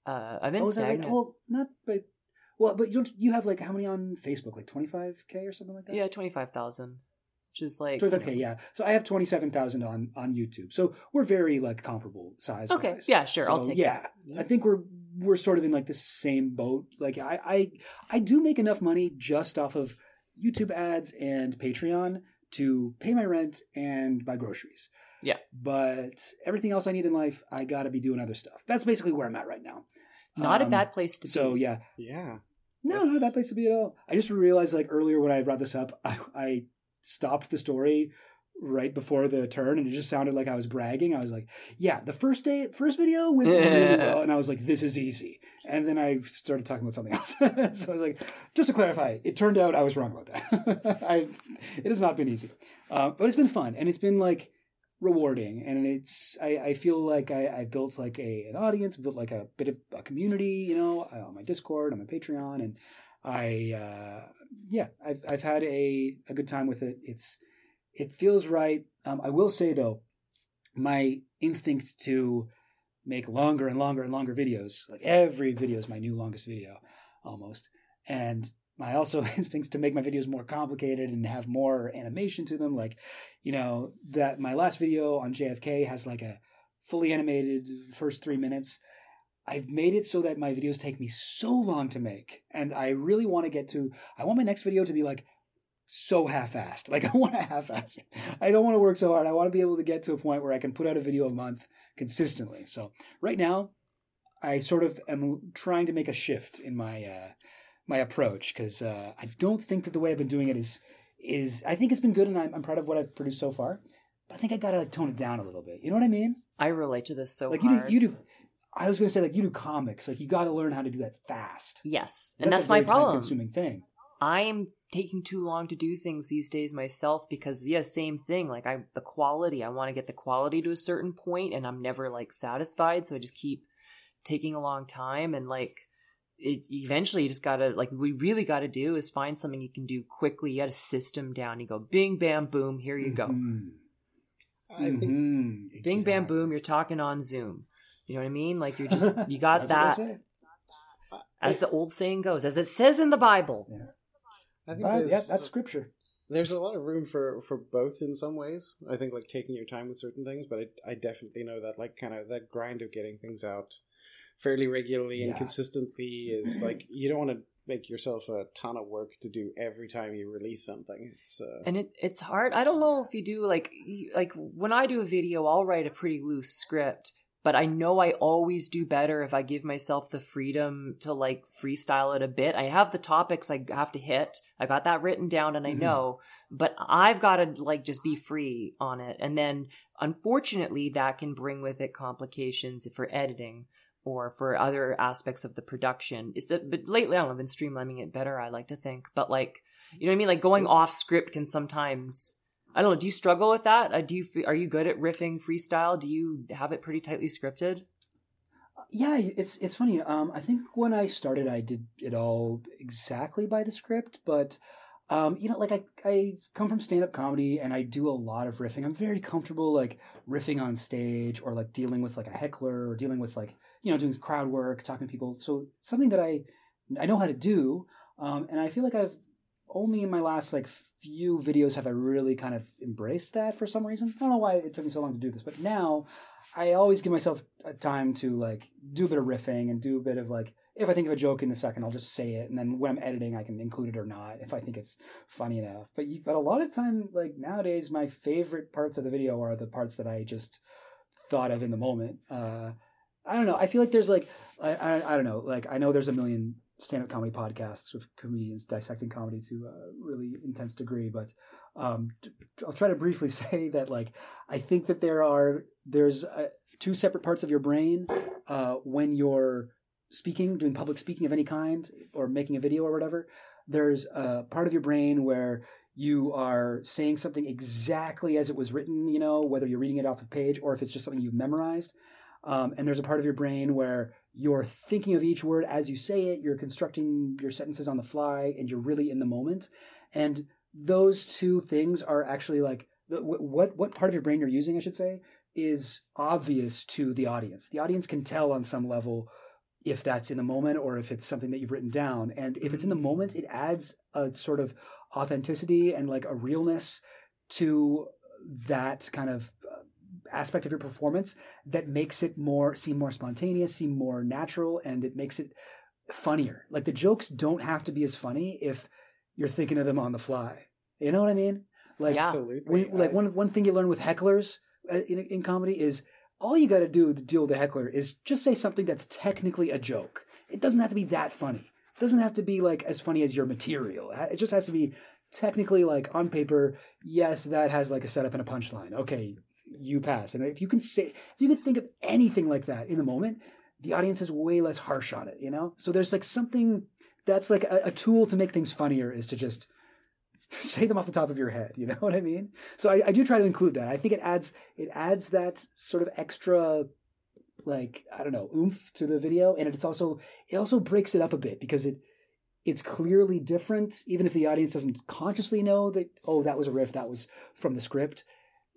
Speaker 1: Uh, been
Speaker 4: Oh, right? Well, not but well, but you don't. You have like how many on Facebook? Like twenty five k or something like that.
Speaker 1: Yeah, twenty five thousand, which is like
Speaker 4: twenty five k. Yeah. So I have twenty seven thousand on on YouTube. So we're very like comparable size.
Speaker 1: Okay, yeah, sure, I'll take.
Speaker 4: yeah, I think we're we're sort of in like the same boat. Like I, I I do make enough money just off of YouTube ads and Patreon to pay my rent and buy groceries.
Speaker 1: Yeah.
Speaker 4: But everything else I need in life, I got to be doing other stuff. That's basically where I'm at right now.
Speaker 1: Not a
Speaker 4: Um,
Speaker 1: bad place to
Speaker 4: So
Speaker 1: be.
Speaker 4: So, yeah,
Speaker 2: Yeah.
Speaker 4: no, not a bad place to be at all. I just realized like earlier when I brought this up, I, I stopped the story right before the turn, and it just sounded like I was bragging. I was like, "Yeah, the first day, first video went really well," and I was like, "This is easy." And then I started talking about something else. so I was like, "Just to clarify, it turned out I was wrong about that. I, it has not been easy, uh, but it's been fun, and it's been like." Rewarding and it's i, I feel like I, I built like a an audience built like a bit of a community you know uh, on my discord on my patreon and i uh yeah i've i've had a a good time with it. It's it feels right. Um i will say though my instinct to make longer and longer and longer videos like every video is my new longest video almost and my also instincts to make my videos more complicated and have more animation to them. Like you know that my last video on jfk has like a fully animated first three minutes. I've made it so that my videos take me so long to make and i really want to get to i want my next video to be like so half-assed. Like i want to half-ass i don't want to work so hard. I want to be able to get to a point where i can put out a video a month consistently. So right now i sort of am trying to make a shift in my uh my approach because uh, I don't think that the way I've been doing it is is I think it's been good and I'm, I'm proud of what I've produced so far. but I think I gotta like tone it down a little bit. You know what I mean?
Speaker 1: I relate to this so
Speaker 4: like you
Speaker 1: hard.
Speaker 4: do, you do. I was gonna say like you do comics. Like you got to learn how to do that fast.
Speaker 1: yes, and that's, my
Speaker 4: a very
Speaker 1: problem.
Speaker 4: Time-consuming thing.
Speaker 1: I'm taking too long to do things these days myself because yeah, same thing. Like I the quality, I want to get the quality to a certain point and I'm never like satisfied, so I just keep taking a long time and like it eventually you just gotta like we really gotta do is find something you can do quickly. You got a system down. You go bing bam boom, here you go.
Speaker 4: Mhm.
Speaker 2: I think
Speaker 4: Mhm.
Speaker 1: Bing bam boom, you're talking on Zoom. You know what I mean? Like you're just you got
Speaker 4: That's
Speaker 1: that as the old saying goes, as it says in the Bible.
Speaker 2: I think
Speaker 4: Right,
Speaker 2: there's,
Speaker 4: yeah, that's scripture.
Speaker 2: there's a lot of room for for both in some ways. I think like taking your time with certain things, but I, I definitely know that like kind of that grind of getting things out fairly regularly and
Speaker 4: Yeah.
Speaker 2: consistently is like you don't want to make yourself a ton of work to do every time you release something. It's uh,
Speaker 1: and it it's hard. I don't know if you do like like when I do a video, I'll write a pretty loose script, but I know I always do better if I give myself the freedom to like freestyle it a bit. I have the topics I have to hit. I got that written down and I
Speaker 4: Mhm.
Speaker 1: know, but I've got to like just be free on it. And then unfortunately that can bring with it complications for editing or for other aspects of the production. Is that but lately I don't know, I've been streamlining it better, I like to think. But like you know what I mean? Like going off script can sometimes. I don't know. Do you struggle with that? Uh, do you? Are you good at riffing freestyle? Do you have it pretty tightly scripted?
Speaker 4: Yeah, it's it's funny. Um, I think when I started, I did it all exactly by the script, but um, you know, like I I come from stand up comedy and I do a lot of riffing. I'm very comfortable like riffing on stage or like dealing with like a heckler or dealing with like you know doing crowd work, talking to people. So something that I I know how to do, um, and I feel like I've only in my last like few videos have I really kind of embraced that for some reason. I don't know why it took me so long to do this, but now I always give myself a time to like do a bit of riffing and do a bit of like if I think of a joke in a second, I'll just say it, and then when I'm editing, I can include it or not if I think it's funny enough. But you, but a lot of time, like nowadays, my favorite parts of the video are the parts that I just thought of in the moment. Uh, I don't know. I feel like there's like I, I I don't know. Like I know there's a million stand-up comedy podcasts with comedians dissecting comedy to a really intense degree, but um, I'll try to briefly say that like I think that there are there's uh, two separate parts of your brain uh, when you're speaking, doing public speaking of any kind, or making a video or whatever. There's a part of your brain where you are saying something exactly as it was written, you know, whether you're reading it off a page or if it's just something you've memorized. Um, and there's a part of your brain where you're thinking of each word as you say it, you're constructing your sentences on the fly, and you're really in the moment. And those two things are actually like what what part of your brain you're using, I should say, is obvious to the audience. The audience can tell on some level if that's in the moment or if it's something that you've written down. And if it's in the moment, it adds a sort of authenticity and like a realness to that kind of aspect of your performance that makes it more seem more spontaneous, seem more natural, and it makes it funnier. Like the jokes don't have to be as funny if you're thinking of them on the fly. You know what I mean? Like
Speaker 1: Yeah.
Speaker 2: absolutely.
Speaker 4: when, like one one thing you learn with hecklers uh, in in comedy is all you got to do to deal with a heckler is just say something that's technically a joke. It doesn't have to be that funny. It doesn't have to be like as funny as your material. It just has to be technically like on paper. Yes, that has like a setup and a punchline. Okay, you pass. And if you can say, if you can think of anything like that in the moment, the audience is way less harsh on it. You know. So there's like something that's like a, a tool to make things funnier is to just say them off the top of your head. You know what I mean? So I, I do try to include that. I think it adds it adds that sort of extra like I don't know oomph to the video, and it's also it also breaks it up a bit because it it's clearly different, even if the audience doesn't consciously know that oh that was a riff that was from the script.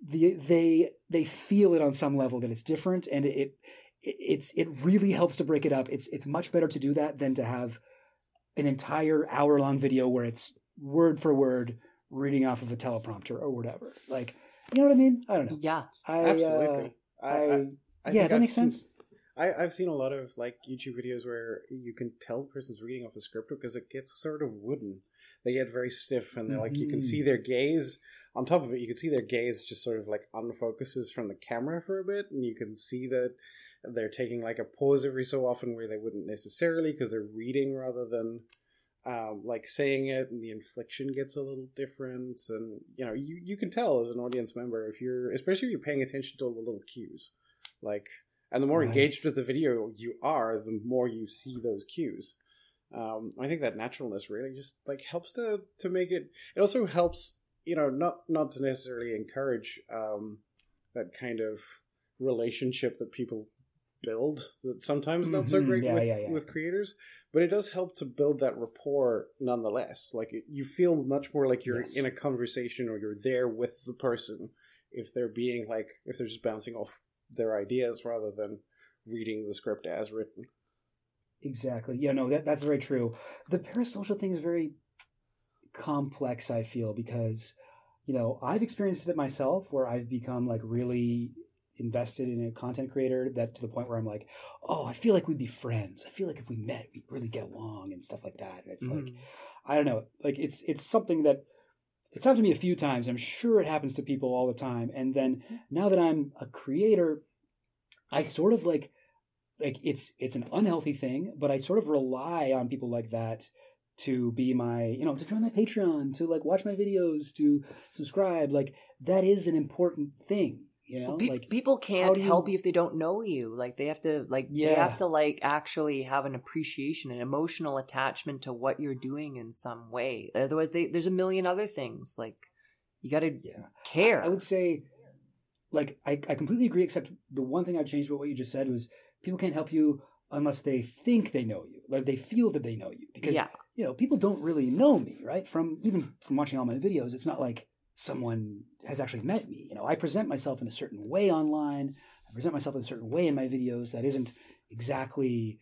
Speaker 4: The they they feel it on some level that it's different, and it, it it's it really helps to break it up. It's it's much better to do that than to have an entire hour long video where it's word for word reading off of a teleprompter or whatever. Like, you know what I mean? I don't know.
Speaker 1: Yeah.
Speaker 4: I,
Speaker 2: absolutely.
Speaker 4: Uh,
Speaker 2: I,
Speaker 4: I,
Speaker 2: I, I
Speaker 4: yeah, that
Speaker 2: I've
Speaker 4: makes
Speaker 2: seen-
Speaker 4: sense.
Speaker 2: I, I've seen a lot of like YouTube videos where you can tell the person's reading off a script because it gets sort of wooden. They get very stiff, and they're like you can
Speaker 4: Mhm.
Speaker 2: see their gaze. On top of it, you can see their gaze just sort of like unfocuses from the camera for a bit, and you can see that they're taking like a pause every so often where they wouldn't necessarily because they're reading rather than um, like saying it and the inflection gets a little different and you know you, you can tell as an audience member if you're especially if you're paying attention to all the little cues like and the more
Speaker 4: Right.
Speaker 2: engaged with the video you are the more you see those cues um, i think that naturalness really just like helps to to make it it also helps you know not not to necessarily encourage um, that kind of relationship that people build that sometimes not so
Speaker 4: Mhm,
Speaker 2: great
Speaker 4: yeah,
Speaker 2: with,
Speaker 4: yeah, yeah.
Speaker 2: with creators but it does help to build that rapport nonetheless like it, you feel much more like you're
Speaker 4: Yes.
Speaker 2: in a conversation or you're there with the person if they're being like if they're just bouncing off their ideas rather than reading the script as written
Speaker 4: Exactly. Yeah, no, that, that's very true. The parasocial thing is very complex, I feel, because, you know, I've experienced it myself where I've become like really invested in a content creator that to the point where I'm like, oh, I feel like we'd be friends. I feel like if we met, we'd really get along and stuff like that. And it's like,
Speaker 1: Mhm.
Speaker 4: I don't know, like it's it's something that it's happened to me a few times. I'm sure it happens to people all the time. And then now that I'm a creator, I sort of like like it's it's an unhealthy thing, but I sort of rely on people like that to be my you know to join my Patreon, to like watch my videos, to subscribe. Like that is an important thing, you know.
Speaker 1: Pe-
Speaker 4: like
Speaker 1: people can't
Speaker 4: you-
Speaker 1: help you if they don't know you. Like they have to, like they have to, like actually have an appreciation, an emotional attachment to what you're doing in some way. Otherwise, they, there's a million other things. Like you got to
Speaker 4: yeah,
Speaker 1: care.
Speaker 4: I would say, like, I, I completely agree, except the one thing I changed about what you just said was people can't help you unless they think they know you, like they feel that they know you. Because,
Speaker 1: yeah,
Speaker 4: you know, people don't really know me, right? From even from watching all my videos, it's not like someone has actually met me. You know, I present myself in a certain way online. I present myself in a certain way in my videos that isn't exactly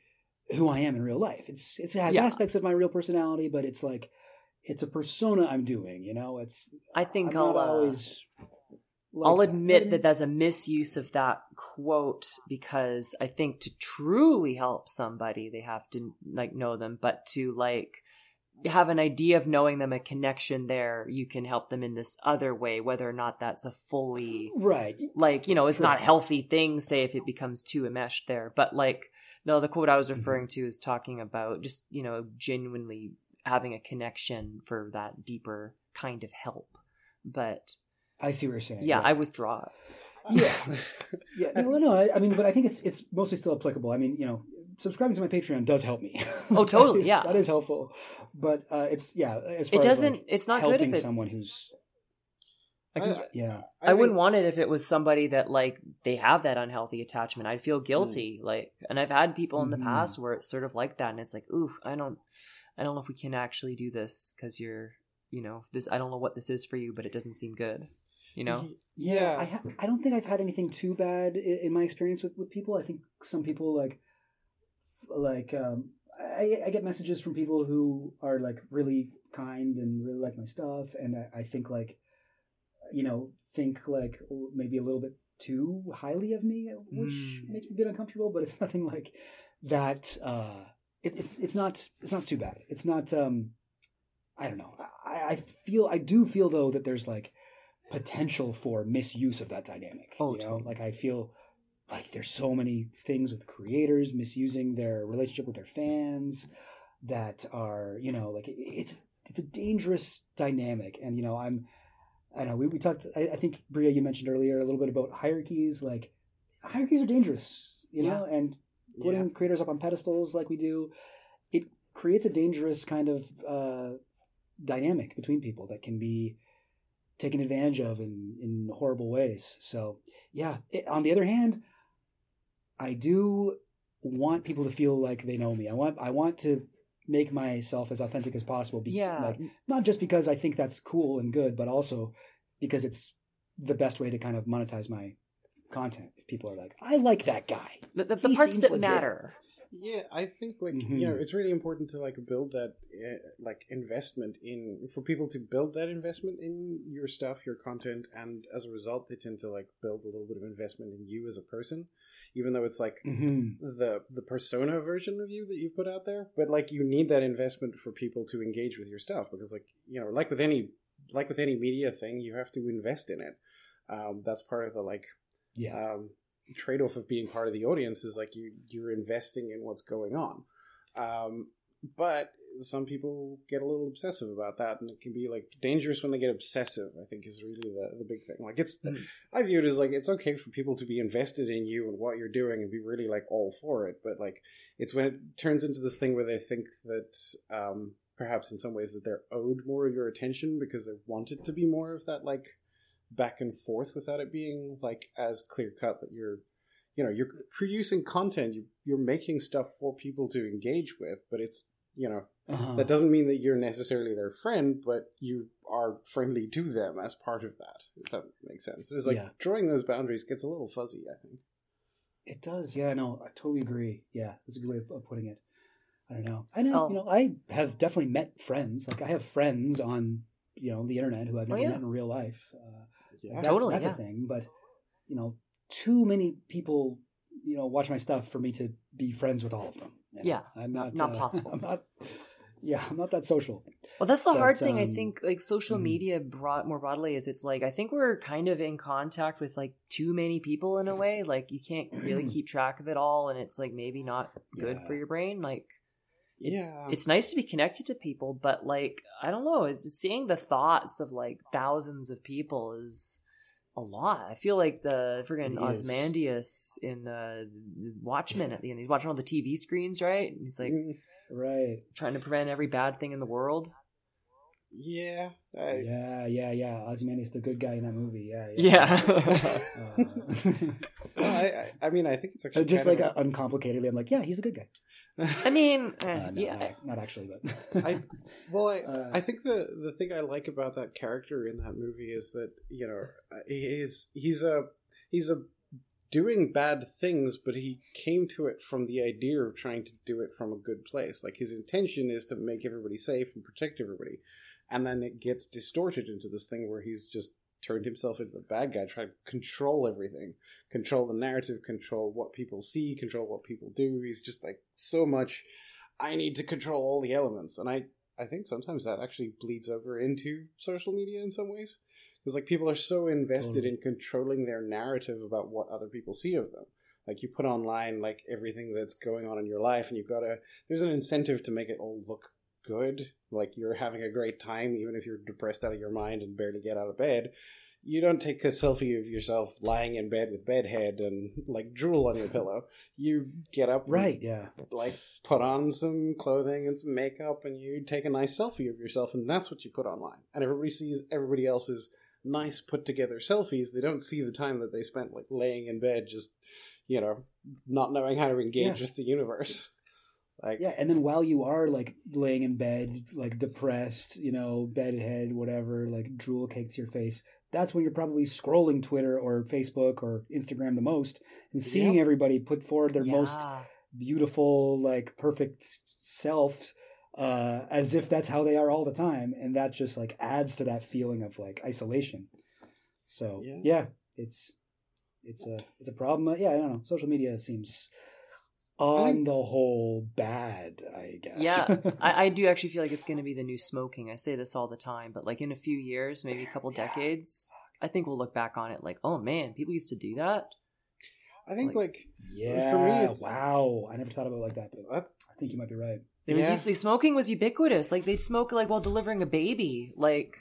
Speaker 4: who I am in real life. It's, it has
Speaker 1: Yeah.
Speaker 4: aspects of my real personality, but it's like, it's a persona I'm doing, you know? It's,
Speaker 1: I think
Speaker 4: I'm
Speaker 1: I'll uh,
Speaker 4: always. like
Speaker 1: I'll admit
Speaker 4: know
Speaker 1: that that's a misuse of that quote because I think to truly help somebody, they have to like know them, but to like have an idea of knowing them, a connection there, you can help them in this other way, whether or not that's a fully
Speaker 4: what I mean? right.
Speaker 1: like you know it's not a healthy thing say if it becomes too enmeshed there but like no the quote i was
Speaker 4: Mm-hmm.
Speaker 1: referring to is talking about just you know genuinely having a connection for that deeper kind of help but
Speaker 4: I see what you're saying.
Speaker 1: yeah, i withdraw
Speaker 4: Yeah. Yeah, no, no, no. I, I mean, but I think it's it's mostly still applicable. I mean, you know, subscribing to my Patreon does help me.
Speaker 1: Oh, totally,
Speaker 4: is-
Speaker 1: yeah.
Speaker 4: that is helpful. But uh, it's yeah, as far
Speaker 1: it doesn't
Speaker 4: like,
Speaker 1: it's not good if it's
Speaker 4: someone who's
Speaker 1: I, can-
Speaker 2: I-
Speaker 4: yeah,
Speaker 1: I, wouldn't
Speaker 2: think-
Speaker 1: want it if it was somebody that like they have that unhealthy attachment i'd
Speaker 4: Hmm.
Speaker 1: feel guilty like and i've had people in the
Speaker 4: Mhm.
Speaker 1: past where it's sort of like that and it's like ooh i don't i don't know if we can actually do this because you're you know this i don't know what this is for you but it doesn't seem good you know
Speaker 2: yeah
Speaker 4: I ha- I don't think I've had anything too bad in, in my experience with, with people. I think some people like like um, I, I get messages from people who are like really kind and really like my stuff, and I, I think like you know think like maybe a little bit too highly of me, which
Speaker 1: Mm.
Speaker 4: makes me a bit uncomfortable. But it's nothing like that. Uh, it, it's it's not it's not too bad. It's not. Um, I don't know. I, I feel I do feel though that there's like potential for misuse of that dynamic.
Speaker 1: Oh,
Speaker 4: you know,
Speaker 1: totally.
Speaker 4: like I feel like there's so many things with creators misusing their relationship with their fans that are, you know, like it's it's a dangerous dynamic. And you know, I'm, I don't know. We we talked. I, I think Bria, you mentioned earlier a little bit about hierarchies. Like hierarchies are dangerous, you know, and putting creators up on pedestals like we do, it creates a dangerous kind of uh, dynamic between people that can be taken advantage of in, in horrible ways. So, yeah. It, on the other hand, I do want people to feel like they know me. I want I want to make myself as authentic as possible. Be,
Speaker 1: Yeah.
Speaker 4: like not just because I think that's cool and good, but also because it's the best way to kind of monetize my content. If people are like, I like that guy.
Speaker 1: the, the, the parts that
Speaker 4: legit.
Speaker 1: matter
Speaker 2: Yeah, I think like
Speaker 4: Mhm.
Speaker 2: you know it's really important to like build that uh, like investment in for people to build that investment in your stuff, your content, and as a result, they tend to like build a little bit of investment in you as a person, even though it's like
Speaker 4: Mm-hmm.
Speaker 2: the the persona version of you that you've put out there. But like you need that investment for people to engage with your stuff because like you know like with any like with any media thing, you have to invest in it. Um, that's part of the like
Speaker 4: Yeah.
Speaker 2: um, trade-off of being part of the audience is like you you're investing in what's going on um, but some people get a little obsessive about that, and it can be like dangerous when they get obsessive. I think is really the, the big thing. Like it's,
Speaker 1: Mm.
Speaker 2: I view it as like it's okay for people to be invested in you and what you're doing and be really like all for it, but like it's when it turns into this thing where they think that um, perhaps in some ways that they're owed more of your attention because they want it to be more of that like back and forth without it being like as clear cut that you're you know you're producing content you, you're making stuff for people to engage with but it's you know
Speaker 4: Uh-huh.
Speaker 2: that doesn't mean that you're necessarily their friend but you are friendly to them as part of that if that makes sense it's like
Speaker 4: Yeah.
Speaker 2: drawing those boundaries gets a little fuzzy i think
Speaker 4: It does, yeah. No, I totally agree. Yeah, that's a good way of, of putting it. I don't know. I know,
Speaker 1: Oh.
Speaker 4: you know, I have definitely met friends. Like I have friends on, you know, the internet who I've
Speaker 1: Oh,
Speaker 4: never
Speaker 1: yeah.
Speaker 4: met in real life. Uh,
Speaker 2: yeah
Speaker 4: that's,
Speaker 1: Totally,
Speaker 4: that's
Speaker 1: yeah.
Speaker 4: a thing. But you know, too many people, you know, watch my stuff for me to be friends with all of them. you know.
Speaker 1: Yeah,
Speaker 4: I'm not
Speaker 1: not
Speaker 4: uh,
Speaker 1: possible.
Speaker 4: I'm not. Yeah, I'm not that social.
Speaker 1: Well, that's the
Speaker 4: But,
Speaker 1: hard thing. I
Speaker 4: um,
Speaker 1: think, like social
Speaker 4: mhm.
Speaker 1: media, broad more broadly, is it's like I think we're kind of in contact with like too many people in a way. Like you can't really keep track of it all, and it's like maybe not good for your brain. Like it's,
Speaker 2: yeah
Speaker 1: it's nice to be connected to people, but like I don't know, it's seeing the thoughts of like thousands of people is a lot. I feel like the friggin' Ozymandias in uh, Watchmen at the end. He's watching all the TV screens, right? And he's like
Speaker 2: Mm,
Speaker 4: Right.
Speaker 1: trying to prevent every bad thing in the world.
Speaker 2: yeah I,
Speaker 4: Yeah, yeah, yeah. Ozymandias, the good guy in that movie. Yeah, yeah.
Speaker 1: Yeah.
Speaker 4: Uh,
Speaker 2: well, I, I i mean i think it's actually
Speaker 4: just like
Speaker 2: of
Speaker 4: uh, uncomplicatedly, I'm like, yeah, he's a good guy.
Speaker 1: I mean, eh,
Speaker 4: Uh, no,
Speaker 1: yeah.
Speaker 4: not, not actually, but
Speaker 2: I well, I
Speaker 4: Uh,
Speaker 2: I think the the thing I like about that character in that movie is that you know he's he's a he's a doing bad things, but he came to it from the idea of trying to do it from a good place. Like his intention is to make everybody safe and protect everybody, and then it gets distorted into this thing where he's just turned himself into the bad guy, trying to control everything, control the narrative, control what people see, control what people do. He's just like so much. I need to control all the elements, and I I think sometimes that actually bleeds over into social media in some ways. Because like people are so invested
Speaker 4: Totally.
Speaker 2: in controlling their narrative about what other people see of them. Like you put online like everything that's going on in your life, and you've got to. There's an incentive to make it all look good, like you're having a great time, even if you're depressed out of your mind and barely get out of bed. You don't take a selfie of yourself lying in bed with bedhead and like drool on your pillow. You get up,
Speaker 4: right, yeah.
Speaker 2: like put on some clothing and some makeup and you take a nice selfie of yourself and that's what you put online and everybody sees everybody else's nice put together selfies they don't see the time that they spent like laying in bed just you know not knowing how to engage
Speaker 4: Yeah.
Speaker 2: with the universe like
Speaker 4: Yeah, and then while you are like laying in bed, like depressed, you know, bedhead, whatever, like drool caked to your face, that's when you're probably scrolling Twitter or Facebook or Instagram the most and seeing
Speaker 2: Yep.
Speaker 4: everybody put forward their most beautiful, like perfect selves, uh, as if that's how they are all the time, and that just like adds to that feeling of like isolation. So
Speaker 2: Yeah.
Speaker 4: yeah, it's it's a it's a problem. Uh, yeah, I don't know. Social media seems on the whole bad. I guess.
Speaker 1: Yeah, I, I do actually feel like it's going to be the new smoking. I say this all the time, but like in a few years, maybe a couple decades, I think we'll look back on it like, oh man, people used to do that.
Speaker 2: i think
Speaker 1: like-
Speaker 2: like
Speaker 4: yeah.
Speaker 2: For me, it's-
Speaker 4: wow. I never thought about it like that, but I think you might be right.
Speaker 1: It was
Speaker 2: Yeah.
Speaker 1: usually smoking was ubiquitous. Like they'd smoke like while delivering a baby, like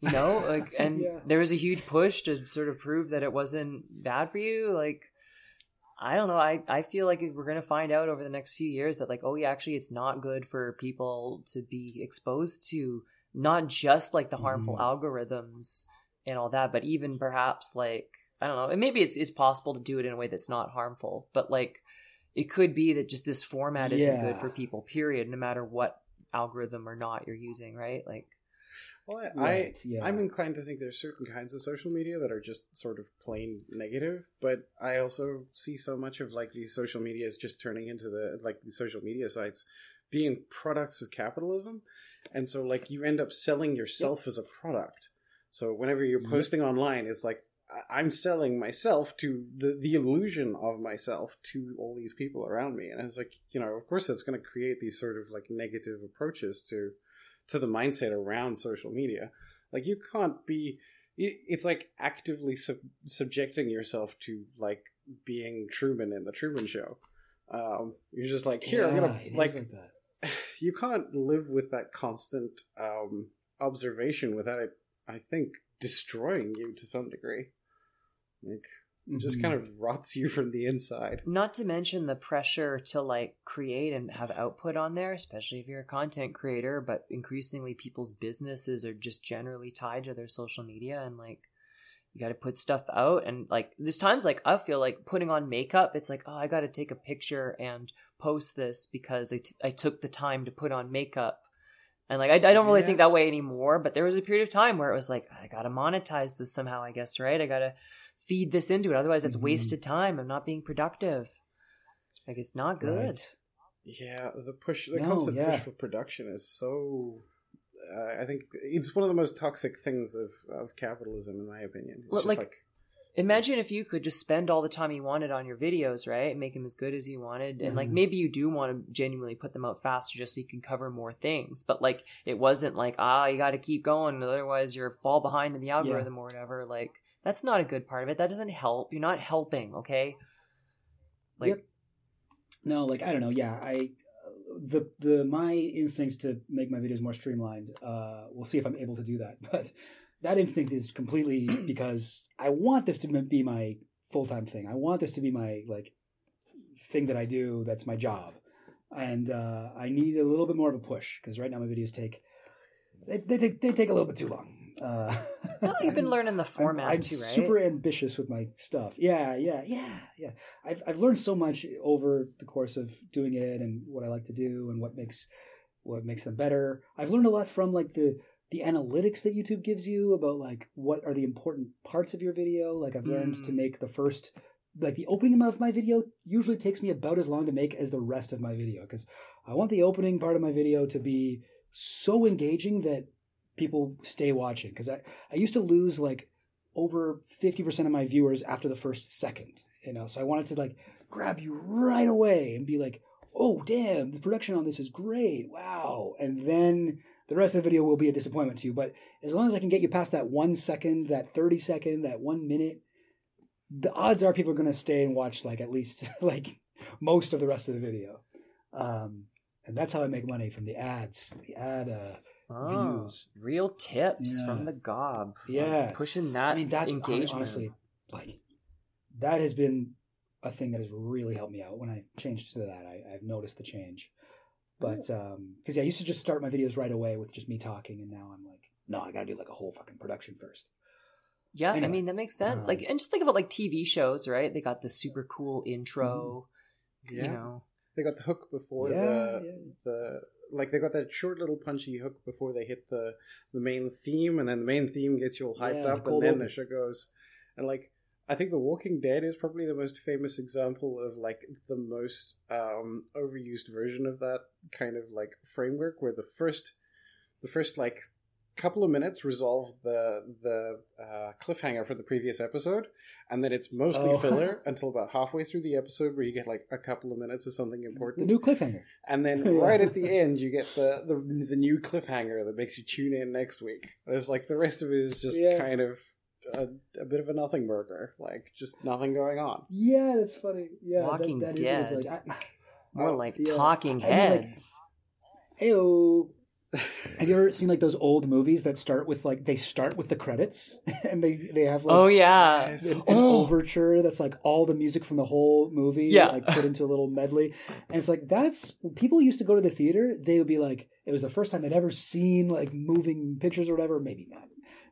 Speaker 1: you know, like and
Speaker 4: Yeah.
Speaker 1: there was a huge push to sort of prove that it wasn't bad for you. Like I don't know. I I feel like we're gonna find out over the next few years that like oh yeah, actually it's not good for people to be exposed to not just like the harmful
Speaker 4: Mhm.
Speaker 1: algorithms and all that, but even perhaps like I don't know. And maybe it's it's possible to do it in a way that's not harmful, but like it could be that just this format isn't good for people. Period. No matter what algorithm or not you're using, right? Like
Speaker 2: well I,
Speaker 4: Right,
Speaker 2: I
Speaker 4: yeah.
Speaker 2: i'm inclined to think there's certain kinds of social media that are just sort of plain negative but i also see so much of like these social medias just turning into the like the social media sites being products of capitalism and so like you end up selling yourself as a product so whenever you're
Speaker 4: Yep.
Speaker 2: posting online it's like I- i'm selling myself to the the illusion of myself to all these people around me and it's like you know of course that's going to create these sort of like negative approaches to to the mindset around social media like you can't be it's like actively sub- subjecting yourself to like being truman in the truman show um you're just like here i'm gonna
Speaker 4: it is
Speaker 2: like
Speaker 4: that.
Speaker 2: you can't live with that constant um, observation without it. I think destroying you to some degree. Like it just
Speaker 4: mm-hmm.
Speaker 2: kind of rots you from the inside.
Speaker 1: Not to mention the pressure to like create and have output on there, especially if you're a content creator, but increasingly people's businesses are just generally tied to their social media and like you got to put stuff out and like there's times like I feel like putting on makeup it's like oh I got to take a picture and post this because I, t- I took the time to put on makeup and like I, I don't really
Speaker 2: Yeah.
Speaker 1: think that way anymore but there was a period of time where it was like I got to monetize this somehow I guess right I got to feed this into it otherwise it's
Speaker 4: Mhm.
Speaker 1: wasted time I'm not being productive like it's not good
Speaker 4: Right.
Speaker 2: Yeah, the push, the
Speaker 4: No,
Speaker 2: constant
Speaker 4: yeah.
Speaker 2: push for production is so. Uh, I think it's one of the most toxic things of, of capitalism, in my opinion. It's just
Speaker 1: like-
Speaker 2: like,
Speaker 1: imagine if you could just spend all the time you wanted on your videos right and make them as good as you wanted and like
Speaker 4: Mhm.
Speaker 1: maybe you do want to genuinely put them out faster just so you can cover more things but like it wasn't like ah you got to keep going otherwise you're fall behind in the algorithm or whatever like that's not a good part of it that doesn't help you're not helping okay like
Speaker 4: Yep. No, like I don't know. Yeah, I the the my instincts to make my videos more streamlined. Uh, we'll see if I'm able to do that, but that instinct is completely because I want this to be my full time thing. I want this to be my like thing that I do. That's my job, and uh, I need a little bit more of a push because right now my videos take they, they take they take a little bit too long. Uh,
Speaker 1: well, you've been learning the
Speaker 4: I'm-
Speaker 1: format
Speaker 4: I'm,
Speaker 1: too right
Speaker 4: super ambitious with my stuff. Yeah, yeah, yeah, yeah. I've I've learned so much over the course of doing it and what I like to do and what makes what makes them better. I've learned a lot from like the the analytics that YouTube gives you about like what are the important parts of your video. Like I've learned to
Speaker 1: Mm.
Speaker 4: make the first like the opening of my video usually takes me about as long to make as the rest of my video because I want the opening part of my video to be so engaging that people stay watching because I, I used to lose like over 50% of my viewers after the first second you know so i wanted to like grab you right away and be like oh damn the production on this is great wow and then the rest of the video will be a disappointment to you but as long as i can get you past that one second that 30 second that one minute the odds are people are going to stay and watch like at least like most of the rest of the video um and that's how i make money from the ads the ad uh
Speaker 1: Oh,
Speaker 4: views.
Speaker 1: real tips
Speaker 4: Yeah.
Speaker 1: from the gob
Speaker 4: Yeah.
Speaker 1: pushing that
Speaker 4: I mean, that's
Speaker 1: engagement
Speaker 4: honestly like that has been a thing that has really helped me out when I changed to that. I, I've noticed the change, but um, because yeah, I used to just start my videos right away with just me talking, and now I'm like, no, I got to do like a whole fucking production first.
Speaker 1: Yeah, I mean that makes sense. like,
Speaker 4: um,
Speaker 1: and just think about like TV shows, right? They got the super cool intro.
Speaker 2: yeah,
Speaker 1: You know,
Speaker 2: they got the hook before
Speaker 4: Yeah,
Speaker 2: the
Speaker 4: yeah.
Speaker 2: the like they got that short little punchy hook before they hit the the main theme, and then the main theme gets you all hyped
Speaker 4: Yeah, the
Speaker 2: up, and then
Speaker 4: open.
Speaker 2: the show goes. And like, I think The Walking Dead is probably the most famous example of like the most um, overused version of that kind of like framework, where the first the first like couple of minutes resolve the the uh, cliffhanger for the previous episode, and then it's mostly
Speaker 4: Oh.
Speaker 2: filler until about halfway through the episode, where you get like a couple of minutes of something important.
Speaker 4: The new cliffhanger.
Speaker 2: And then right at the end, you get the, the the new cliffhanger that makes you tune in next week. There's like the rest of it is just
Speaker 4: Yeah.
Speaker 2: kind of a, a bit of a nothing burger, like just nothing going on.
Speaker 4: Yeah, that's funny. Yeah,
Speaker 1: Walking
Speaker 4: that, that is- it was
Speaker 1: Dead.
Speaker 4: like, I,
Speaker 1: more like
Speaker 4: yeah.
Speaker 1: talking
Speaker 4: I mean, like-
Speaker 1: heads.
Speaker 4: Ayo. Have you ever seen like those old movies that start with like they start with the credits and they they have like
Speaker 1: oh yeah,
Speaker 4: an, an
Speaker 1: Oh.
Speaker 4: overture that's like all the music from the whole movie
Speaker 1: Yeah.
Speaker 4: like put into a little medley and it's like that's people used to go to the theater they would be like it was the first time they'd ever seen like moving pictures or whatever maybe not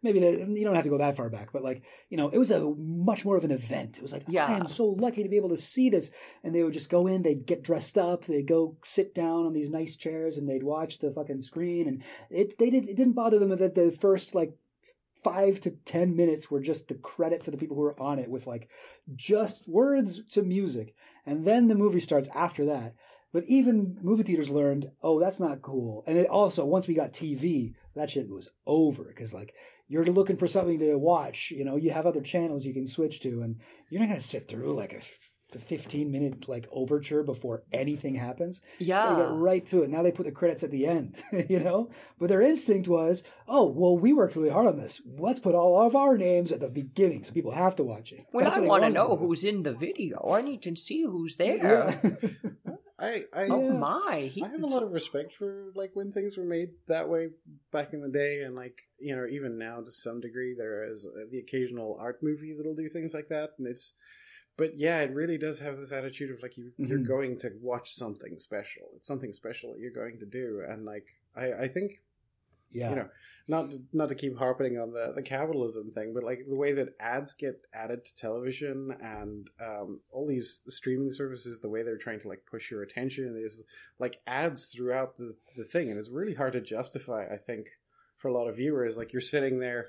Speaker 4: maybe you don't have to go that far back but like you know it was a much more of an event. It was like
Speaker 1: Yeah.
Speaker 4: i am so lucky to be able to see this. And they would just go in they'd get dressed up they'd go sit down on these nice chairs and they'd watch the fucking screen and it they did it didn't bother them that the first like five to ten minutes were just the credits of the people who were on it with like just words to music. And then the movie starts after that. But even movie theaters learned oh that's not cool. And it also once we got tv that shit was over because like you're looking for something to watch you know you have other channels you can switch to and you're not going to sit through like a, a 15 minute like overture before anything happens they
Speaker 1: yeah.
Speaker 4: get right to it. Now they put the credits at the end, you know? But their instinct was, oh, well, we worked really hard on this. Let's put all of our names at the beginning so people have to watch it.
Speaker 1: When
Speaker 4: That's
Speaker 1: I want to know who's in the video, I need to see who's there.
Speaker 4: Yeah.
Speaker 2: I I
Speaker 1: Oh
Speaker 4: Yeah.
Speaker 1: my! He,
Speaker 2: I have a lot of respect for like when things were made that way back in the day, and like you know even now to some degree there is uh, the occasional art movie that'll do things like that, and it's. But yeah, it really does have this attitude of like you you're
Speaker 4: Mhm.
Speaker 2: going to watch something special. It's something special that you're going to do, and like I I think
Speaker 4: Yeah.
Speaker 2: you know not to, not to keep harping on the the capitalism thing, but like the way that ads get added to television and um, all these streaming services, the way they're trying to like push your attention is like ads throughout the the thing, and it's really hard to justify. I think for a lot of viewers, like you're sitting there,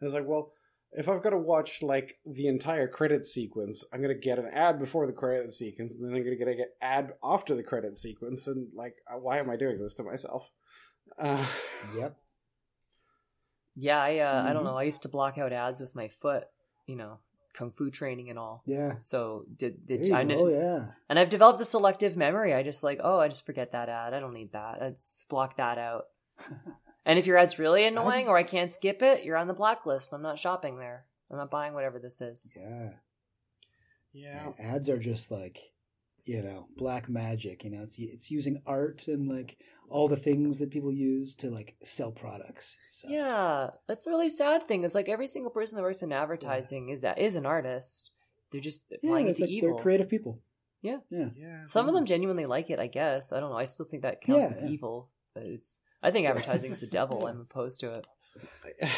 Speaker 2: and it's like, well. If I've got to watch like the entire credit sequence, I'm gonna get an ad before the credit sequence, and then I'm gonna get an ad after the credit sequence, and like, uh, why am I doing this to myself? Uh,
Speaker 4: Yep.
Speaker 1: Yeah, I uh, I don't
Speaker 4: Mhm.
Speaker 1: know. I used to block out ads with my foot, you know, kung fu training and all.
Speaker 4: Yeah.
Speaker 1: So did did
Speaker 4: you
Speaker 1: I
Speaker 4: go,
Speaker 1: didn't-
Speaker 4: yeah.
Speaker 1: and I've developed a selective memory. I just like, oh, I just forget that ad. I don't need that. Let's block that out. And if your ad's really annoying or I can't skip it, you're on the blacklist. I'm not shopping there. I'm not buying whatever this is.
Speaker 4: Yeah.
Speaker 2: yeah,
Speaker 4: And ads are just like, you know, black magic. You know, it's it's using art and like all the things that people use to like sell products. So,
Speaker 1: Yeah, that's a really sad thing. Is like every single person that works in advertising is that is an artist. They're just
Speaker 4: yeah,
Speaker 1: applying it to
Speaker 4: like
Speaker 1: evil.
Speaker 4: they're creative people.
Speaker 1: Yeah.
Speaker 4: Yeah.
Speaker 2: yeah.
Speaker 1: Some of them hmm. genuinely like it. I guess I don't know. I still think that counts
Speaker 4: Yeah,
Speaker 1: as
Speaker 4: yeah.
Speaker 1: evil. But it's. I think advertising is the devil. I'm opposed to it.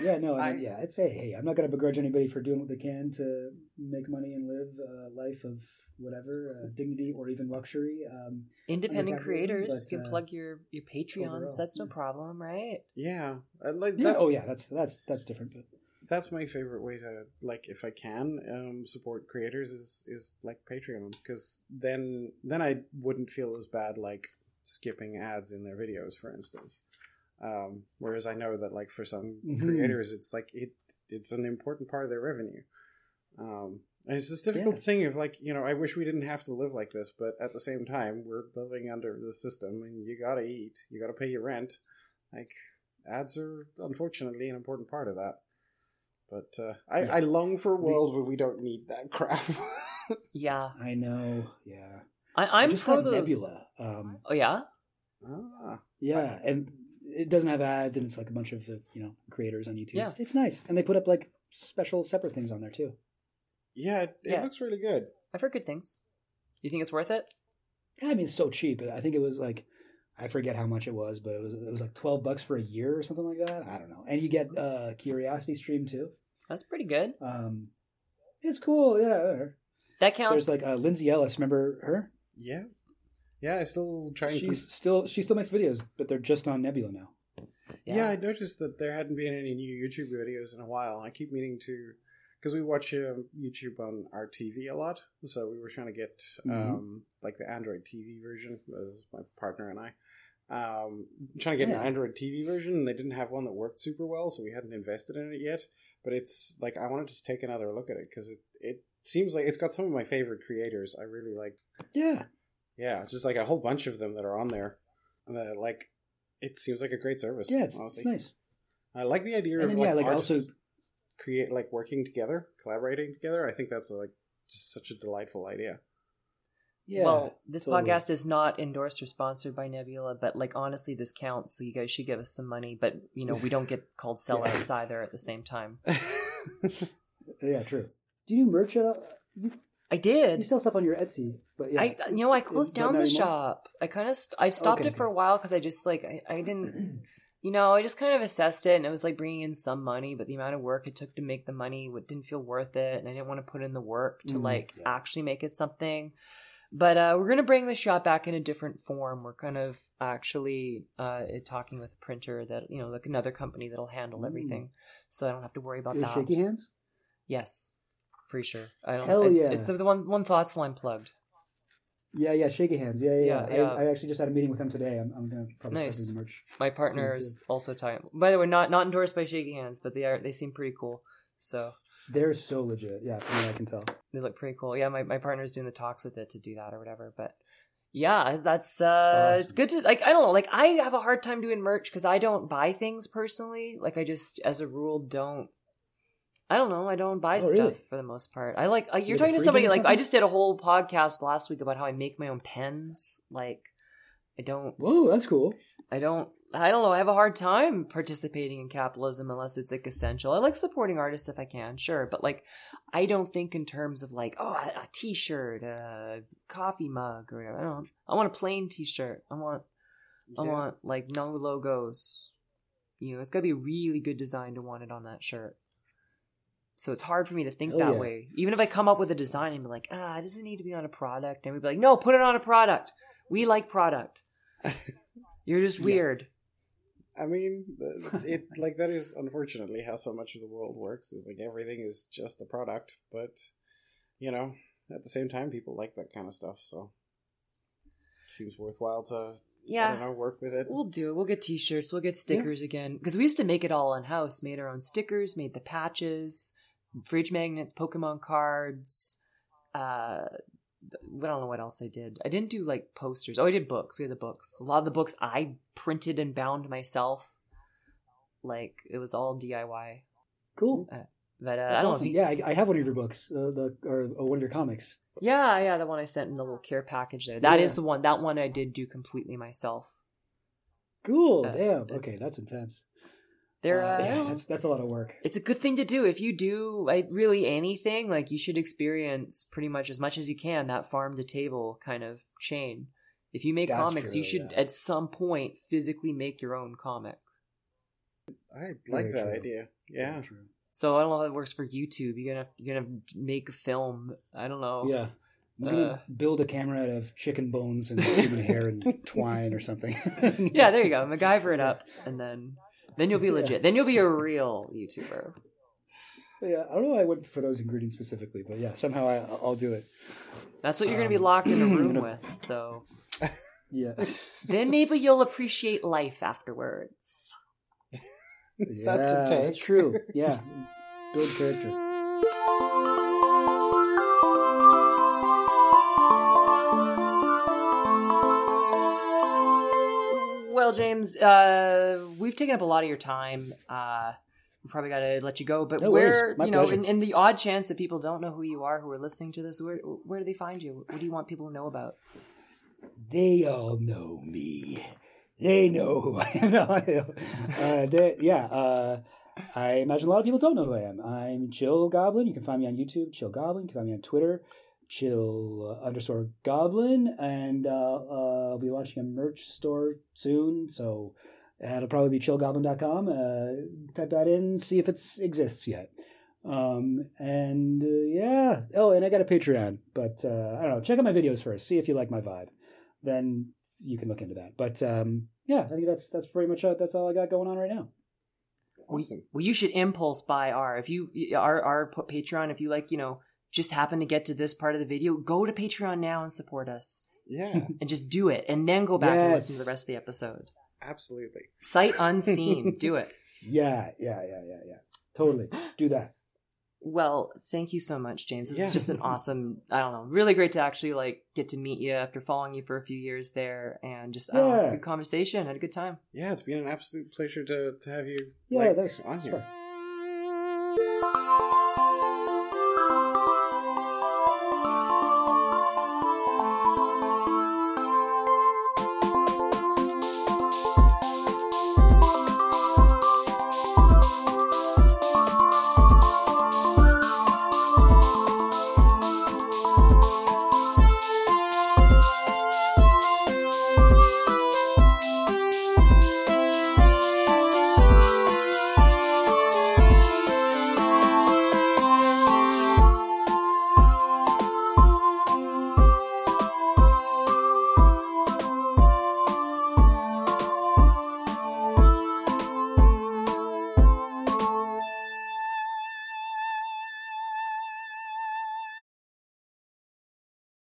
Speaker 4: Yeah, no, I
Speaker 2: I-
Speaker 4: mean, yeah, I'd say, hey, I'm not going to begrudge anybody for doing what they can to make money and live a life of whatever uh, dignity or even luxury. Um,
Speaker 1: Independent creators
Speaker 4: but,
Speaker 1: can
Speaker 4: uh,
Speaker 1: plug your your Patreons.
Speaker 4: overall,
Speaker 1: That's no problem, right?
Speaker 2: Yeah, I like
Speaker 4: yeah,
Speaker 2: that's,
Speaker 4: oh yeah, that's that's that's different. But
Speaker 2: that's my favorite way to like if I can um, support creators is is like Patreons because then then I wouldn't feel as bad like skipping ads in their videos, for instance. Um, whereas I know that like for some
Speaker 4: Mhm.
Speaker 2: creators, it's like it it's an important part of their revenue. Um, and it's this difficult
Speaker 4: Yeah.
Speaker 2: thing of like you know I wish we didn't have to live like this, but at the same time we're living under the system, and you gotta eat, you gotta pay your rent. Like ads are unfortunately an important part of that. But uh, I,
Speaker 4: Yeah.
Speaker 2: I long for a world where we don't need that crap.
Speaker 1: Yeah,
Speaker 4: I know, yeah,
Speaker 1: I,
Speaker 4: I
Speaker 1: I'm
Speaker 4: just
Speaker 1: pro
Speaker 4: got
Speaker 1: those.
Speaker 4: Nebula. Um,
Speaker 1: Oh yeah,
Speaker 2: ah,
Speaker 4: yeah, and it doesn't have ads, and it's like a bunch of the you know creators on YouTube.
Speaker 1: Yeah.
Speaker 4: It's, it's nice, and they put up like special separate things on there too.
Speaker 2: Yeah, it, it
Speaker 1: Yeah.
Speaker 2: looks really good.
Speaker 1: I've heard good things. You think it's worth it?
Speaker 4: Yeah, I mean, it's so cheap. I think it was like I forget how much it was, but it was it was like twelve bucks for a year or something like that. I don't know. And you get uh Curiosity Stream too.
Speaker 1: That's pretty good.
Speaker 4: Um, it's cool. Yeah.
Speaker 1: That counts.
Speaker 4: There's like uh, Lindsay Ellis. Remember her?
Speaker 2: Yeah, yeah. I still trying
Speaker 4: She's
Speaker 2: to.
Speaker 4: still she still makes videos, but they're just on Nebula now.
Speaker 2: Yeah. I noticed that there hadn't been any new YouTube videos in a while. I keep meaning to, because we watch um, YouTube on our TV a lot, so we were trying to get
Speaker 4: Mhm.
Speaker 2: um, like the Android TV version. As my partner and I. Um, trying to get
Speaker 4: Yeah.
Speaker 2: an Android TV version, and they didn't have one that worked super well, so we hadn't invested in it yet. But it's like I wanted to take another look at it because it, it seems like it's got some of my favorite creators. I really like
Speaker 4: Yeah.
Speaker 2: Yeah, just like a whole bunch of them that are on there. That, like, it seems like a great service.
Speaker 4: Yeah, it's, it's nice.
Speaker 2: I like the idea
Speaker 4: And
Speaker 2: of
Speaker 4: then,
Speaker 2: like,
Speaker 4: yeah, like,
Speaker 2: artists
Speaker 4: also-
Speaker 2: create like working together, collaborating together. I think that's like just such a delightful idea.
Speaker 4: Yeah.
Speaker 1: well, this
Speaker 4: totally.
Speaker 1: podcast is not endorsed or sponsored by Nebula, but like honestly, this counts. So you guys should give us some money. But you know, we don't get called sellouts either at the same time.
Speaker 4: yeah, true. Do you do merch? Uh, you,
Speaker 1: I did.
Speaker 4: you
Speaker 1: did.
Speaker 4: sell stuff on your Etsy, but yeah.
Speaker 1: I you know I closed
Speaker 4: Not
Speaker 1: down the
Speaker 4: anymore?
Speaker 1: shop. I kind of st- I stopped
Speaker 4: Okay,
Speaker 1: it for a while because I just like I, I didn't you know I just kind of assessed it and it was like bringing in some money, but the amount of work it took to make the money didn't feel worth it, and I didn't want to put in the work to
Speaker 4: Mm,
Speaker 1: like
Speaker 4: yeah.
Speaker 1: actually make it something. But uh, we're gonna bring the shop back in a different form. We're kind of actually uh, talking with a printer that you know like another company that'll handle
Speaker 4: Mm.
Speaker 1: everything, so I don't have to worry about that.
Speaker 4: shaky hands.
Speaker 1: Yes, pretty sure. I don't.
Speaker 4: Hell yeah.
Speaker 1: It's the, the one one thoughts line plugged.
Speaker 4: Yeah, yeah, shaky hands. Yeah, yeah.
Speaker 1: Yeah,
Speaker 4: yeah. I, I actually just had a meeting with him today. I'm, I'm gonna probably
Speaker 1: Nice.
Speaker 4: start the merch.
Speaker 1: My partner is also talking. By the way, not not endorsed by Shaky Hands, but they are. They seem pretty cool. So
Speaker 4: They're so legit. Yeah, from what I can tell.
Speaker 1: they look pretty cool. Yeah, my my partner's doing the talks with it to do that or whatever. But yeah, that's uh,
Speaker 4: Awesome.
Speaker 1: it's good to like. I don't know. Like I have a hard time doing merch because I don't buy things personally. Like I just, as a rule, don't. I don't know. I don't buy
Speaker 4: Oh,
Speaker 1: stuff
Speaker 4: really?
Speaker 1: for the most part. I like uh, you're
Speaker 4: a
Speaker 1: talking to somebody like I just did a whole podcast last week about how I make my own pens. Like I don't
Speaker 4: Whoa, that's cool.
Speaker 1: I don't I don't know. I have a hard time participating in capitalism unless it's like essential. I like supporting artists if I can, sure, but like I don't think in terms of like oh a, a t-shirt, a coffee mug or whatever. I don't. I want a plain t-shirt. I want I want like no logos. You know, it's got to be a really good design to want it on that shirt. So it's hard for me to think that
Speaker 4: yeah.
Speaker 1: way. Even if I come up with a design and be like, ah, it doesn't need to be on a product, and we'd be like, no, put it on a product. We like product. You're just
Speaker 4: Yeah.
Speaker 1: weird.
Speaker 2: I mean, it like that is unfortunately how so much of the world works. Is like everything is just a product, but you know, at the same time, people like that kind of stuff. So seems worthwhile to
Speaker 1: Yeah.
Speaker 2: know work with it.
Speaker 1: We'll do it. We'll get T-shirts. We'll get stickers again because we used to make it all in house. Made our own stickers. Made the patches, fridge magnets, Pokemon cards. Uh, I don't know what else I did. I didn't do like posters. Oh, I did books. We had the books. A lot of the books I printed and bound myself. Like it was all DIY.
Speaker 4: Cool.
Speaker 1: But uh, I don't
Speaker 4: awesome.
Speaker 1: know. You,
Speaker 4: Yeah, I, I have one of your books, uh, the or, or one of your comics.
Speaker 1: yeah, yeah, the one I sent in the little care package there. That is
Speaker 4: Yeah.
Speaker 1: the one. That one I did do completely myself.
Speaker 4: Cool.
Speaker 1: Uh,
Speaker 4: Damn. Okay, that's intense.
Speaker 1: There,
Speaker 4: Uh,
Speaker 1: uh,
Speaker 4: yeah, that's that's a lot of work.
Speaker 1: it's a good thing to do if you do like really anything like you should experience pretty much as much as you can that farm to table kind of chain if you make
Speaker 4: That's
Speaker 1: comics you should
Speaker 4: yeah.
Speaker 1: at some point physically make your own comic
Speaker 2: I like
Speaker 4: Very
Speaker 2: that
Speaker 4: true.
Speaker 2: idea. Yeah,
Speaker 4: Very true.
Speaker 1: so i don't know how it works for youtube you're gonna you're gonna make a film i don't know
Speaker 4: Yeah. I'm gonna
Speaker 1: Uh,
Speaker 4: build a camera out of chicken bones and human hair and twine or something.
Speaker 1: yeah there you go macgyver it up and then then you'll be
Speaker 4: Yeah.
Speaker 1: legit then you'll be a real youtuber
Speaker 4: Yeah, I don't know why I went for those ingredients specifically, but yeah, somehow I, I'll do it.
Speaker 1: that's what you're gonna be
Speaker 4: Um,
Speaker 1: locked in a room
Speaker 4: gonna-
Speaker 1: with so
Speaker 4: Yeah.
Speaker 1: then maybe you'll appreciate life afterwards
Speaker 4: yeah,
Speaker 2: That's a.
Speaker 4: That's true. Yeah. Build character.
Speaker 1: Well, James, uh, we've taken up a lot of your time. Uh, we probably got to let you go. But
Speaker 4: No
Speaker 1: where, you know, in, in the odd chance that people don't know who you are, who are listening to this, where where do they find you? What do you want people to know about?
Speaker 4: They all know me. They know who I am. No, I know. uh, they, yeah, uh, I imagine a lot of people don't know who I am. I'm Chill Goblin. You can find me on YouTube, Chill Goblin. You can find me on Twitter, Chill uh, underscore Goblin. And uh, uh, I'll be launching a merch store soon, so it'll probably be chillgoblin.com. Uh, type that in, see if it exists yet. Um, and uh, yeah. Oh, and I got a Patreon, but uh, I don't know. Check out my videos first. See if you like my vibe. Then you can look into that. But um, yeah, I think that's that's pretty much uh, that's all I got going on right now.
Speaker 2: awesome.
Speaker 1: Well, you should impulse buy our if you our our Patreon. If you like, you know, just happen to get to this part of the video, go to Patreon now and support us,
Speaker 2: Yeah,
Speaker 1: and just do it, and then go back and listen to the rest of the episode.
Speaker 2: absolutely.
Speaker 1: Sight unseen, do it.
Speaker 4: Yeah, yeah, yeah, yeah, yeah. Totally. Do that.
Speaker 1: Well, thank you so much, James. This
Speaker 2: Yeah.
Speaker 1: is just an awesome, I don't know, really great to actually like get to meet you after following you for a few years there and just oh, don't know, good conversation. Had a good time.
Speaker 2: Yeah, it's been an absolute pleasure to to have you.
Speaker 4: Yeah,
Speaker 2: like,
Speaker 4: that's
Speaker 2: on here.
Speaker 4: fine.